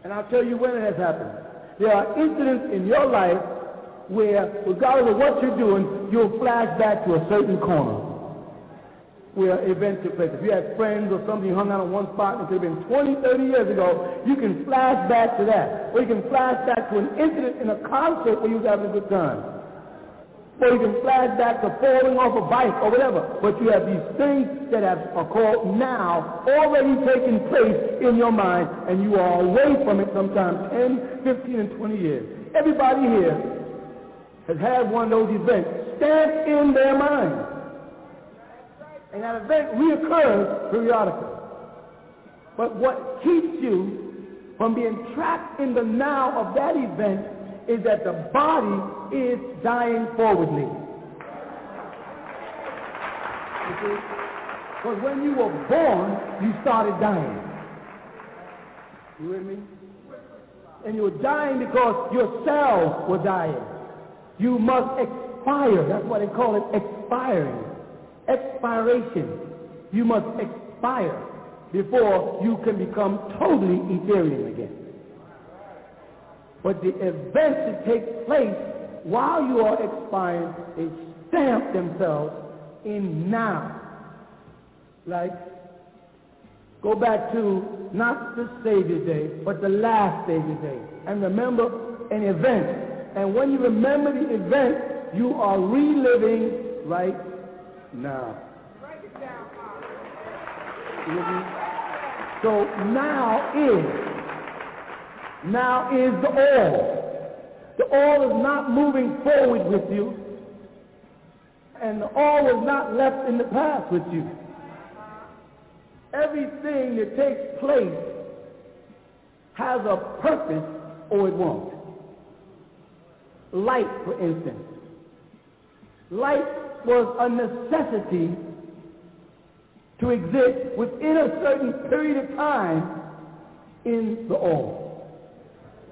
And I'll tell you when it has happened. There are incidents in your life where, regardless of what you're doing, you'll flash back to a certain corner where events took place. If you had friends or something you hung out in one spot and it could have been 20, 30 years ago, you can flash back to that. Or you can flash back to an incident in a concert where you was having a good time. Or you can flash back to falling off a bike or whatever. But you have these things that have, are called now already taking place in your mind and you are away from it sometimes 10, 15, and 20 years. Everybody here has had one of those events stamped in their mind. And that event reoccurs periodically. But what keeps you from being trapped in the now of that event is that the body is dying forwardly. Because when you were born, you started dying. You with me? And you were dying because your cells were dying. You must expire. That's why they call it expiring expiration. You must expire before you can become totally ethereal again. But the events that take place while you are expiring, they stamp themselves in now. Like, go back to not the Savior's day, but the last Savior's day. And remember an event. And when you remember the event, you are reliving right now. So now is, now is the all. The all is not moving forward with you, and the all is not left in the past with you. Everything that takes place has a purpose or it won't. Light, for instance. Light was a necessity to exist within a certain period of time in the all.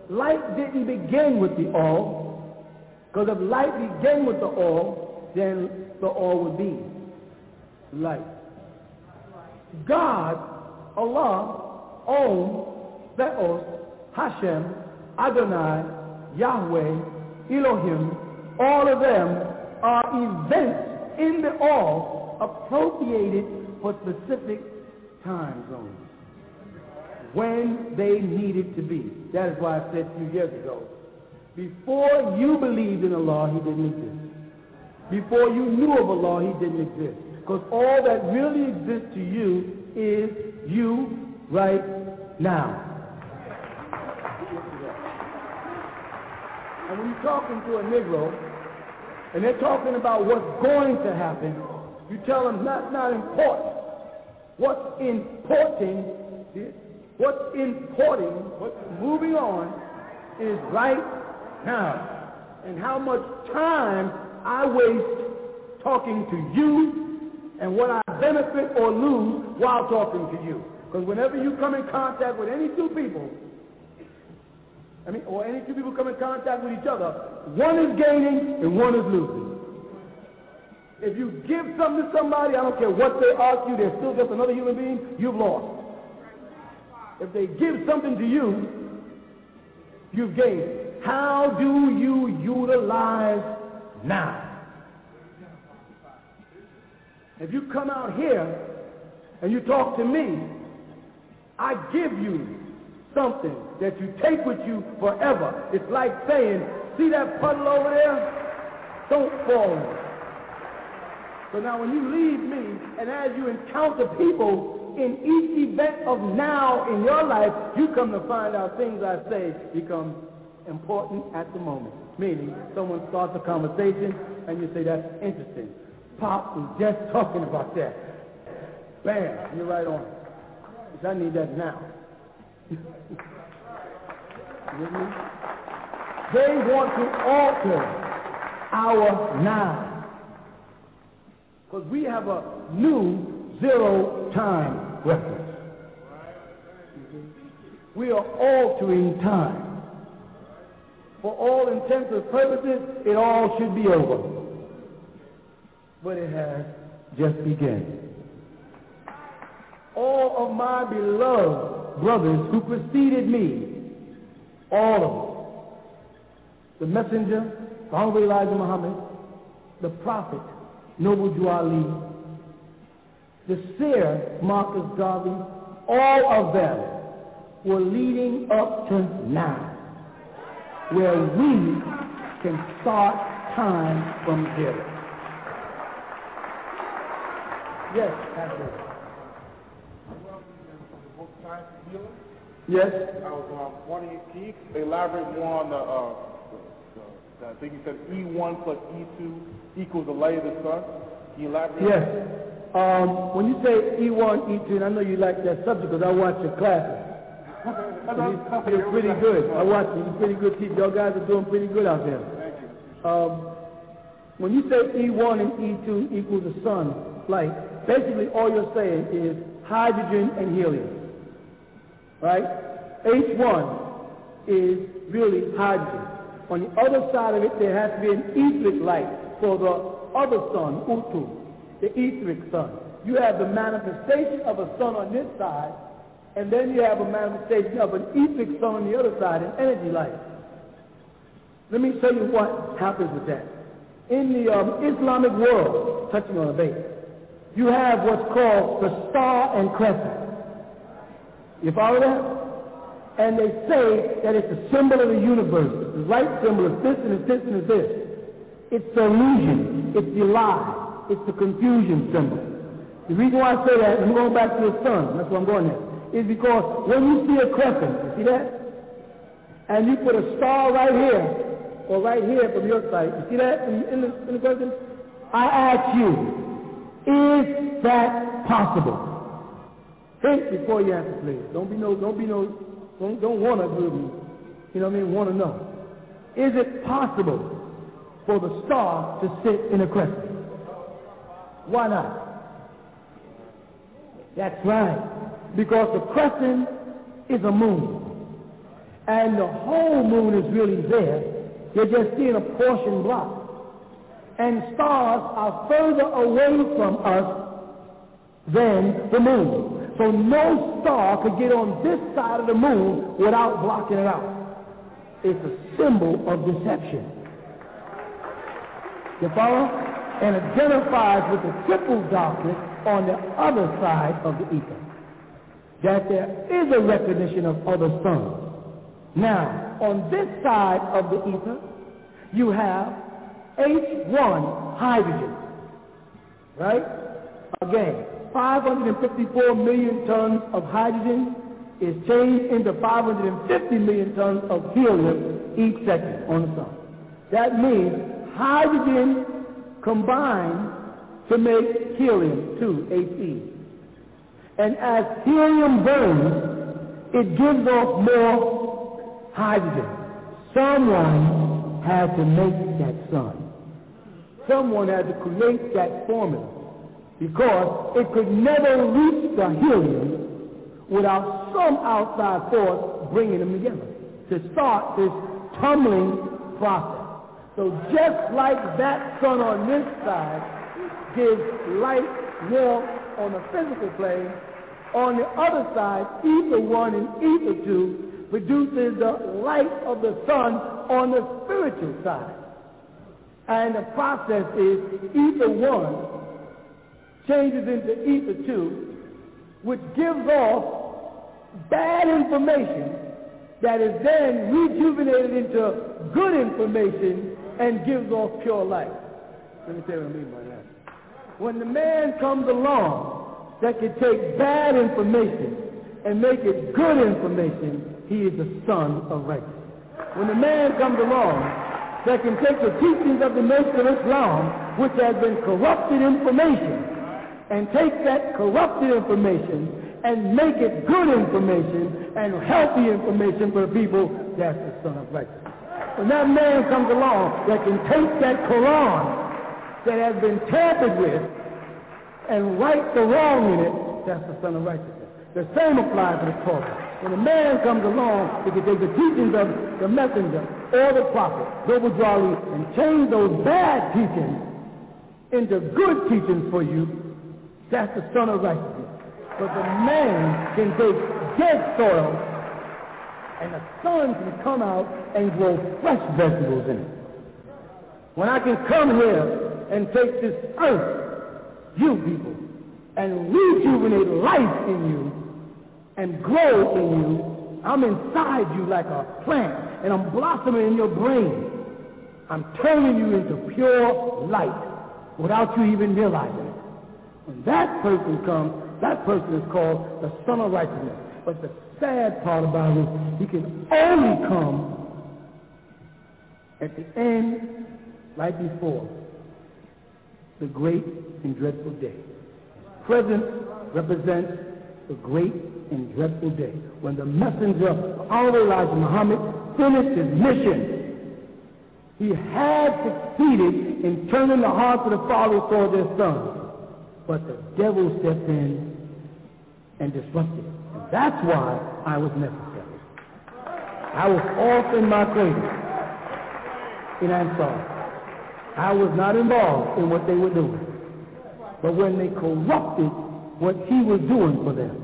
Light didn't begin with the all, because if light began with the all, then the all would be light. God, Allah, Om, Theos, Hashem, Adonai, Yahweh, Elohim, all of them are events in the all appropriated for specific time zones when they needed to be. That is why I said a few years ago, before you believed in Allah, He didn't exist. Before you knew of Allah, He didn't exist. Because all that really exists to you is you right now. And when you're talking to a Negro, and they're talking about what's going to happen, you tell them that's not important. What's importing, what's important, what's moving on is right now. And how much time I waste talking to you and what I benefit or lose while talking to you. Because whenever you come in contact with any two people, I mean, or any two people come in contact with each other, one is gaining and one is losing. If you give something to somebody, I don't care what they ask you, they're still just another human being, you've lost. If they give something to you, you've gained. How do you utilize now? If you come out here and you talk to me, I give you something that you take with you forever. It's like saying, see that puddle over there? Don't fall in it. So now when you leave me, and as you encounter people in each event of now in your life, you come to find out things I say become important at the moment. Meaning, someone starts a conversation and you say, that's interesting. Pop was just talking about that. Bam, you're right on. I need that now. they want to alter our now. Because we have a new zero time reference. We are altering time. For all intents and purposes, it all should be over. But it has just begun. All of my beloved brothers who preceded me, all of them, the messenger, the Honorable Elijah Muhammad, the prophet, Noble Drew Ali, the seer, Marcus Garvey, all of them were leading up to now, where we can start time from here. Yes, absolutely. Yes. I was um, wondering, can you elaborate more on the, uh, the, the, I think you said E1 plus E2 equals the light of the sun. Can you elaborate? Yes. Um, when you say E1, E2, and I know you like that subject because I watch your classes. You're pretty good. I watch you. You're pretty good teacher. Y'all guys are doing pretty good out there. Thank you. Um, when you say E1 and E2 equals the sun light, basically all you're saying is hydrogen and helium. Right? H1 is really hydrogen. On the other side of it, there has to be an etheric light for the other sun, Utu, the etheric sun. You have the manifestation of a sun on this side, and then you have a manifestation of an etheric sun on the other side, an energy light. Let me tell you what happens with that. In the um, Islamic world, touching on a base, you have what's called the star and crescent. You follow that? And they say that it's a symbol of the universe. The light symbol is this and it's this and it's this. It's the illusion. It's the lie. It's the confusion symbol. The reason why I say that, I'm going back to the sun, that's where I'm going there, is because when you see a crescent, you see that? And you put a star right here, or right here from your side, you see that in, in, the, in the crescent? I ask you, is that possible? Think before you answer, please. Don't be no, don't be no, don't, don't want to do You know what I mean? Want to know. Is it possible for the star to sit in a crescent? Why not? That's right. Because the crescent is a moon. And the whole moon is really there. You're just seeing a portion block. And stars are further away from us than the moon. So no star could get on this side of the moon without blocking it out. It's a symbol of deception. You follow? And identifies with the triple darkness on the other side of the ether. That there is a recognition of other suns. Now, on this side of the ether, you have H1 hydrogen. Right? Again, 554 million tons of hydrogen is changed into 550 million tons of helium each second on the sun. That means hydrogen combined to make helium 2, He. And as helium burns, it gives off more hydrogen. Someone had to make that sun. Someone had to create that formula because it could never reach the helium without some outside force bringing them together to start this tumbling process. So just like that sun on this side gives light, warmth on the physical plane, on the other side, ether 1 and ether 2 produces the light of the sun on the spiritual side. And the process is ether 1 changes into ether 2, which gives off bad information that is then rejuvenated into good information and gives off pure light. Let me tell you what I mean by that. When the man comes along that can take bad information and make it good information, he is the son of righteousness. When the man comes along that can take the teachings of the Nation of Islam, which has been corrupted information, and take that corrupted information and make it good information and healthy information for the people, that's the son of righteousness. When that man comes along that can take that Quran that has been tampered with and right the wrong in it, that's the son of righteousness. The same applies to the Torah. When a man comes along, he can take the teachings of the messenger or the prophet, Noble Drew Ali, and change those bad teachings into good teachings for you. That's the son of righteousness. But the man can take dead soil and the sun can come out and grow fresh vegetables in it. When I can come here and take this earth, you people, and rejuvenate life in you and grow in you. I'm inside you like a plant, and I'm blossoming in your brain. I'm turning you into pure light without you even realizing it. When that person comes, that person is called the Son of Righteousness. But the sad part about it he can only come at the end, like before, the great and dreadful day. Present represents the great and dreadful day when the messenger of Elijah Muhammad finished his mission. He had succeeded in turning the hearts of the fathers toward their sons. But the devil stepped in and disrupted it. And that's why I was necessary. I was off in my cradle in Ansar. I was not involved in what they were doing. But when they corrupted what he was doing for them,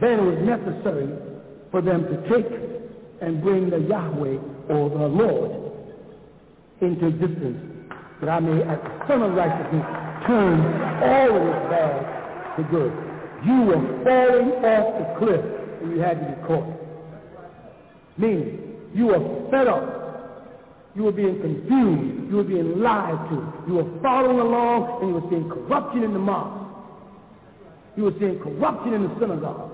then it was necessary for them to take and bring the Yahweh or the Lord into existence that I may, as the Son of Righteousness, turn all of this bad to good. You were falling off the cliff and you had to be caught. Meaning, you were fed up you were being confused. You were being lied to. You were following along and you were seeing corruption in the mosque. You were seeing corruption in the synagogue.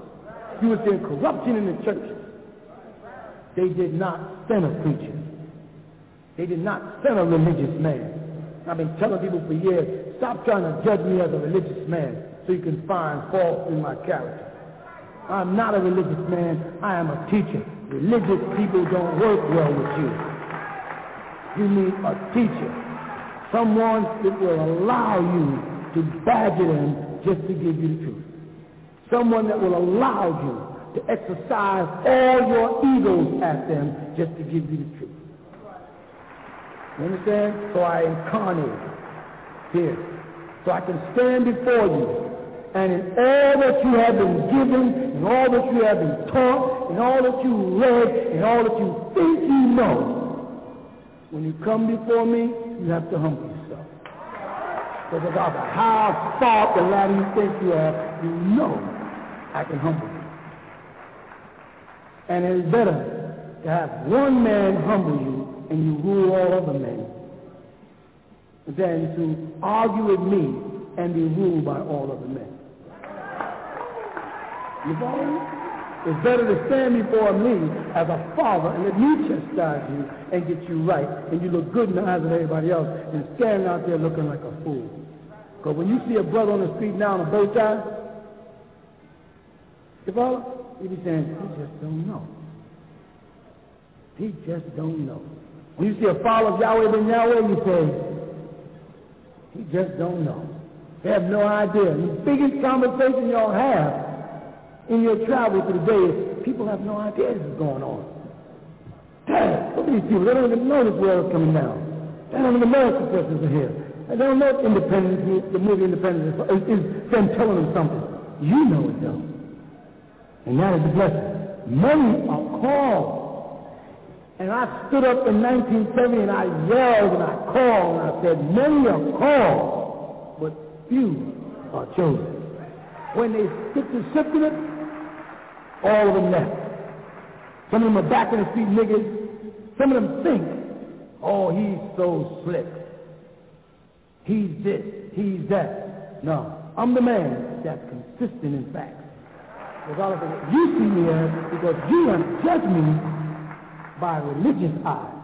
You were seeing corruption in the churches. They did not send a preacher. They did not send a religious man. I've been telling people for years, stop trying to judge me as a religious man so you can find fault in my character. I'm not a religious man. I am a teacher. Religious people don't work well with you. You need a teacher. Someone that will allow you to badger them just to give you the truth. Someone that will allow you to exercise all your egos at them just to give you the truth. You understand? So I incarnate here. So I can stand before you. And in all that you have been given, and all that you have been taught, and all that you read, and all that you think you know, when you come before me, you have to humble yourself. Because about how far the ladder you think you are, you know I can humble you. And it is better to have one man humble you and you rule all other men than to argue with me and be ruled by all other men. You follow me? It's better to stand before me as a father and let me chastise you and get you right and you look good in the eyes of everybody else than standing out there looking like a fool. Because when you see a brother on the street now in a bow tie, you follow? You be saying, he just don't know. He just don't know. When you see a follower of Yahweh ben Yahweh, you say, he just don't know. They have no idea. The biggest conversation y'all have in your travel through the day is people have no idea this is going on. Dad, look at these people. They don't even know this world is coming down. They don't even know successes are here. They don't know independence, the movie Independence is, is them telling them something. You know it though. And that is the blessing. Many are called. And I stood up in 1970 and I yelled and I called and I said, many are called, but few are chosen. When they get to sifting it, all of them left. Some of them are back in the street niggas. Some of them think, oh, he's so slick. He's this, he's that. No, I'm the man that's consistent in facts. Regardless of what you see me as, because you have me by religious eyes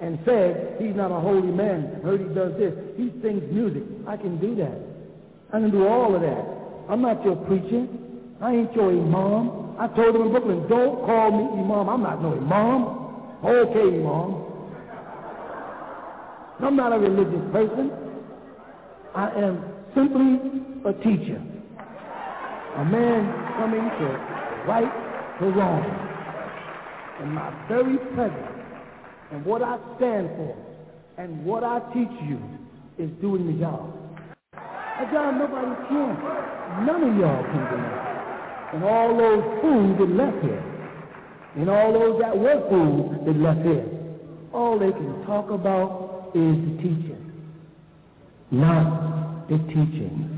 and said he's not a holy man. Heard he does this. He sings music. I can do that. I can do all of that. I'm not your preacher. I ain't your imam. I told him in Brooklyn, don't call me imam. I'm not no imam. Okay, imam. I'm not a religious person. I am simply a teacher. A man coming to right the wrong. And my very presence and what I stand for and what I teach you is doing the job. A job nobody can. None of y'all can do. And all those fools that left here, and all those that were fools that left here, all they can talk about is the teaching, not the teaching.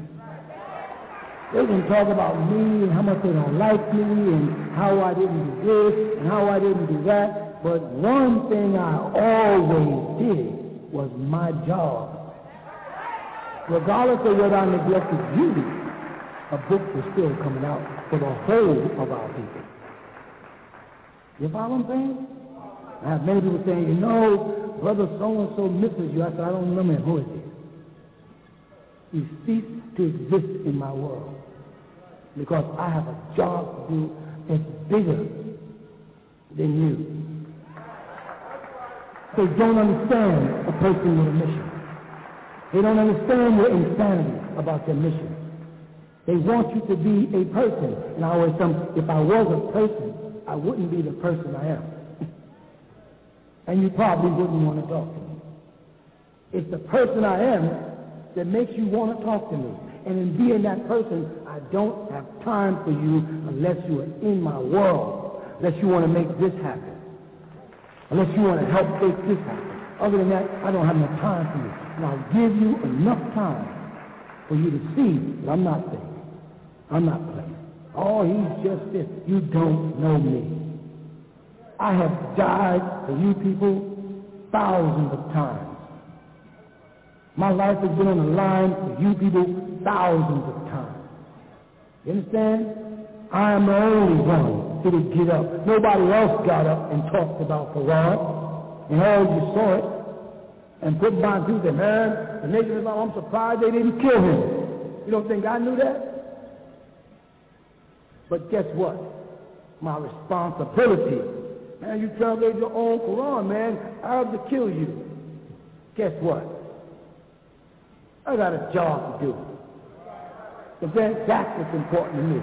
They can talk about me and how much they don't like me and how I didn't do this and how I didn't do that. But one thing I always did was my job. Regardless of whether I neglected duty, a book was still coming out for the whole of our people. You follow what I'm saying? I have many people saying, you know, brother so-and-so misses you. I said, I don't remember him. Who is he? He ceased to exist in my world because I have a job to do that's bigger than you. They don't understand a person with a mission. They don't understand your insanity about your mission. They want you to be a person. And I always tell if I was a person, I wouldn't be the person I am. and you probably wouldn't want to talk to me. It's the person I am that makes you want to talk to me. And in being that person, I don't have time for you unless you are in my world, unless you want to make this happen, unless you want to help make this happen. Other than that, I don't have no time for you. And I'll give you enough time for you to see that I'm not there. I'm not playing. Oh, he's just this. You don't know me. I have died for you people thousands of times. My life has been on the line for you people thousands of. You understand? I am the only one who would get up. Nobody else got up and talked about the Farad. And all you saw it. And put my two said, man, the nation of I'm surprised they didn't kill him. You don't think I knew that? But guess what? My responsibility. Man, you translate your own Quran, man. I have to kill you. Guess what? I got a job to do. But then that's what's important to me.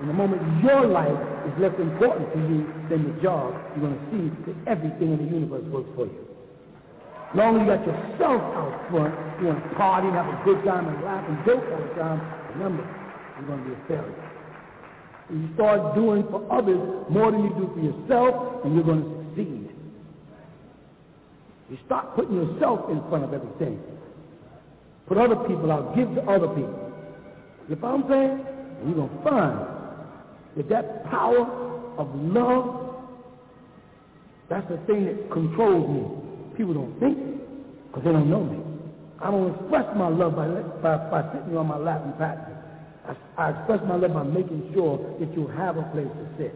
And the moment your life is less important to you than the job, you're going to see that everything in the universe works for you. As long as you got yourself out front, you want to party and have a good time and laugh and joke all the time, remember, you're going to be a failure. And you start doing for others more than you do for yourself, and you're going to succeed. You start putting yourself in front of everything. Put other people out. Give to other people. You know what I'm saying? And you're going to find that that power of love, that's the thing that controls me. People don't think because they don't know me. I don't express my love by, by, by sitting you on my lap and patting you. I, I express my love by making sure that you have a place to sit.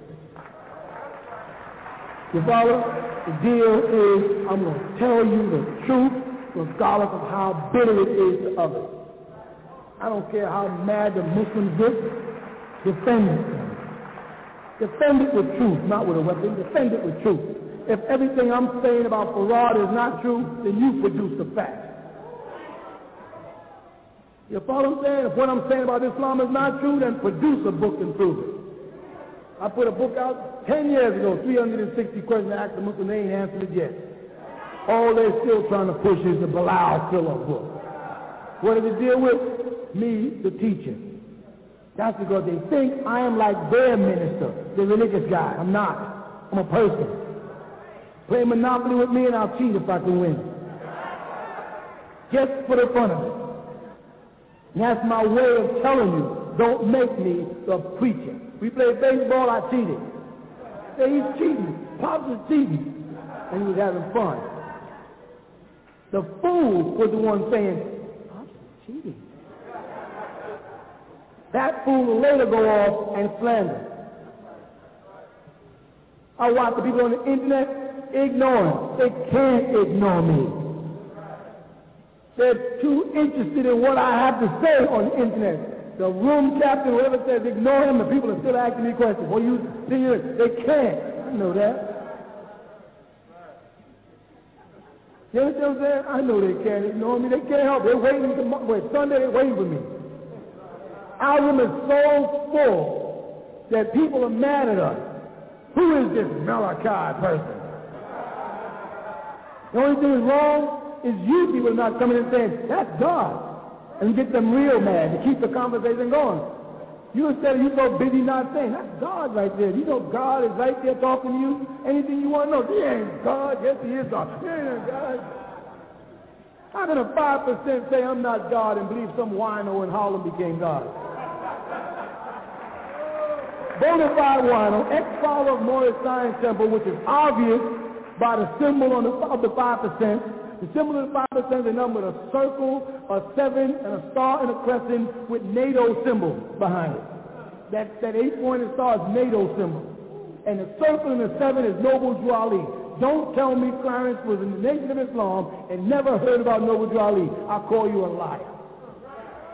You follow? The deal is I'm going to tell you the truth regardless of how bitter it is to others. I don't care how mad the Muslims get, defend it. Defend it with truth, not with a weapon. Defend it with truth. If everything I'm saying about Farad is not true, then you produce the facts. You follow what I'm saying? If what I'm saying about Islam is not true, then produce a book and prove it. I put a book out 10 years ago, 360 questions to ask the Muslim, they ain't answered it yet. All they're still trying to push is the Bilal Philip book. What does it deal with? Me, the teacher. That's because they think I am like their minister, the religious guy. I'm not. I'm a person. Play Monopoly with me and I'll cheat if I can win. Just for the fun of it. And that's my way of telling you, don't make me the preacher. We played baseball, I cheated. Say he's cheating. Pops is cheating. And he was having fun. The fool was the one saying, Pops is cheating. That fool will later go off and slander. I watch the people on the internet ignoring. They can't ignore me. They're too interested in what I have to say on the internet. The room captain, whoever says ignore him, the people are still asking me questions. Well, you see, they can't. I know that. You understand what I'm saying? I know they can't ignore me. They can't help. They're waiting. To, wait, Sunday, they're waiting for me. Our room is so full that people are mad at us. Who is this Malachi person? The only thing wrong is you people not coming and saying, that's God. And get them real mad to keep the conversation going. You instead of you so busy not saying, that's God right there. You know God is right there talking to you. Anything you want to know, he ain't God. Yes, he is God. He ain't God. How can a 5% say I'm not God and believe some wino in Harlem became God? Bonafide wino, ex-follower of Moorish Science Temple, which is obvious by the symbol on the, of the 5%. The symbol of the 5% is a number of a circle, a seven, and a star and a crescent with NATO symbol behind it. That, that eight-pointed star is NATO symbol. And the circle and the seven is Noble Drew Don't tell me Clarence was in the Nation of Islam and never heard about Noble Drew I'll call you a liar.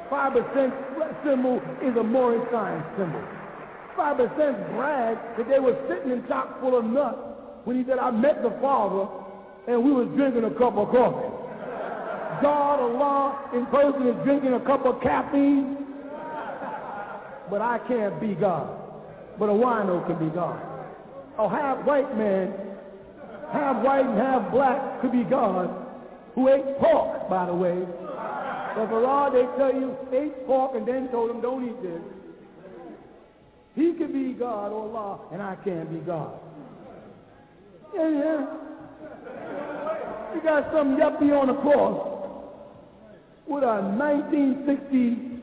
5% symbol is a Moorish science symbol. 5% brag that they were sitting in chock full of nuts when he said, I met the Father and we was drinking a cup of coffee. God, Allah in person is drinking a cup of caffeine. But I can't be God. But a wino can be God. A half white man, half white and half black could be God, who ate pork, by the way. But for all they tell you, ate pork and then told him, don't eat this. He can be God, or Allah, and I can't be God. Yeah, yeah. You got some yuppie on the cross with a 1960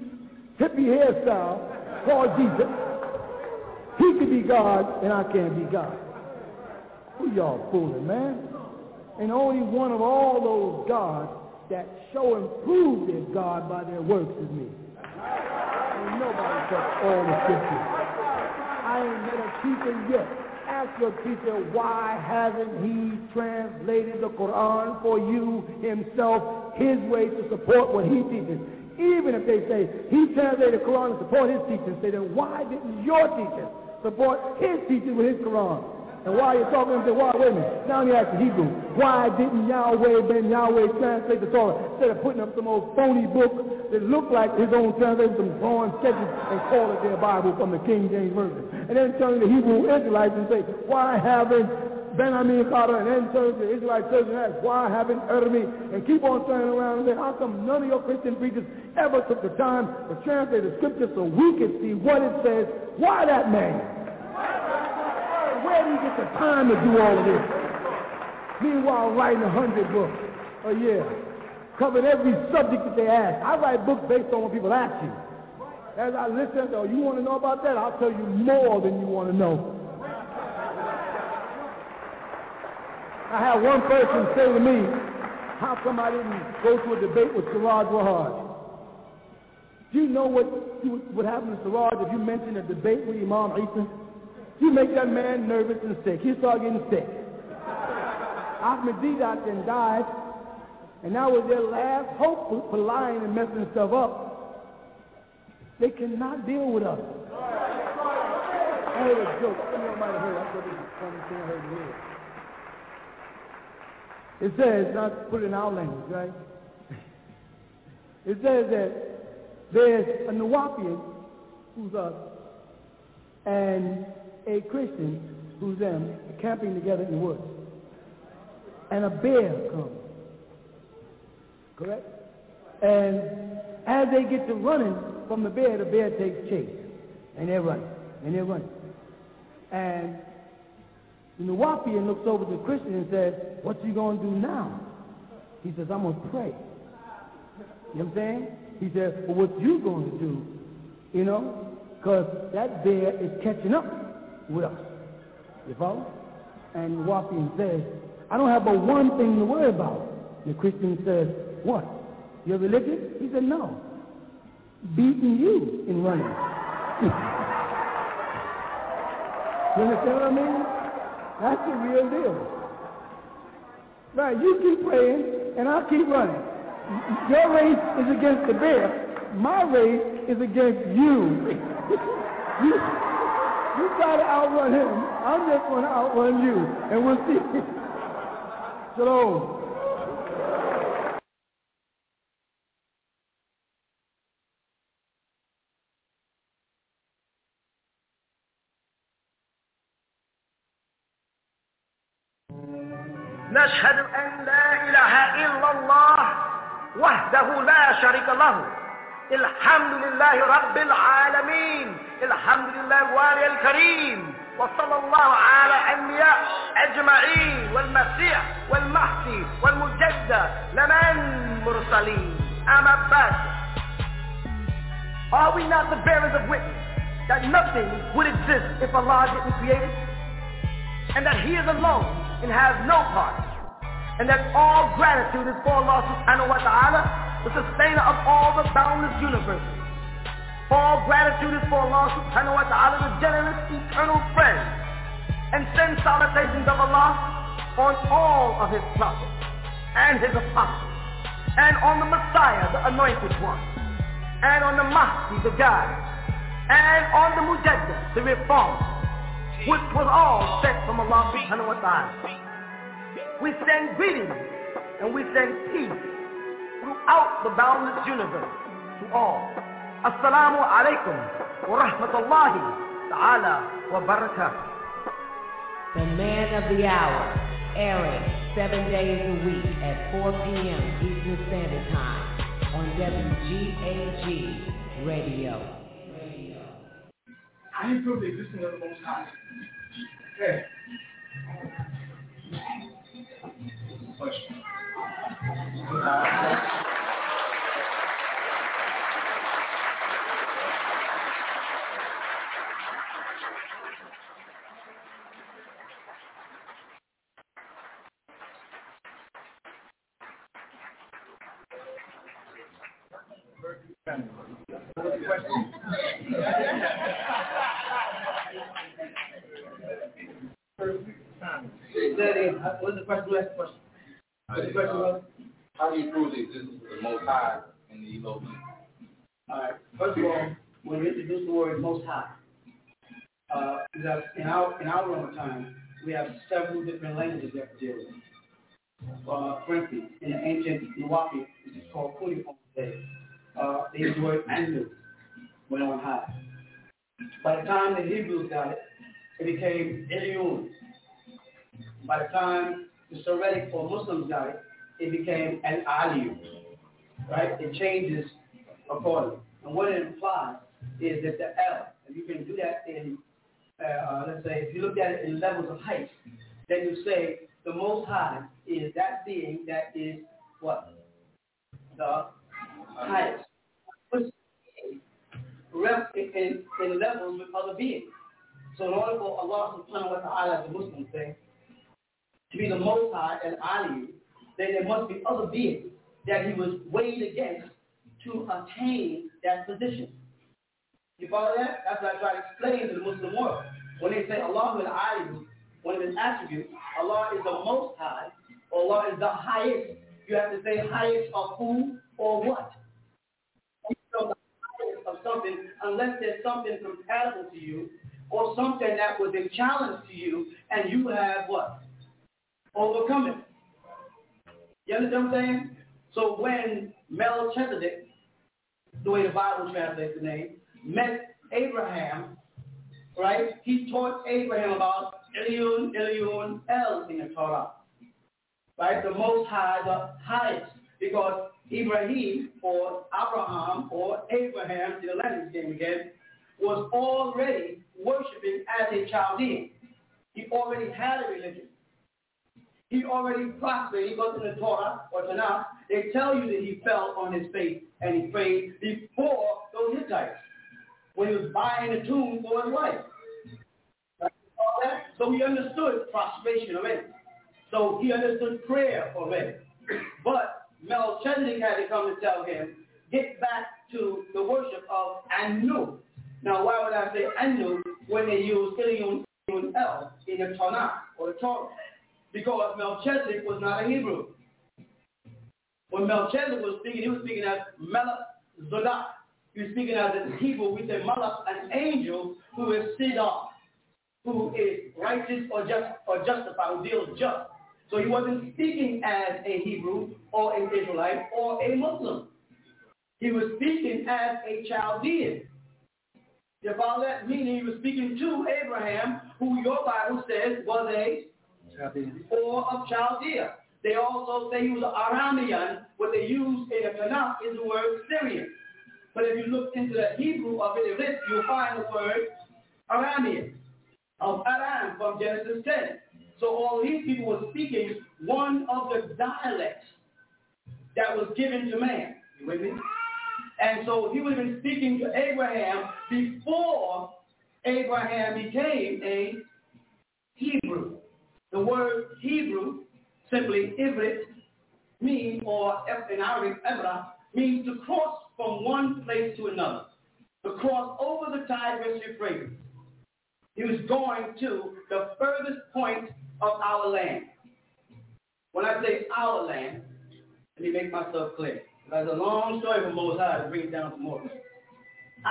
hippie hairstyle called Jesus. He could be God, and I can't be God. Who y'all fooling, man? And only one of all those gods that show and prove they're God by their works is me. And nobody touched all the scriptures. I ain't met a teacher yet. Ask your teacher, why hasn't he translated the Quran for you himself, his way to support what he teaches? Even if they say he translated the Quran to support his teaching, say then why didn't your teacher support his teaching with his Quran? And while you're talking, say, why, wait a minute, now you ask the Hebrew, why didn't Yahweh ben Yahweh translate the Torah instead of putting up some old phony book that looked like his own translation, some drawing sketches, and call it their Bible from the King James Version? And then turn to the Hebrew Israelites and say, why haven't Ben Ammi Carter, and then turn to the Israelite church and ask, why haven't Ermi, and keep on turning around and say, how come none of your Christian preachers ever took the time to translate the scripture so we could see what it says? Why that man? Where do you get the time to do all of this? Meanwhile, writing a hundred books a year, covering every subject that they ask. I write books based on what people ask you. As I listen, oh, you want to know about that? I'll tell you more than you want to know. I had one person say to me, how come I didn't go to a debate with Siraj Wahaj? Do you know what would happen to Siraj if you mentioned a debate with Imam Isa? You make that man nervous and sick. He start getting sick. Ahmed Deedat then died, and that was their last hope for lying and messing stuff up. They cannot deal with us. I heard a joke. Might have heard. I thought this was funny. Heard it It says, not put it in our language, right? It says that there's a Nuwaubian who's us, and a Christian who's them camping together in the woods. And a bear comes. Correct? And as they get to running from the bear, the bear takes chase. And they're running. And they're running. And the Nuwaubian looks over to the Christian and says, what you going to do now? He says, I'm going to pray. You know what I'm saying? He says, Well, what you going to do? You know? Because that bear is catching up with us. You follow? And Wapian says, I don't have but one thing to worry about. The Christian says, what? Your religion? He said, no. beating you in running. you understand what I mean? That's the real deal. Right, you keep praying and I'll keep running. Your race is against the bear. My race is against you. you, you try to outrun him. I'm just going to outrun you. And we'll see. Shalom. نشهد أن لا إله إلا الله وحده لا شريك له الحمد لله رب العالمين الحمد لله الوالي الكريم وصلى الله على أنبياء أجمعين والمسيح والمهدي والمجدد لمن مرسلين أما بعد Are we not the bearers of witness that nothing would exist if Allah didn't create it? And that He is alone and has no part. And that all gratitude is for Allah subhanahu wa ta'ala, The sustainer of all the boundless universes. All gratitude is for Allah subhanahu wa ta'ala, the generous eternal friend. And send salutations of Allah on all of his prophets and his apostles. And on the Messiah, the anointed one. And on the Mahdi, the guide. And on the Mujaddid, the reformer which was all sent from Allah subhanahu wa ta'ala. We send greetings and we send peace throughout the boundless universe to all. Assalamu alaikum wa rahmatullahi ta'ala wa barakatuh. The man of the hour, airing seven days a week at 4 p.m. Eastern Standard Time on WGAG Radio. I ain't prove the existence of the Most High. Okay. Question. What's the question? Last question. What's the question was? How do you prove the existence of the Most High in the Elohim? All right. First of all, when we introduce the word Most High, uh, because in our in our Roman time, we have several different languages that with. Uh, for instance, in the ancient Nuwapi, which is called Cuneiform today, uh, they use the word Anu, went on high. By the time the Hebrews got it, it became Elyon. By the time the Soretic or Muslims got it, it became an aliyu. Right? It changes accordingly. And what it implies is that the L, and you can do that in, uh, uh, let's say, if you look at it in levels of height, then you say the Most High is that being that is what? The highest. Rep in, in levels with other beings. So in order for Allah subhanahu wa ta'ala, the Muslims say, to be the Most High and Ali, then there must be other beings that he was weighed against to attain that position. You follow that? That's what I try to explain to the Muslim world. When they say Allah is Ali, one of his attributes, Allah is the Most High, Allah is the highest. You have to say highest of who or what. Know the highest of something unless there's something compatible to you or something that was a challenge to you and you have what? overcome it. You understand what I'm saying? So when Melchizedek, the way the Bible translates the name, met Abraham, right? He taught Abraham about Elyon, Elyon, El in the Torah. Right? The Most High, the highest. Because Ibrahim, or Abraham, or Abraham, the language game again, was already worshiping as a Chaldean. He already had a religion. He already prospered. He goes in the Torah or Tanakh. They tell you that he fell on his face and he prayed before those Hittites when he was buying a tomb for his wife. So he understood prostration already. So he understood prayer already. But Melchizedek had to come and tell him get back to the worship of Anu. Now, why would I say Anu when they use Elyon El in the Tanakh or the Torah? Because Melchizedek was not a Hebrew. When Melchizedek was speaking, he was speaking as Melech Zodak. He was speaking as in Hebrew, we say Malach, an angel who is Sidar, who is righteous or just or justified, who deals just. So he wasn't speaking as a Hebrew or an Israelite or a Muslim. He was speaking as a Chaldean. You follow that? Meaning he was speaking to Abraham, who your Bible says was a Chaldean. or of Chaldea. They also say he was an Aramean. What they use in the Tanakh is the word Syrian. But if you look into the Hebrew of it, you'll find the word Aramean, of Aram from Genesis 10. So all these people were speaking one of the dialects that was given to man. You with me? And so he would have been speaking to Abraham before Abraham became a Hebrew. The word Hebrew, simply Ivrit, means, or in Arabic, Ebra, means to cross from one place to another, to cross over the Tigris Euphrates. He was going to the furthest point of our land. When I say our land, let me make myself clear. That's a long story for Most High to bring it down to more.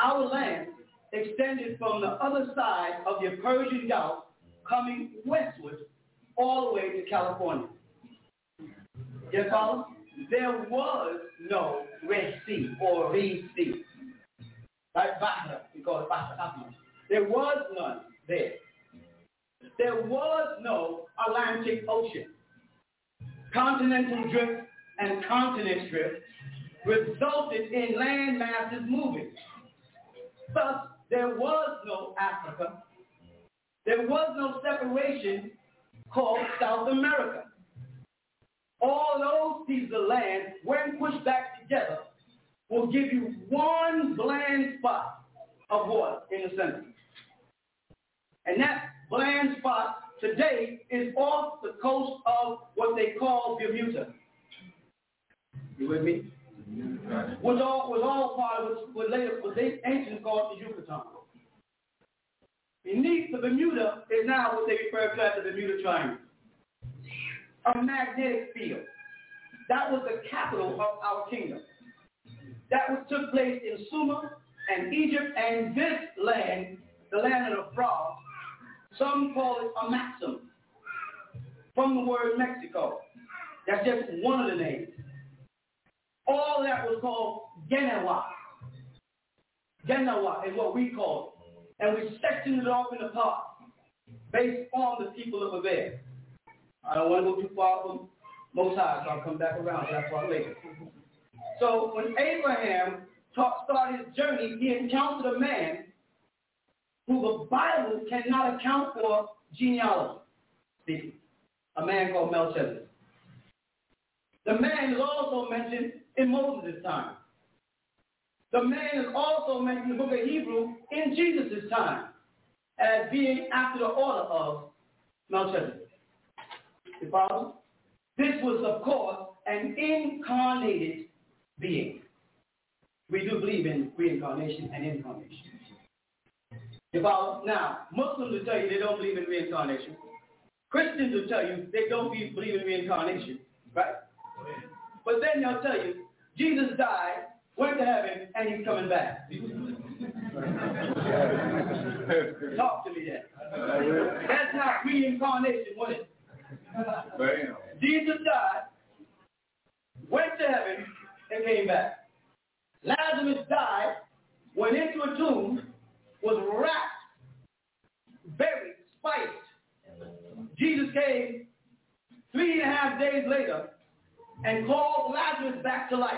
Our land extended from the other side of the Persian Gulf, coming westward all the way to California. Yes, follow? There was no Red Sea or Red Sea. Like Bahra, we call it Bahra There was none there. There was no Atlantic Ocean. Continental drift and continent drift resulted in land masses moving. Thus, there was no Africa. There was no separation called South America. All those pieces of land, when pushed back together, will give you one bland spot of water in the center. And that bland spot today is off the coast of what they call Bermuda. You with me? Was all was all part of what later was they ancient called the Yucatan. Beneath the Bermuda is now what they refer to as the Bermuda Triangle. A magnetic field. That was the capital of our kingdom. That was, took place in Sumer and Egypt and this land, the land of the frogs, some call it a maxim from the word Mexico. That's just one of the names. All that was called Genawa. Genawa is what we call it. And we sectioned it off in the parts based on the people were there. I don't want to go too far from Most High, so I'll come back around to that part later. So when Abraham started his journey, he encountered a man who the Bible cannot account for genealogy speaking, a man called Melchizedek. The man is also mentioned in Moses' time. The man is also mentioned in the book of Hebrew in Jesus' time as being after the order of Melchizedek. You follow? This was, of course, an incarnated being. We do believe in reincarnation and incarnation. You? Now, Muslims will tell you they don't believe in reincarnation. Christians will tell you they don't believe in reincarnation, right? But then they'll tell you Jesus died, went to heaven, and he's coming back. Talk to me then. That's not reincarnation, was it? Jesus died, went to heaven, and came back. Lazarus died, went into a tomb, was wrapped, buried, spiced. Jesus came three and a half days later and called Lazarus back to life.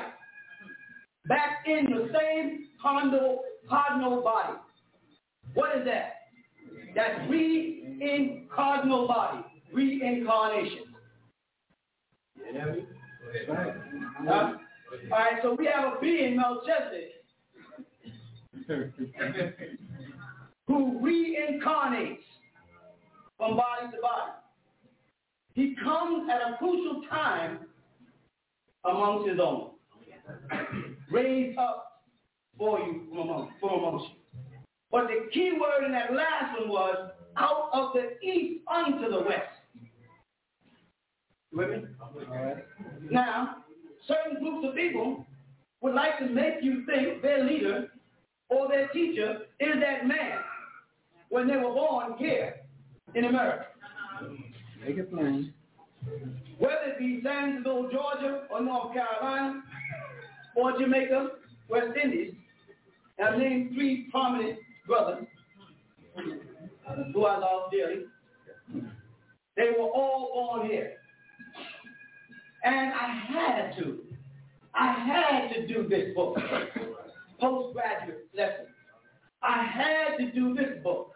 Back in the same cardinal, cardinal body. What is that? That's reincarnal body. Reincarnation. You know All right, so we have a being, Melchizedek, who reincarnates from body to body. He comes at a crucial time amongst his own. raised up for you from among, from amongst you. But the key word in that last one was out of the east unto the west. You with me? Now, certain groups of people would like to make you think their leader or their teacher is that man when they were born here in America. Make it plain. Whether it be Jacksonville, Georgia, or North Carolina, or Jamaica, West Indies, I've named three prominent brothers who I love dearly. They were all born here. And I had to. I had to do this book, postgraduate lesson. I had to do this book,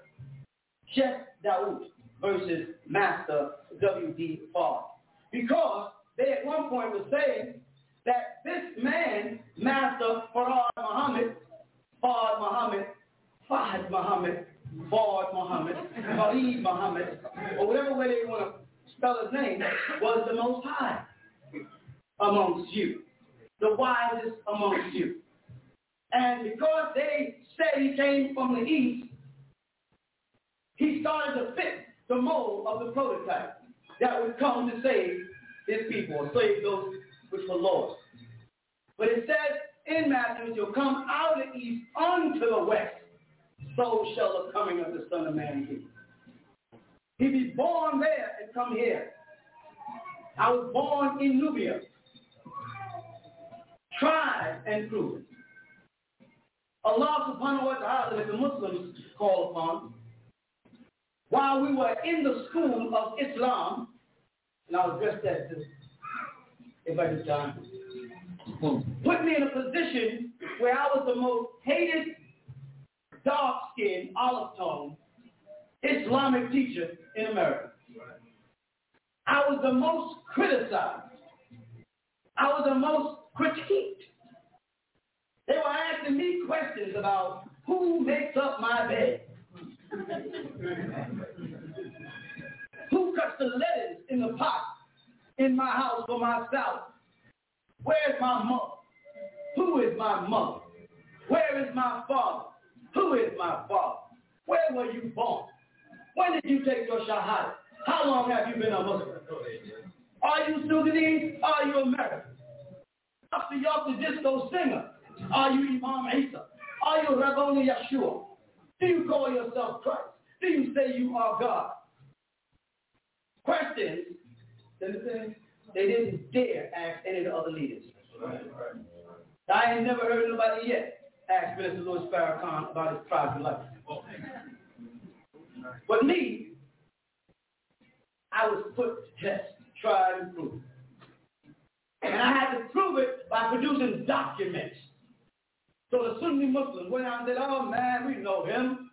Sheikh Daoud versus Master W.D. Fard. Because they at one point were saying that this man, Master Farad Muhammad, Fard Muhammad, Fahd Muhammad, Fard Muhammad, Khalid Muhammad, or whatever way they want to spell his name, was the most high amongst you, the wisest amongst you. And because they said he came from the east, he started to fit the mold of the prototype that would come to save his people, or save those which were lost. But it says in Matthew, you'll come out of the east unto the west, so shall the coming of the Son of Man be. He be born there and come here. I was born in Nubia. Tried and proven. Allah subhanahu wa ta'ala that the Muslims call upon, while we were in the school of Islam, and I'll address that if I time, put me in a position where I was the most hated, dark-skinned, olive-toned Islamic teacher in America. I was the most criticized. I was the most critiqued. They were asking me questions about who makes up my bed. Who cuts the lettuce in the pot in my house for myself? Where's my mother? Who is my mother? Where is my father? Who is my father? Where were you born? When did you take your shahada? How long have you been a Muslim? Are you Sudanese? Are you American? After off the disco singer? Are you Imam Isa? Are you Rabboni Yeshua? Do you call yourself Christ? Do you say you are God? Questions they didn't dare ask any of the other leaders. I ain't never heard nobody yet ask Minister Louis Farrakhan about his private life. But me, I was put to test, tried and proved. And I had to prove it by producing documents. So the Sunni Muslims went out and said, oh man, we know him.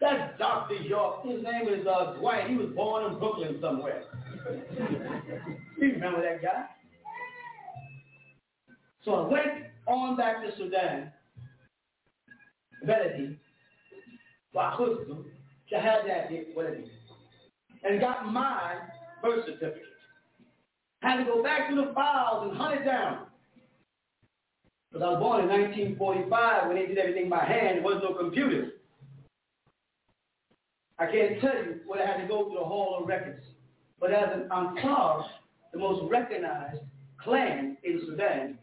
That's Dr. York. His name is uh, Dwight. He was born in Brooklyn somewhere. you remember that guy? So I went on back to Sudan, Beladi, Wahusnu, Shahadati, Beladi, and got my birth certificate. Had to go back to the files and hunt it down. Because I was born in 1945 when they did everything by hand. There was no computers. I can't tell you what I had to go through the Hall of Records. But as an Ansar, the most recognized clan in Sudan,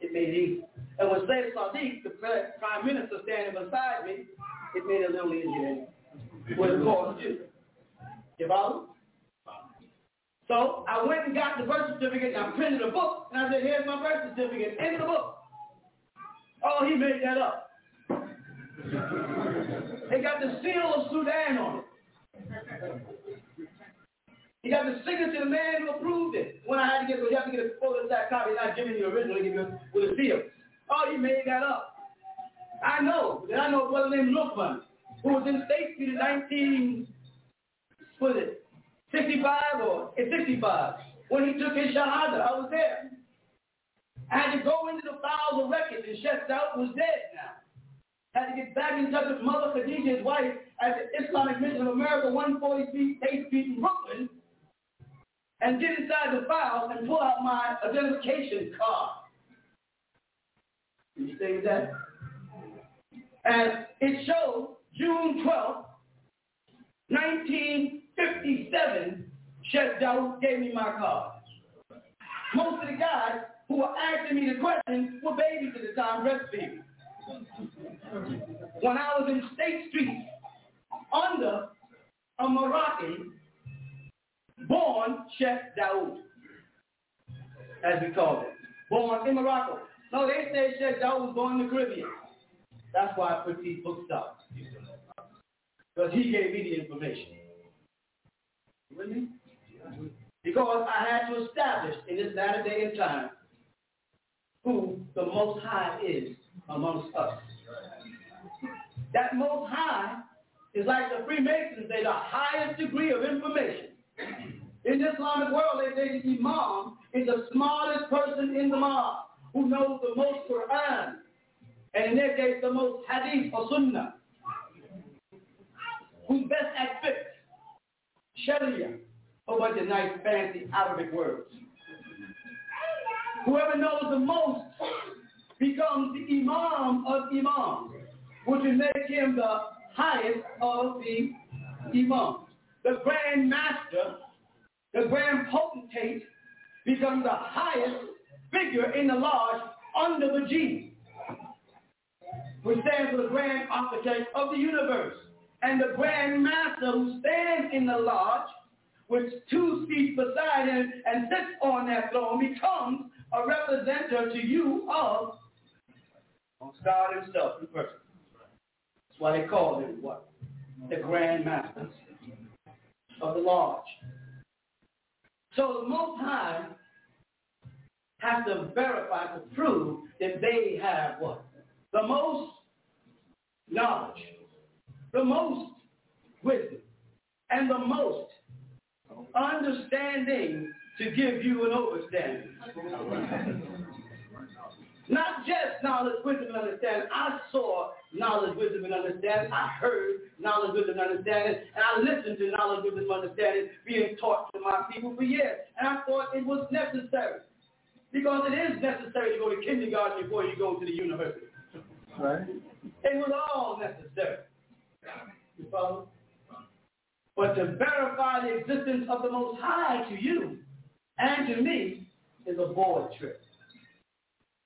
it made it easy. And when Sayyid Sadiq, the prime minister standing beside me, it made it a little easier. Was of course you. You follow? So I went and got the birth certificate and I printed a book and I said, here's my birth certificate in the book. Oh, he made that up. They got the seal of Sudan on it. He got the signature of the man who approved it. When I had to get, you have to get a photostat copy, not giving you original, give you with a seal. Oh, he made that up. I know. And I know a brother named Lukman, who was in State in 19, what is it, 65 or 65, when he took his Shahada, I was there. I had to go into the files of records and check out was dead now. I had to get back in touch with Mother Khadija's wife at the Islamic Mission of America 143 State Street in Brooklyn and get inside the files and pull out my identification card. Did you say that? And it shows, June 12, 19... 57 Chef Sheddaw gave me my card. Most of the guys who were asking me the questions were babies at the time, breastfeeding. When I was in State Street under a Moroccan born Sheikh Daoud, as we call it, born in Morocco. No, they say Sheikh Daoud was born in the Caribbean. That's why I put these books out. Because he gave me the information. Because I had to establish in this latter day and time who the Most High is amongst us. That Most High is like the Freemasons say, the highest degree of information. In the Islamic world, they say the Imam is the smartest person in the mosque who knows the most Quran, and in their case, the most Hadith or Sunnah, who's best at fiqh, Sharia, a bunch of nice fancy Arabic words. Whoever knows the most becomes the Imam of Imams, which will make him the highest of the Imams. The Grand Master, the Grand Potentate, becomes the highest figure in the lodge under the G, which stands for the Grand Architect of the universe. And the Grand Master who stands in the lodge with two seats beside him and sits on that throne becomes a representative to you of God himself in person. That's why they call him what? The Grand Master of the Lodge. So the Most High has to verify to prove that they have what? The most knowledge, the most wisdom, and the most understanding to give you an overstanding. Not just knowledge, wisdom, and understanding. I saw knowledge, wisdom, and understanding. I heard knowledge, wisdom, and understanding. And I listened to knowledge, wisdom, and understanding being taught to my people for years. And I thought it was necessary. Because it is necessary to go to kindergarten before you go to the university. Right. It was all necessary. You follow? But to verify the existence of the Most High to you and to me is a board trip.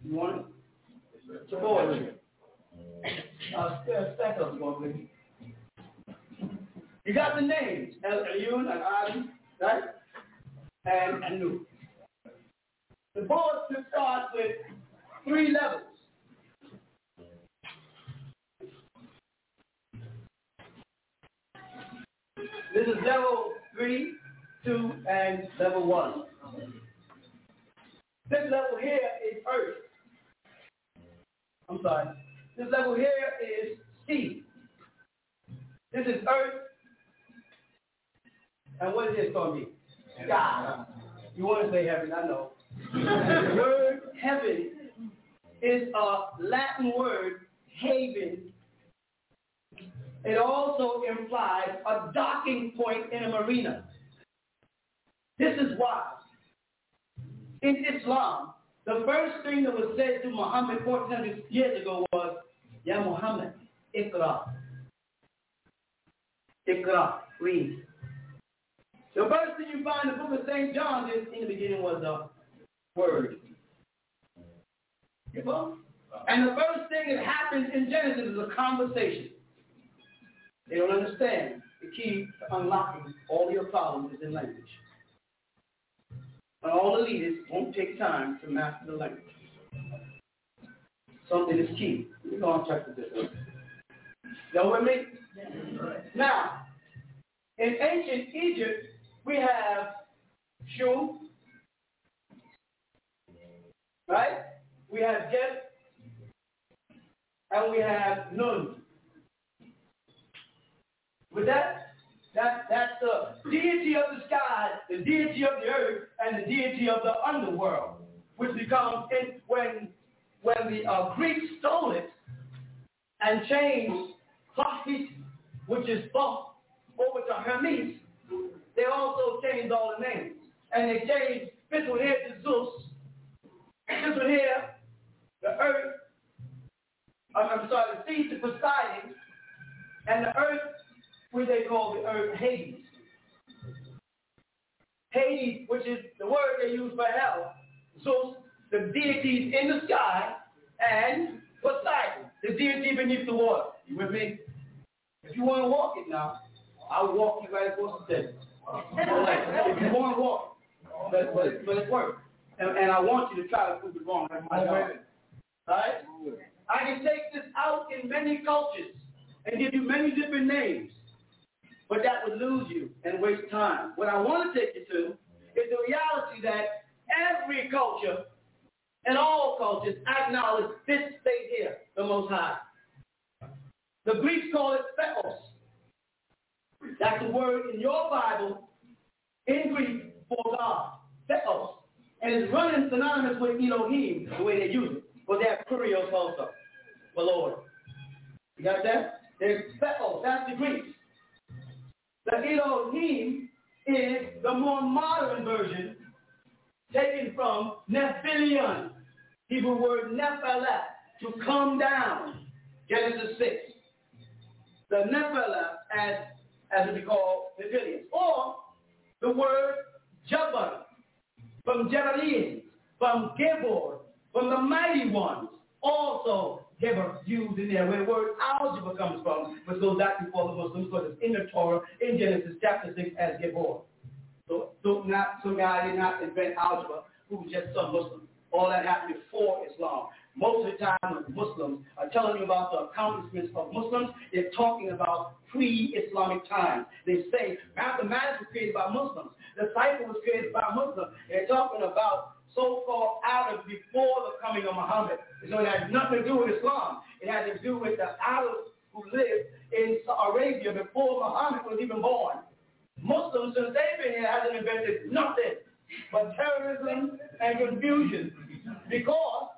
You want it? It's a board trip. Uh, stack up one me. You got the names, Elyon and Adi, right? And Anu. The board trip starts with three levels. This is level three, two, and level one. This level here is earth. I'm sorry. This level here is sea. This is earth. And what is this to be? Sky. You want to say heaven, I know. the word heaven is a Latin word, haven. It also implies a docking point in a marina. This is why in Islam, the first thing that was said to Muhammad 1400 years ago was, Ya Muhammad, Iqra. Iqra, read. The first thing you find in the book of St. John is, in the beginning was a word. You know? And the first thing that happens in Genesis is a conversation. They don't understand the key to unlocking all your problems is in language. And all the leaders won't take time to master the language. Something is key. We're going to check this. Y'all with me? Now, in ancient Egypt, we have Shu, right? We have Geb, and we have Nun. With that, that, that's the deity of the sky, the deity of the earth, and the deity of the underworld, which becomes it when when the uh, Greeks stole it and changed Hophit, which is Thoth, over to Hermes. They also changed all the names, and they changed this one here to Zeus. This one here, the earth. I'm sorry, the sea to Poseidon, and the earth which they call the earth Hades. Hades, which is the word they use for hell. So the deities in the sky and Poseidon, the deity beneath the water. You with me? If you want to walk it now, I'll walk you right across the day. if you want to walk, but, but, but it works. And, and I want you to try to prove it wrong. That's my. Right? I can take this out in many cultures and give you many different names. But that would lose you and waste time. What I want to take you to is the reality that every culture and all cultures acknowledge this state here, the Most High. The Greeks call it theos. That's the word in your Bible in Greek for God, theos. And it's running synonymous with Elohim, the way they use it. But they have kurios also, the Lord. You got that? There's theos, that's the Greeks. The Elohim is the more modern version taken from Nephilion, Hebrew word Nephilah, to come down, Genesis 6. The Nephilah, as, as it be called, Nephilians. Or the word Jabbar, from Jebalians, from Gibor, from the mighty ones, also Gibor used in there, where the word algebra comes from, which goes back before the Muslims, because it's in the Torah, in Genesis chapter 6 as Gibor. So, so not some guy did not invent algebra who was just some Muslim. All that happened before Islam. Most of the time when Muslims are telling you about the accomplishments of Muslims, they're talking about pre-Islamic times. They say mathematics was created by Muslims. The cipher was created by Muslims. They're talking about so-called Arabs before the coming of Muhammad. So it had nothing to do with Islam. It had to do with the Arabs who lived in Arabia before Muhammad was even born. Muslims, since they've been here, hasn't invented nothing but terrorism and confusion because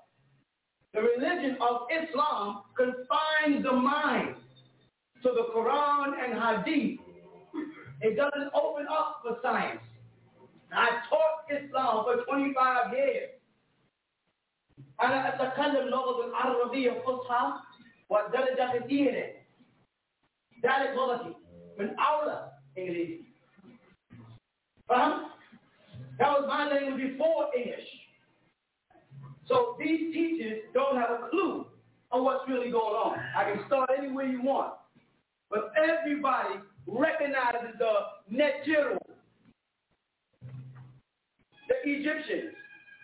the religion of Islam confines the mind to the Quran and Hadith. It doesn't open up for science. I taught Islam for 25 years. أنا أتكلم لغة العربية الفصحى والدرجة كثيرة. ذلك لغتي من أولى إنجليزي. فهمت؟ That was my language before English. So these teachers don't have a clue on what's really going on. I can start anywhere you want. But everybody recognizes the Neteru the Egyptians,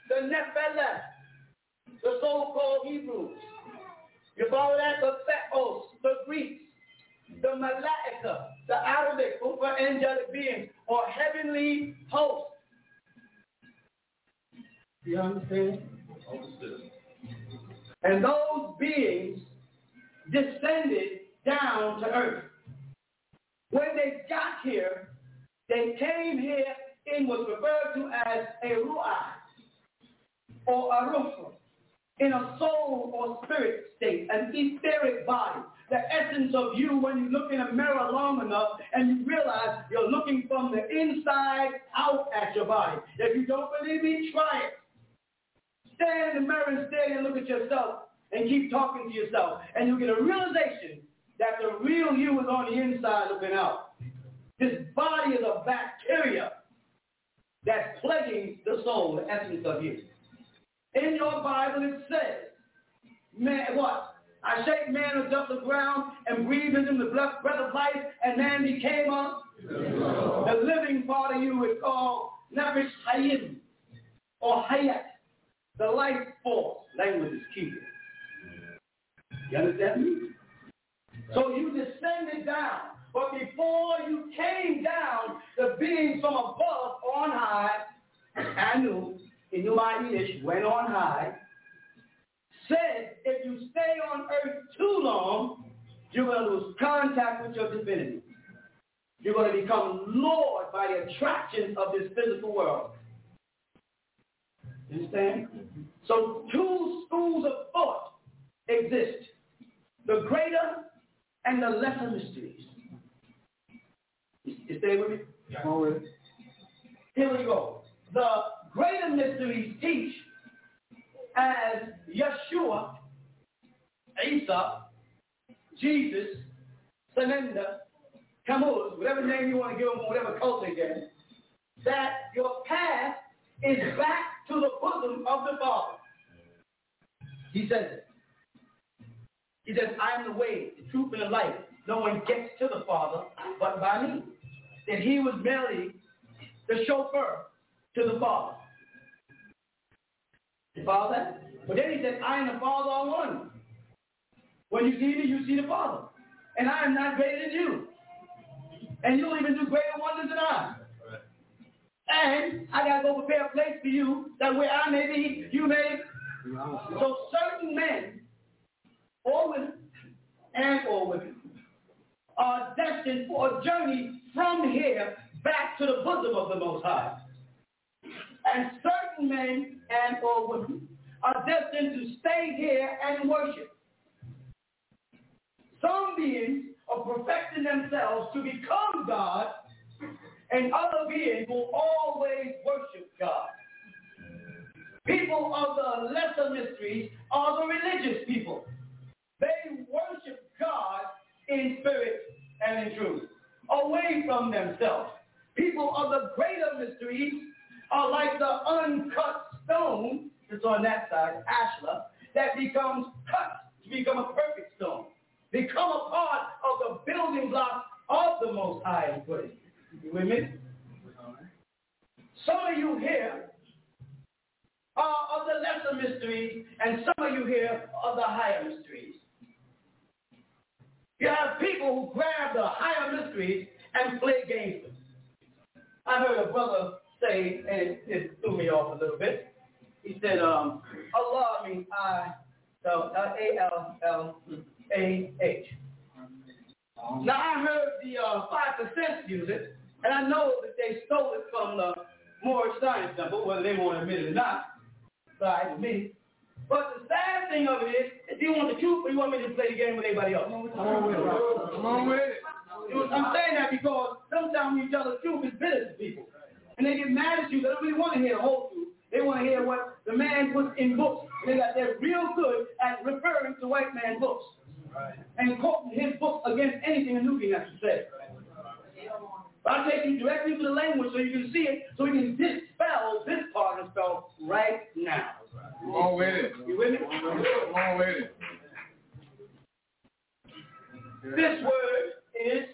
the Nephilim, the so-called Hebrews. You follow that? The Theos, the Greeks, the Malaika, the Arabic, or angelic beings, or heavenly hosts. You understand? And those beings descended down to earth. When they got here, they came here in what's referred to as a ru'ah or a ruh, in a soul or spirit state, an etheric body. The essence of you when you look in a mirror long enough and you realize you're looking from the inside out at your body. If you don't believe me, try it. Stand in the mirror and stare and look at yourself and keep talking to yourself. And you'll get a realization that the real you is on the inside looking out. This body is a bacteria that's plaguing the soul, the essence of you. In your Bible it says, man, what? I shake man of dust the ground and breathe into the breath of life, and man became a the living part of you is called Nafish Hayim or Hayat, the life force. Language is key. You understand me? So you descended down. But before you came down, the beings from above on high, Anu, in Yiddish, went on high, said if you stay on earth too long, you're going to lose contact with your divinity. You're going to become lured by the attraction of this physical world. You understand? So two schools of thought exist. The greater and the lesser mysteries. You stay with me? Yeah. Here we go. The greater mysteries teach as Yeshua, Isa, Jesus, Sananda, Tammuz, whatever name you want to give them, whatever cult they get, that your path is back to the bosom of the Father. He says it. He says, I am the way, the truth, and the life. No one gets to the Father but by me. That he was merely the chauffeur to the Father. You follow that? But then he said, I and the Father are one. When you see me, you see the Father. And I am not greater than you. And you'll even do greater wonders than I. And I got to go prepare a place for you that where I may be, you may. So certain men, or women, and or women, are destined for a journey from here back to the bosom of the Most High. And certain men and or women are destined to stay here and worship. Some beings are perfecting themselves to become God, and other beings will always worship God. People of the lesser mysteries are the religious people. They worship God in spirit and in truth, away from themselves. People of the greater mysteries are like the uncut stone that's on that side, ashlar, that becomes cut to become a perfect stone. Become a part of the building block of the Most High put. You with me? Some of you here are of the lesser mysteries, and some of you here are the higher mysteries. You have people who grab the higher mysteries and play games. I heard a brother say, and it threw me off a little bit. He said, um, Allah means I, so A-L-L-A-H. Now I heard the uh, 5% use it, and I know that they stole it from the Moorish Science Temple, whether they want to admit it or not. Sorry with me. But the sad thing of it is, if you want the truth or you want me to play the game with everybody else. Come on with it. Come on with it. I'm saying that because sometimes when you tell the truth, it's bitter to people. And they get mad at you. They don't really want to hear the whole truth. They want to hear what the man puts in books. And they got they're real good at referring to white man books. Right. And quoting his book against anything a Nubian has to say. But I'll take you directly to the language so you can see it, so you can dispel this part of the spell right now. Come on with it. You with me? Come on with it. This word is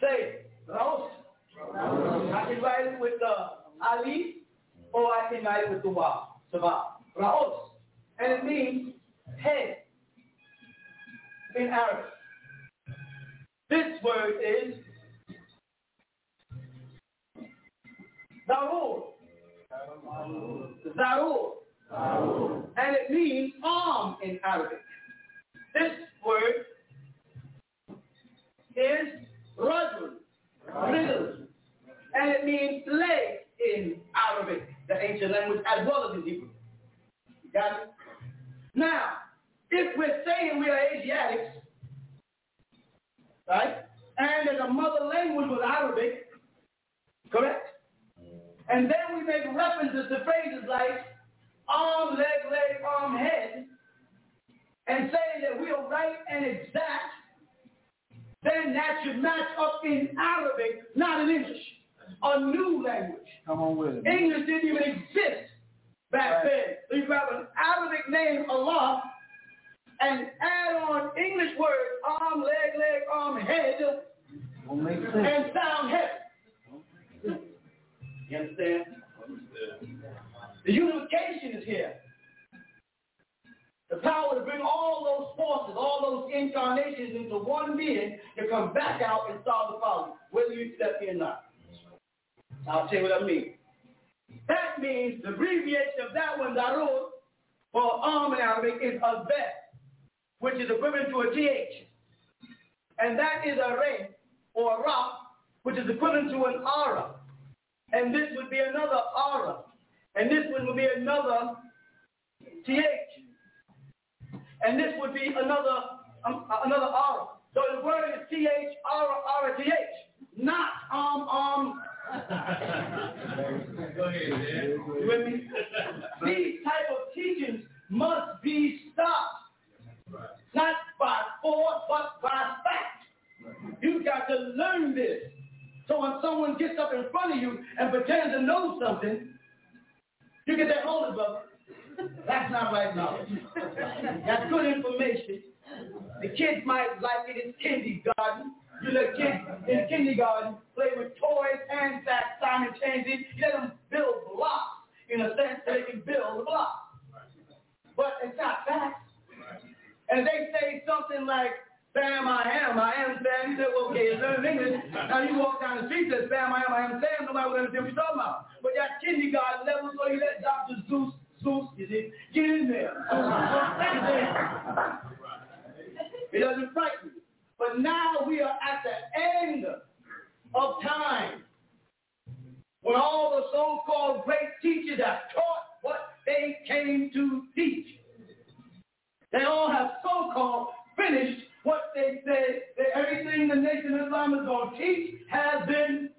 say Raos. I can write it with the Ali or I can write it with the Wa. Sabah. Raos. And it means head in Arabic. This word is Zarur. Zarur. And it means arm in Arabic. This word is Rajul. Riddle. And it means leg in Arabic, the ancient language, as well as in Hebrew. Got it? Now, if we're saying we are Asiatics, right, and that the mother language was Arabic, correct? And then we make references to phrases like arm, leg, leg, arm, head, and say that we are right and exact, then that should match up in Arabic, not in English. A new language. Come on with it. English didn't even exist back Right. then. So you grab an Arabic name, Allah, and add on English words, arm, leg, leg, arm, head, Don't make sense. and sound head. You understand? The unification is here. The power to bring all those forces, all those incarnations into one being to come back out and solve the problem, whether you accept it or not. I'll tell you what I mean. That means the abbreviation of that one, Darul, for arm in Arabic is Azbet, which is equivalent to a TH. And that is a Re or a Ra, which is equivalent to an Ara. And this would be another Ara. And this one would be another TH. And this would be another um, another Ara. So the word is TH, Ara, Ara, TH. Not um, um. Go ahead, man. You with me? These type of teachings must be stopped. Not by force, but by fact. You've got to learn this. Gets up in front of you and pretends to know something, you get that hold brother. That's not right knowledge. That's good information. The kids might like it in kindergarten. You let kids in kindergarten play with toys, hand sacks, Simon changes. You let them build blocks in a sense so they can build the block. But it's not facts. And they say something like, Sam, I am, I am Sam. You say, well, okay, it's learning English. Now you walk down the street and say, Sam, I am, I am Sam. Nobody will understand what you're talking about. But that kindergarten level, so you let Dr. Seuss, Zeus, you see, get in there. it doesn't frighten you. But now we are at the end of time when all the so-called great teachers have taught what they came to teach. They all have so-called finished what they that everything the Nation of Islam is going to teach has been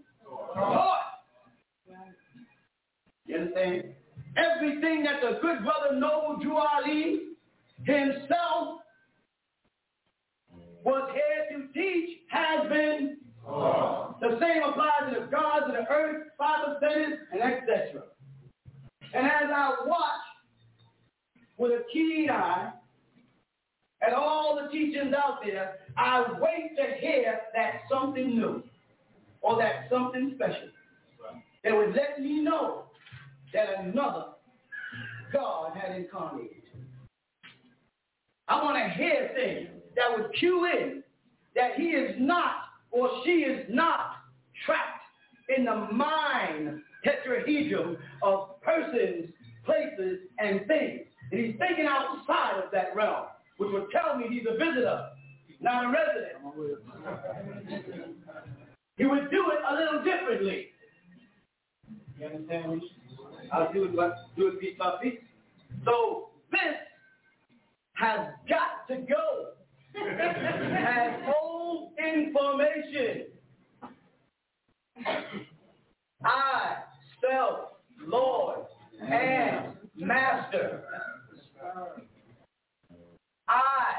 taught. You understand? Everything that the good brother Noble Drew Ali himself was here to teach has been. The same applies to the gods of the earth, father, saints, and etc. And as I watch with a keen eye at all the teachings out there, I wait to hear that something new or that something special that would let me know that another God had incarnated. I want to hear things that would cue in that he is not or she is not trapped in the mind tetrahedron of persons, places, and things. And he's thinking outside of that realm, which would tell me he's a visitor, not a resident. he would do it a little differently. You understand? I'll do it, do it piece by piece. So this has got to go as old information. I, self, Lord, and Master. I,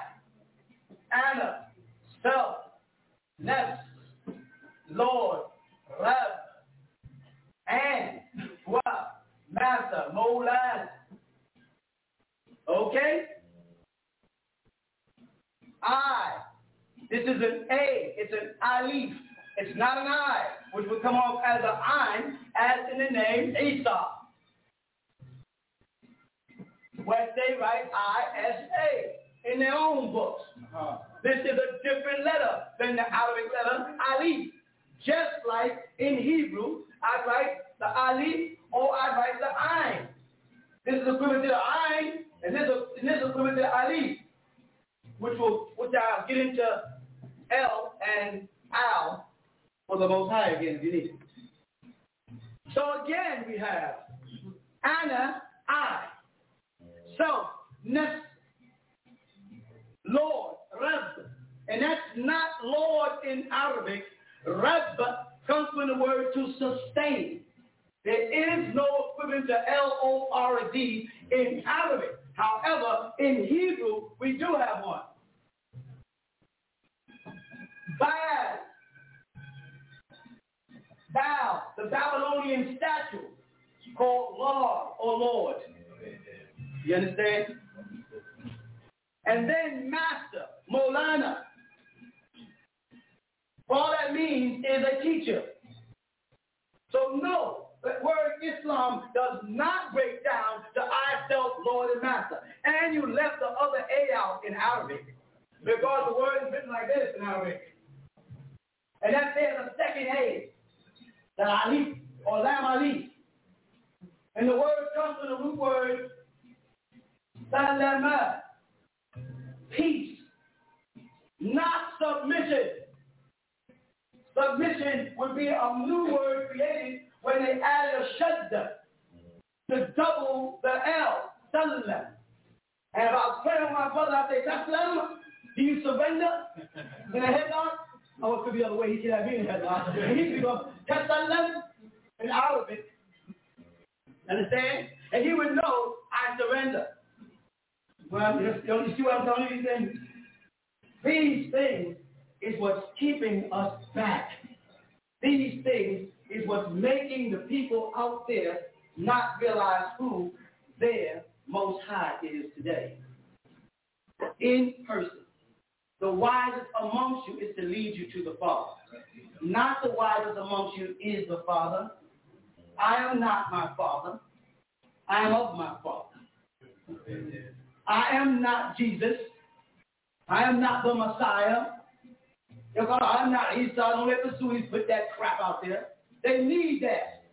Anna, self, Ness, Lord, Reb, and what? Master, Molan. Okay? I. This is an A. It's an alif. It's not an I, which would come off as an ein, as in the name Esau. Where they write I-S-A in their own books. Uh-huh. This is a different letter than the Arabic letter alif. Just like in Hebrew, I write the alif or I write the ein. This is equivalent to the ein, and this is, and this is equivalent to the alif which will which I'll get into L and Al for the Most High again if you need it. So again we have Anna, I, So, Ness, Lord, Reb. And that's not Lord in Arabic. Reb comes from the word to sustain. There is no equivalent to L-O-R-D in Arabic. However, in Hebrew, we do have one. Baal. Baal, the Babylonian statue called Lord or Lord. You understand? And then master, Molana. All that means is a teacher. So no, the word Islam does not break down to I, self, Lord, and Master. And you left the other A out in Arabic because the word is written like this in Arabic. And that says a second A, the Ali or Lam Ali. And the word comes from the root word Salama, peace, not submission. Submission would be a new word created when they added a shadda to double the L, salam. And if I praying with my brother, I say, Taslam, do you surrender in a headlock? Oh, it could be the other way. He could have been in a headlock. And he could go, Taslam, in Arabic. Understand? And he would know, I surrender. Well, you, you see what I'm telling you? These things, these things is what's keeping us back. These things is what's making the people out there not realize who their Most High is today. In person. The wisest amongst you is to lead you to the Father. Not the wisest amongst you is the Father. I am not my Father. I am of my Father. I am not Jesus. I am not the Messiah. I'm not Esau. Don't let the Sunnis put that crap out there. They need that.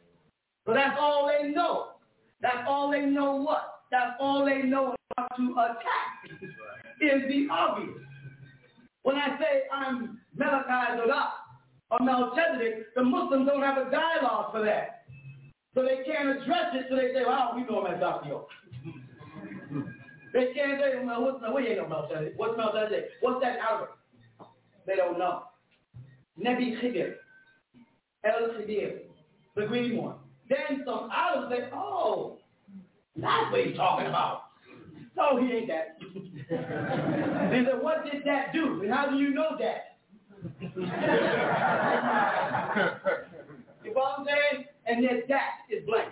So that's all they know. That's all they know what? That's all they know how to attack is the obvious. When I say I'm Malachi or Melchizedek, the Muslims don't have a dialogue for that. So they can't address it, so they say, well, we know. York. they can't say, well, what's, no, we ain't no Melchizedek. What's Melchizedek? What's that Albert? They don't know. Nebi Khidr, El Khidr, the green one. Then some Arabs say, oh, that's what he's talking about. No, he ain't that. they said, what did that do? And how do you know that? you know what I'm saying? And then that is blank.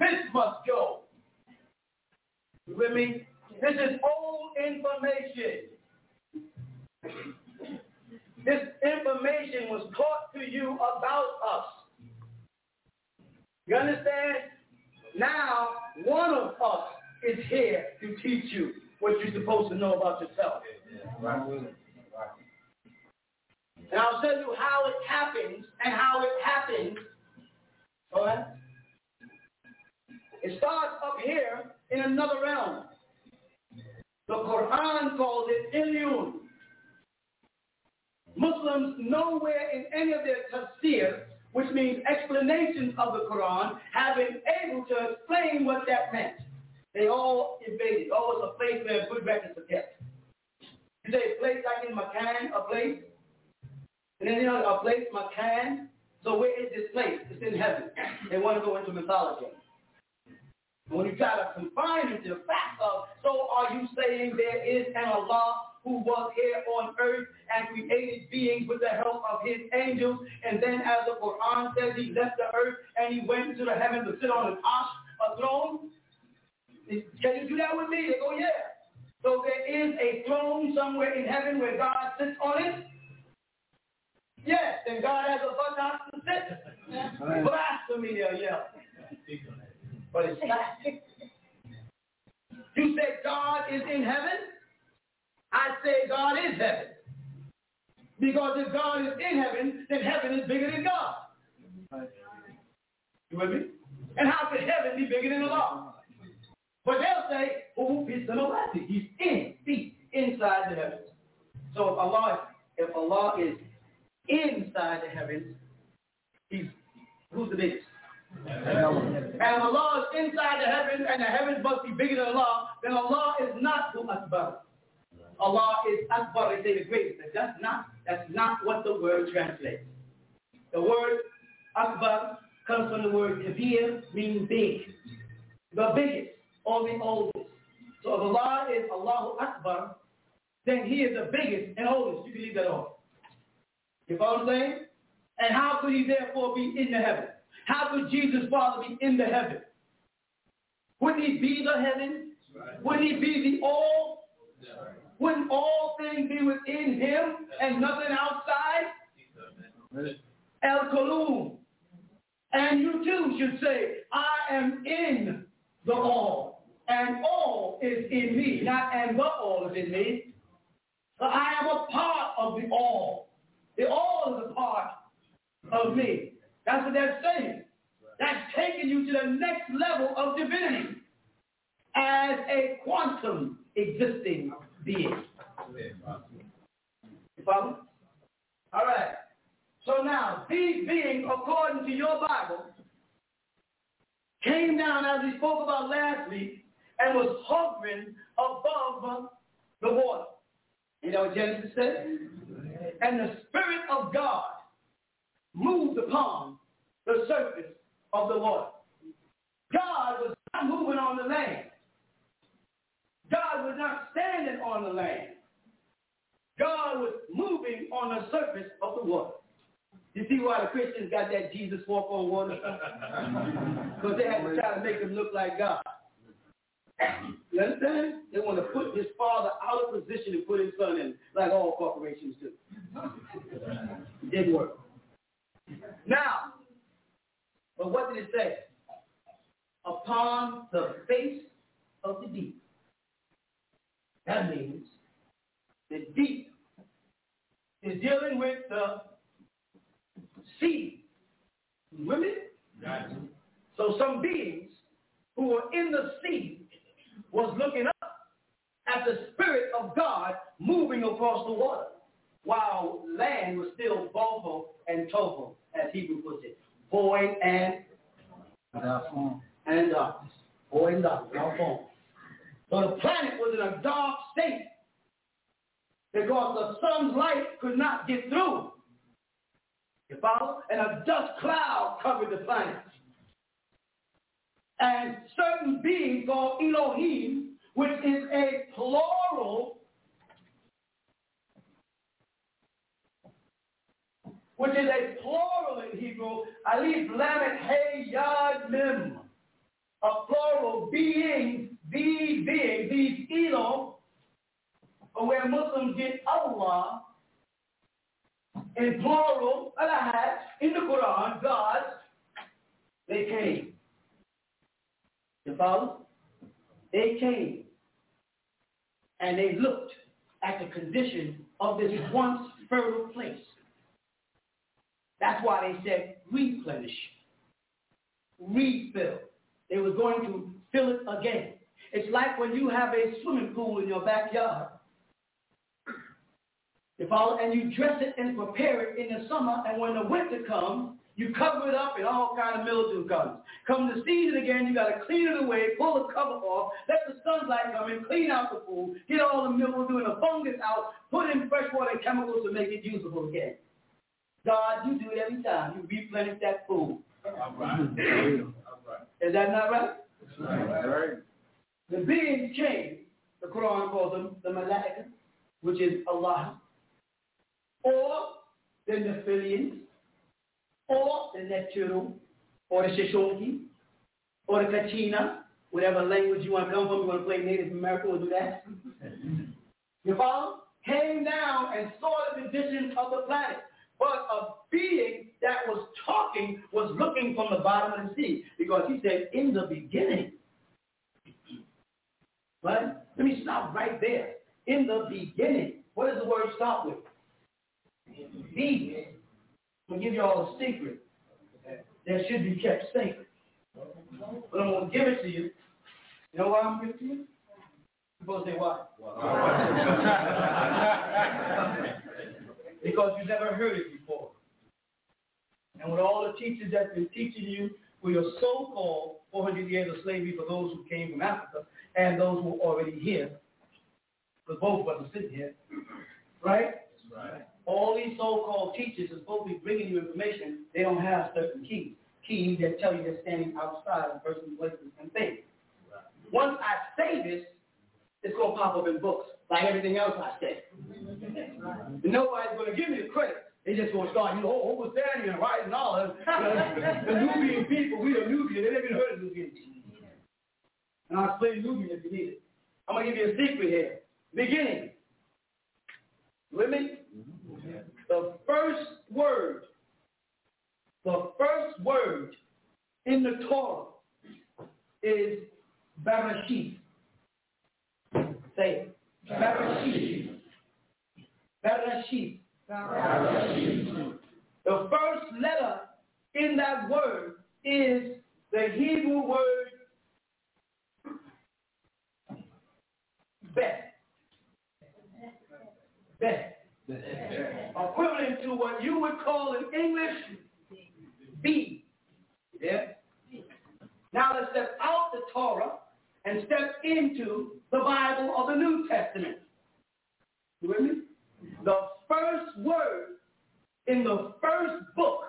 This must go. You with me? This is old information. This information was taught to you about us. You understand? Now, one of us is here to teach you what you're supposed to know about yourself. And I'll tell you how it happens and how it happens. All right? It starts up here in another realm. The Quran calls it ilyun. Muslims nowhere in any of their tafsir, which means explanations of the Quran, have been able to explain what that meant. They all evaded. Oh, it's a place where good records are kept. You say a place like in Makan, a place? And then you know a place, Makan. So where is this place? It's in heaven. They want to go into mythology. When you try to confine it to the fact of, so are you saying there is an Allah who was here on earth and created beings with the help of his angels, and then as the Quran says, he left the earth and he went to the heavens to sit on an ash, a throne? Can you do that with me? They go, yeah. So there is a throne somewhere in heaven where God sits on it? Yes, and God has a buttock to sit. Blasphemy, yell. But it's fact. You say God is in heaven? I say God is heaven. Because if God is in heaven, then heaven is bigger than God. You with me? And how could heaven be bigger than Allah? But they'll say, oh, it's the Almighty. He's in, deep, inside the heavens. So if Allah, if Allah is inside the heavens, he's who's the biggest? And Allah is inside the heavens, and the heavens must be bigger than Allah, then Allah is not who Akbar. Allah is Akbar, they say the greatest. That's not, that's not what the word translates. The word Akbar comes from the word Kabir, meaning big. The biggest, or the oldest. So if Allah is Allahu Akbar, then he is the biggest and oldest. You can leave that off. You follow what I'm saying? And how could he therefore be in the heaven? How could Jesus' Father be in the heaven? Wouldn't he be the heaven? Wouldn't he be the all? Wouldn't all things be within him and nothing outside? El Kalum. And you too should say, I am in the all. And all is in me. Not and the all is in me. But I am a part of the all. The all is a part of me. That's what they're saying. That's taking you to the next level of divinity as a quantum existing being. You follow? All right. So now, these beings, according to your Bible, came down as we spoke about last week and was hovering above the water. You know what Genesis said? And the Spirit of God moved upon the surface of the water. God was not moving on the land. God was not standing on the land. God was moving on the surface of the water. You see why the Christians got that Jesus walk on water? Because they had to try to make him look like God. You understand? They want to put his father out of position and put his son in, like all corporations do. It didn't work. Now, but what did it say? Upon the face of the deep. That means the deep is dealing with the sea. Women? So some beings who were in the sea was looking up at the Spirit of God moving across the water, while land was still bohu and tohu, as Hebrew puts it, void and and uh, darkness, void and darkness, without form. So the planet was in a dark state because the sun's light could not get through. You follow? And a dust cloud covered the planet. And certain beings called Elohim, which is a plural, which is a plural in Hebrew, alif lamet hey yad mim, a plural being, the being, these Elohim, or where Muslims get Allah in plural, Allah in the Quran, God, they came. You follow? They came and they looked at the condition of this once fertile place. That's why they said replenish, refill. They were going to fill it again. It's like when you have a swimming pool in your backyard. You follow? And you dress it and prepare it in the summer, and when the winter comes, you cover it up and all kind of mildew comes. Come the season again, you got to clean it away, pull the cover off, let the sunlight come in, clean out the pool, get all the mildew and the fungus out, put in fresh water and chemicals to make it usable again. God, you do it every time. You replenish that pool. All right. All right. Is that not right? All right. The beings change. The Quran calls them the Malaika, which is Allah. Or the Nephilians, or the Neptune, or the Shishonki, or the Kachina, whatever language you want to come from, you want to play Native American, we'll do that. you follow? Came down and saw the condition of the planet. But a being that was talking was looking from the bottom of the sea because he said, in the beginning. Right? Let me stop right there. In the beginning. What does the word start with? Be. I'm going to give you all a secret that should be kept sacred. But I'm going to give it to you. You know why I'm giving it to you? You supposed to say why? because you never heard it before. And with all the teachers that's been teaching you for your so-called 400 years of slavery for those who came from Africa and those who are already here, because both of us are sitting here, right? Right. All these so-called teachers are supposed to be bringing you information. They don't have certain keys. Keys that tell you they're standing outside of person's places and things. Once I say this, it's going to pop up in books, like everything else I say. And nobody's going to give me the credit. They just going to start, you know, oh, overstanding and right and all that. The Nubian people, we are Nubian. They never even heard of Nubian. And I'll explain Nubian if you need it. I'm going to give you a secret here. Beginning. With me? Mm-hmm. The first word, the first word in the Torah is Bereshith. Say it. Bereshith. Bereshith. The first letter in that word is the Hebrew word Bet. Bet. Equivalent to what you would call in English B. Yeah? Now let's step out the Torah and step into the Bible or the New Testament. You with me? The first word in the first book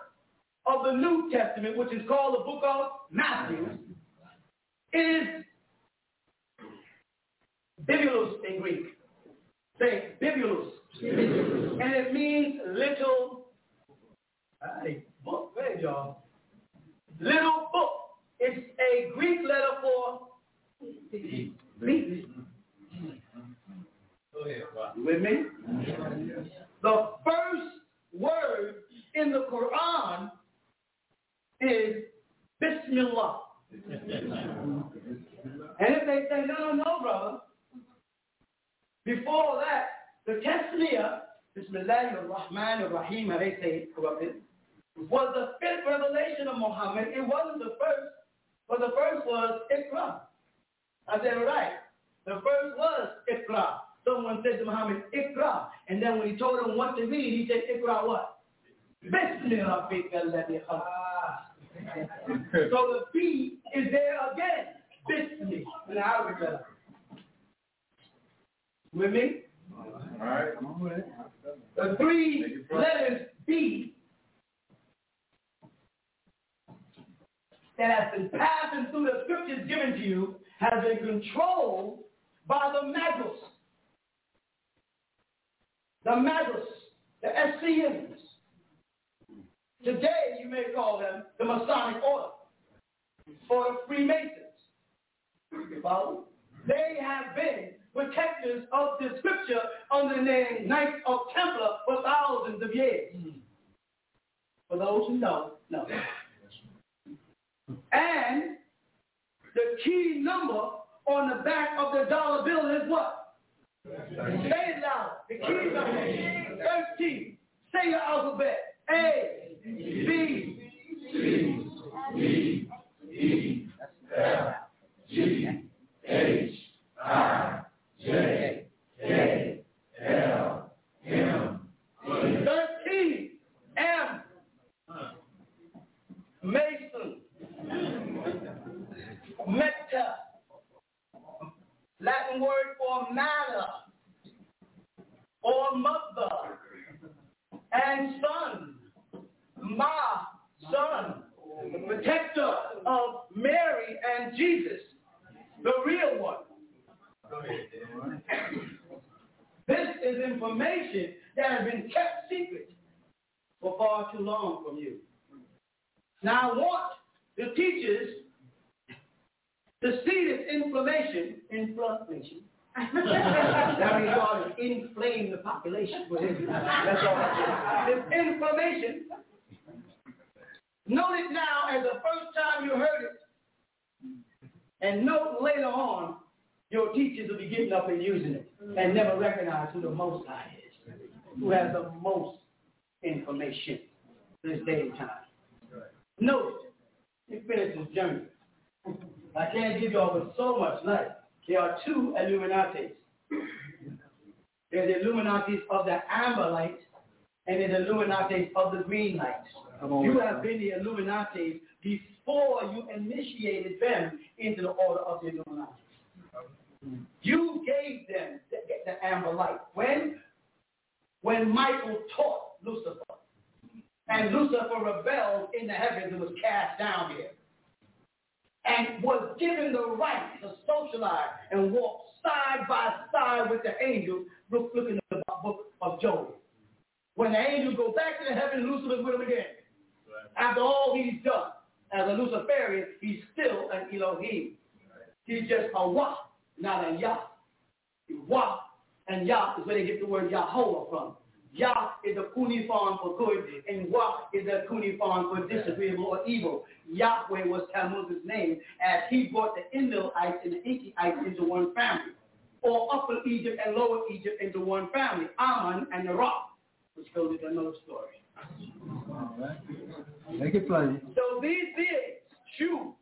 of the New Testament, which is called the book of Matthew, is Bibulus in Greek. Say Bibulus. And it means little A book, there y'all. Little book. It's a Greek letter for With me? The first word in the Quran is Bismillah. And if they say, no, no, no, brother, before that, the Tasmiyah, Bismillah ar-Rahman ar-Rahim, they say corrupted, was the fifth revelation of Muhammad. It wasn't the first, but the first was Iqra. I said all right. The first was Iqra. Someone said to Muhammad, Iqra. And then when he told him what to read, he said, Iqra what? Bismillah So the B is there again. Bismillah. In Arabic letter. With me? All right. The three letters B that has been passing through the scriptures given to you has been controlled by the Magus. The Magus, the SCMs. Today you may call them the Masonic Order or the Freemasons. You follow? They have been protectors of the scripture under the name Knights of Templar for thousands of years. For those who know, know. And the key number on the back of the dollar bill is what? Say it loud. The key number. 13. Say your alphabet. A, B, C, D, E, F, G, H, I, J, K, L, M, 13, M, Mason, Meta, Latin word for matter, or mother, and son, Ma, son, the protector of Mary and Jesus, the real one. This is information that has been kept secret for far too long from you. Now I want the teachers to seed this inflammation, inflammation. that means ought to inflame the population. That's all. This inflammation. Note it now as the first time you heard it, and note later on your teachers will be getting up and using it and never recognize who the Most High is, who has the most information this day and time. Note it. It finished his journey. I can't give you all with so much light. There are two Illuminatis. There's the Illuminatis of the amber light and there's the Illuminatis of the green light. You have been the Illuminatis before you initiated them into the order of the Illuminati. You gave them the, the amber light. When? When Michael taught Lucifer. And Lucifer rebelled in the heavens and was cast down here. And was given the right to socialize and walk side by side with the angels, look, looking at the book of Job. When the angels go back to the heaven, Lucifer's with them again. After all he's done, as a Luciferian, he's still an Elohim. He's just a Wah, not a Yah. Wah and Yah is where they get the word Yahweh from. Yah is a cuneiform for good, mm-hmm. and Wah is a cuneiform for disagreeable or evil. Yahweh was Tammuz's name, as he brought the Indalites and the Inkyites into one family, or Upper Egypt and Lower Egypt into one family, Ammon and the Rock, which goes into another story. Make it plain. So these beings, Shu,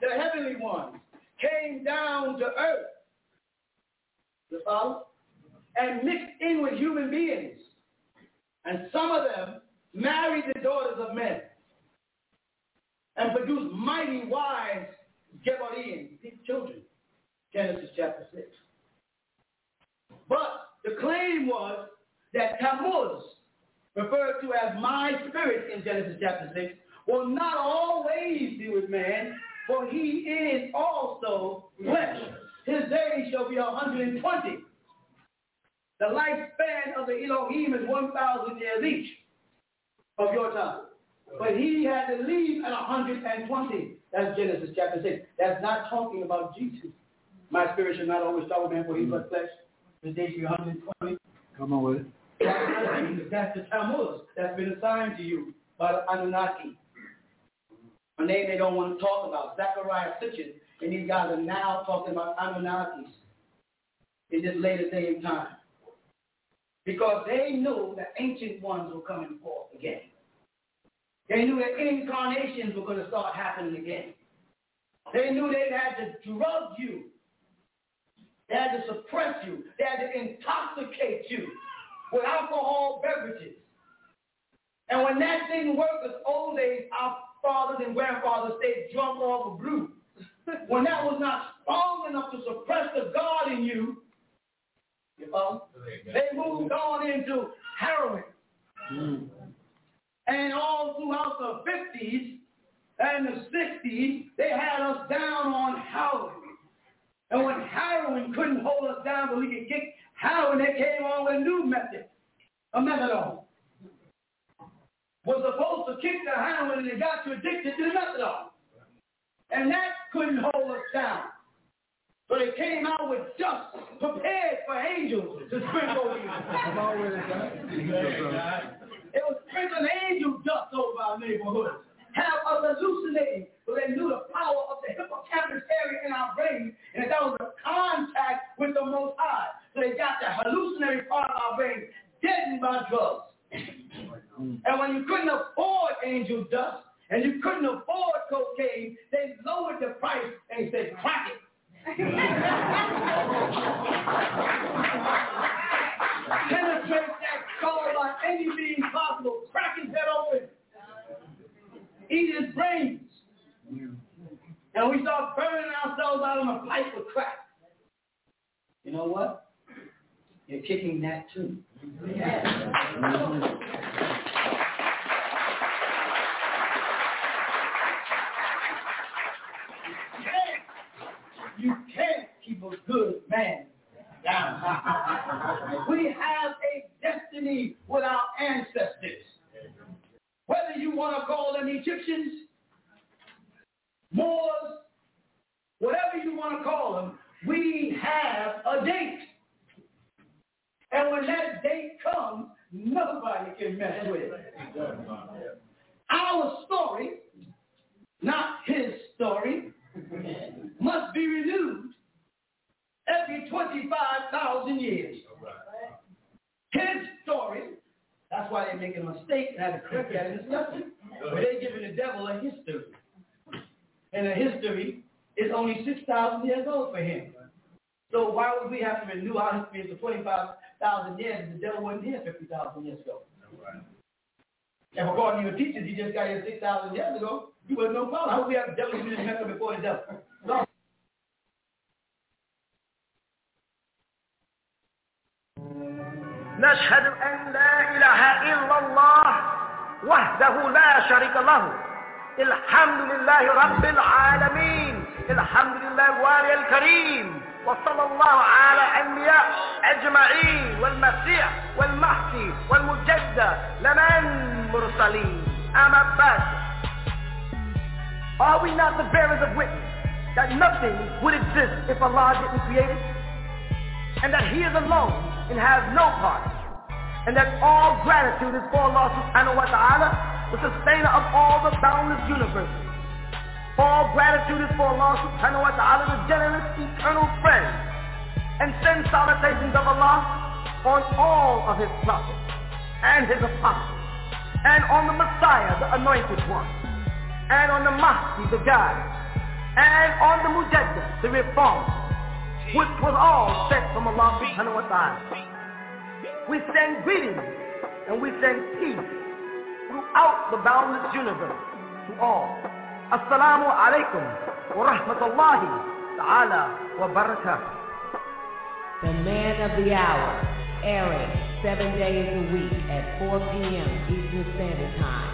the heavenly ones, came down to earth, you follow, and mixed in with human beings. And some of them married the daughters of men and produced mighty wise Gebarim, children. Genesis chapter 6. But the claim was that Tammuz, referred to as my spirit in Genesis chapter 6, will not always be with man, for he is also flesh. His days shall be 120. The lifespan of the Elohim is 1,000 years each of your time. But he had to leave at 120. That's Genesis chapter 6. That's not talking about Jesus. My spirit should not always trouble man, for he but flesh. The day to 120. Come on with it. That's the Tammuz that's been assigned to you by the Anunnaki. A name they don't want to talk about. Zecharia Sitchin. And these guys are now talking about Anunnakis in this later day and time. Because they knew that ancient ones were coming forth again. They knew that incarnations were going to start happening again. They knew they had to drug you. They had to suppress you. They had to intoxicate you with alcohol beverages. And when that didn't work, as old days, our fathers and grandfathers stayed drunk off of brew. when that was not strong enough to suppress the God in you, you know, they moved on into heroin. Mm. And all throughout the 50s and the 60s, they had us down on heroin. And when heroin couldn't hold us down but we could kick heroin, they came on with a new method, a methadone. Was supposed to kick the heroin and it got you addicted to the methadone. And that couldn't hold us down. So they came out with dust prepared for angels to sprinkle over you. it was sprinkling angel dust over our neighborhoods. Have us hallucinating, so they knew the power of the hippocampus area in our brain, and that was a contact with the Most High. So they got the hallucinatory part of our brain deadened by drugs. and when you couldn't afford angel dust, and you couldn't afford cocaine, they lowered the price and said, crack it. Penetrate that skull by any means possible. Crack his head open. Eat his brains. And we start burning ourselves out on a pipe of crack. You know what? You're kicking that too. Yeah. Keep a good man down. we have a destiny with our ancestors. Whether you want to call them Egyptians, Moors, whatever you want to call them, we have a date. And when that date comes, nobody can mess with it. Our story, not his story, must be renewed every 25,000 years. His story, that's why they're making a mistake and had to correct that in discussion. But they're giving the devil a history. And a history is only 6,000 years old for him. So why would we have to renew our history for 25,000 years if the devil wasn't here 50,000 years ago? And according to your teachers, he just got here 6,000 years ago. He was no problem. How would we have the devil in Mecca before the devil? نشهد أن لا إله إلا الله وحده لا شريك له. الحمد لله رب العالمين. الحمد لله الوالي الكريم. وصلى الله على أنبياء أجمعين. والمسيح والمهدي والمجدد. لمن مرسلين أما بعد. Are we not the bearers of witness that nothing would exist if Allah didn't create it? And that He is alone and has no part. And that all gratitude is for Allah subhanahu wa ta'ala, the sustainer of all the boundless universes. All gratitude is for Allah subhanahu wa ta'ala, the generous, eternal friend. And send salutations of Allah on all of his prophets and his apostles. And on the Messiah, the anointed one. And on the Mahdi, the guide. And on the Mujaddid, the reformer. Which was all sent from Allah subhanahu wa ta'ala. We send greetings and we send peace throughout the boundless universe to all. Assalamu alaikum wa rahmatullahi ta'ala wa barakatuh. The man of the hour, airing seven days a week at 4 p.m. Eastern Standard Time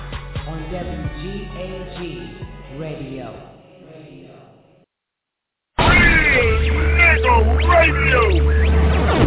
on WGAG Radio. Real nigga radio.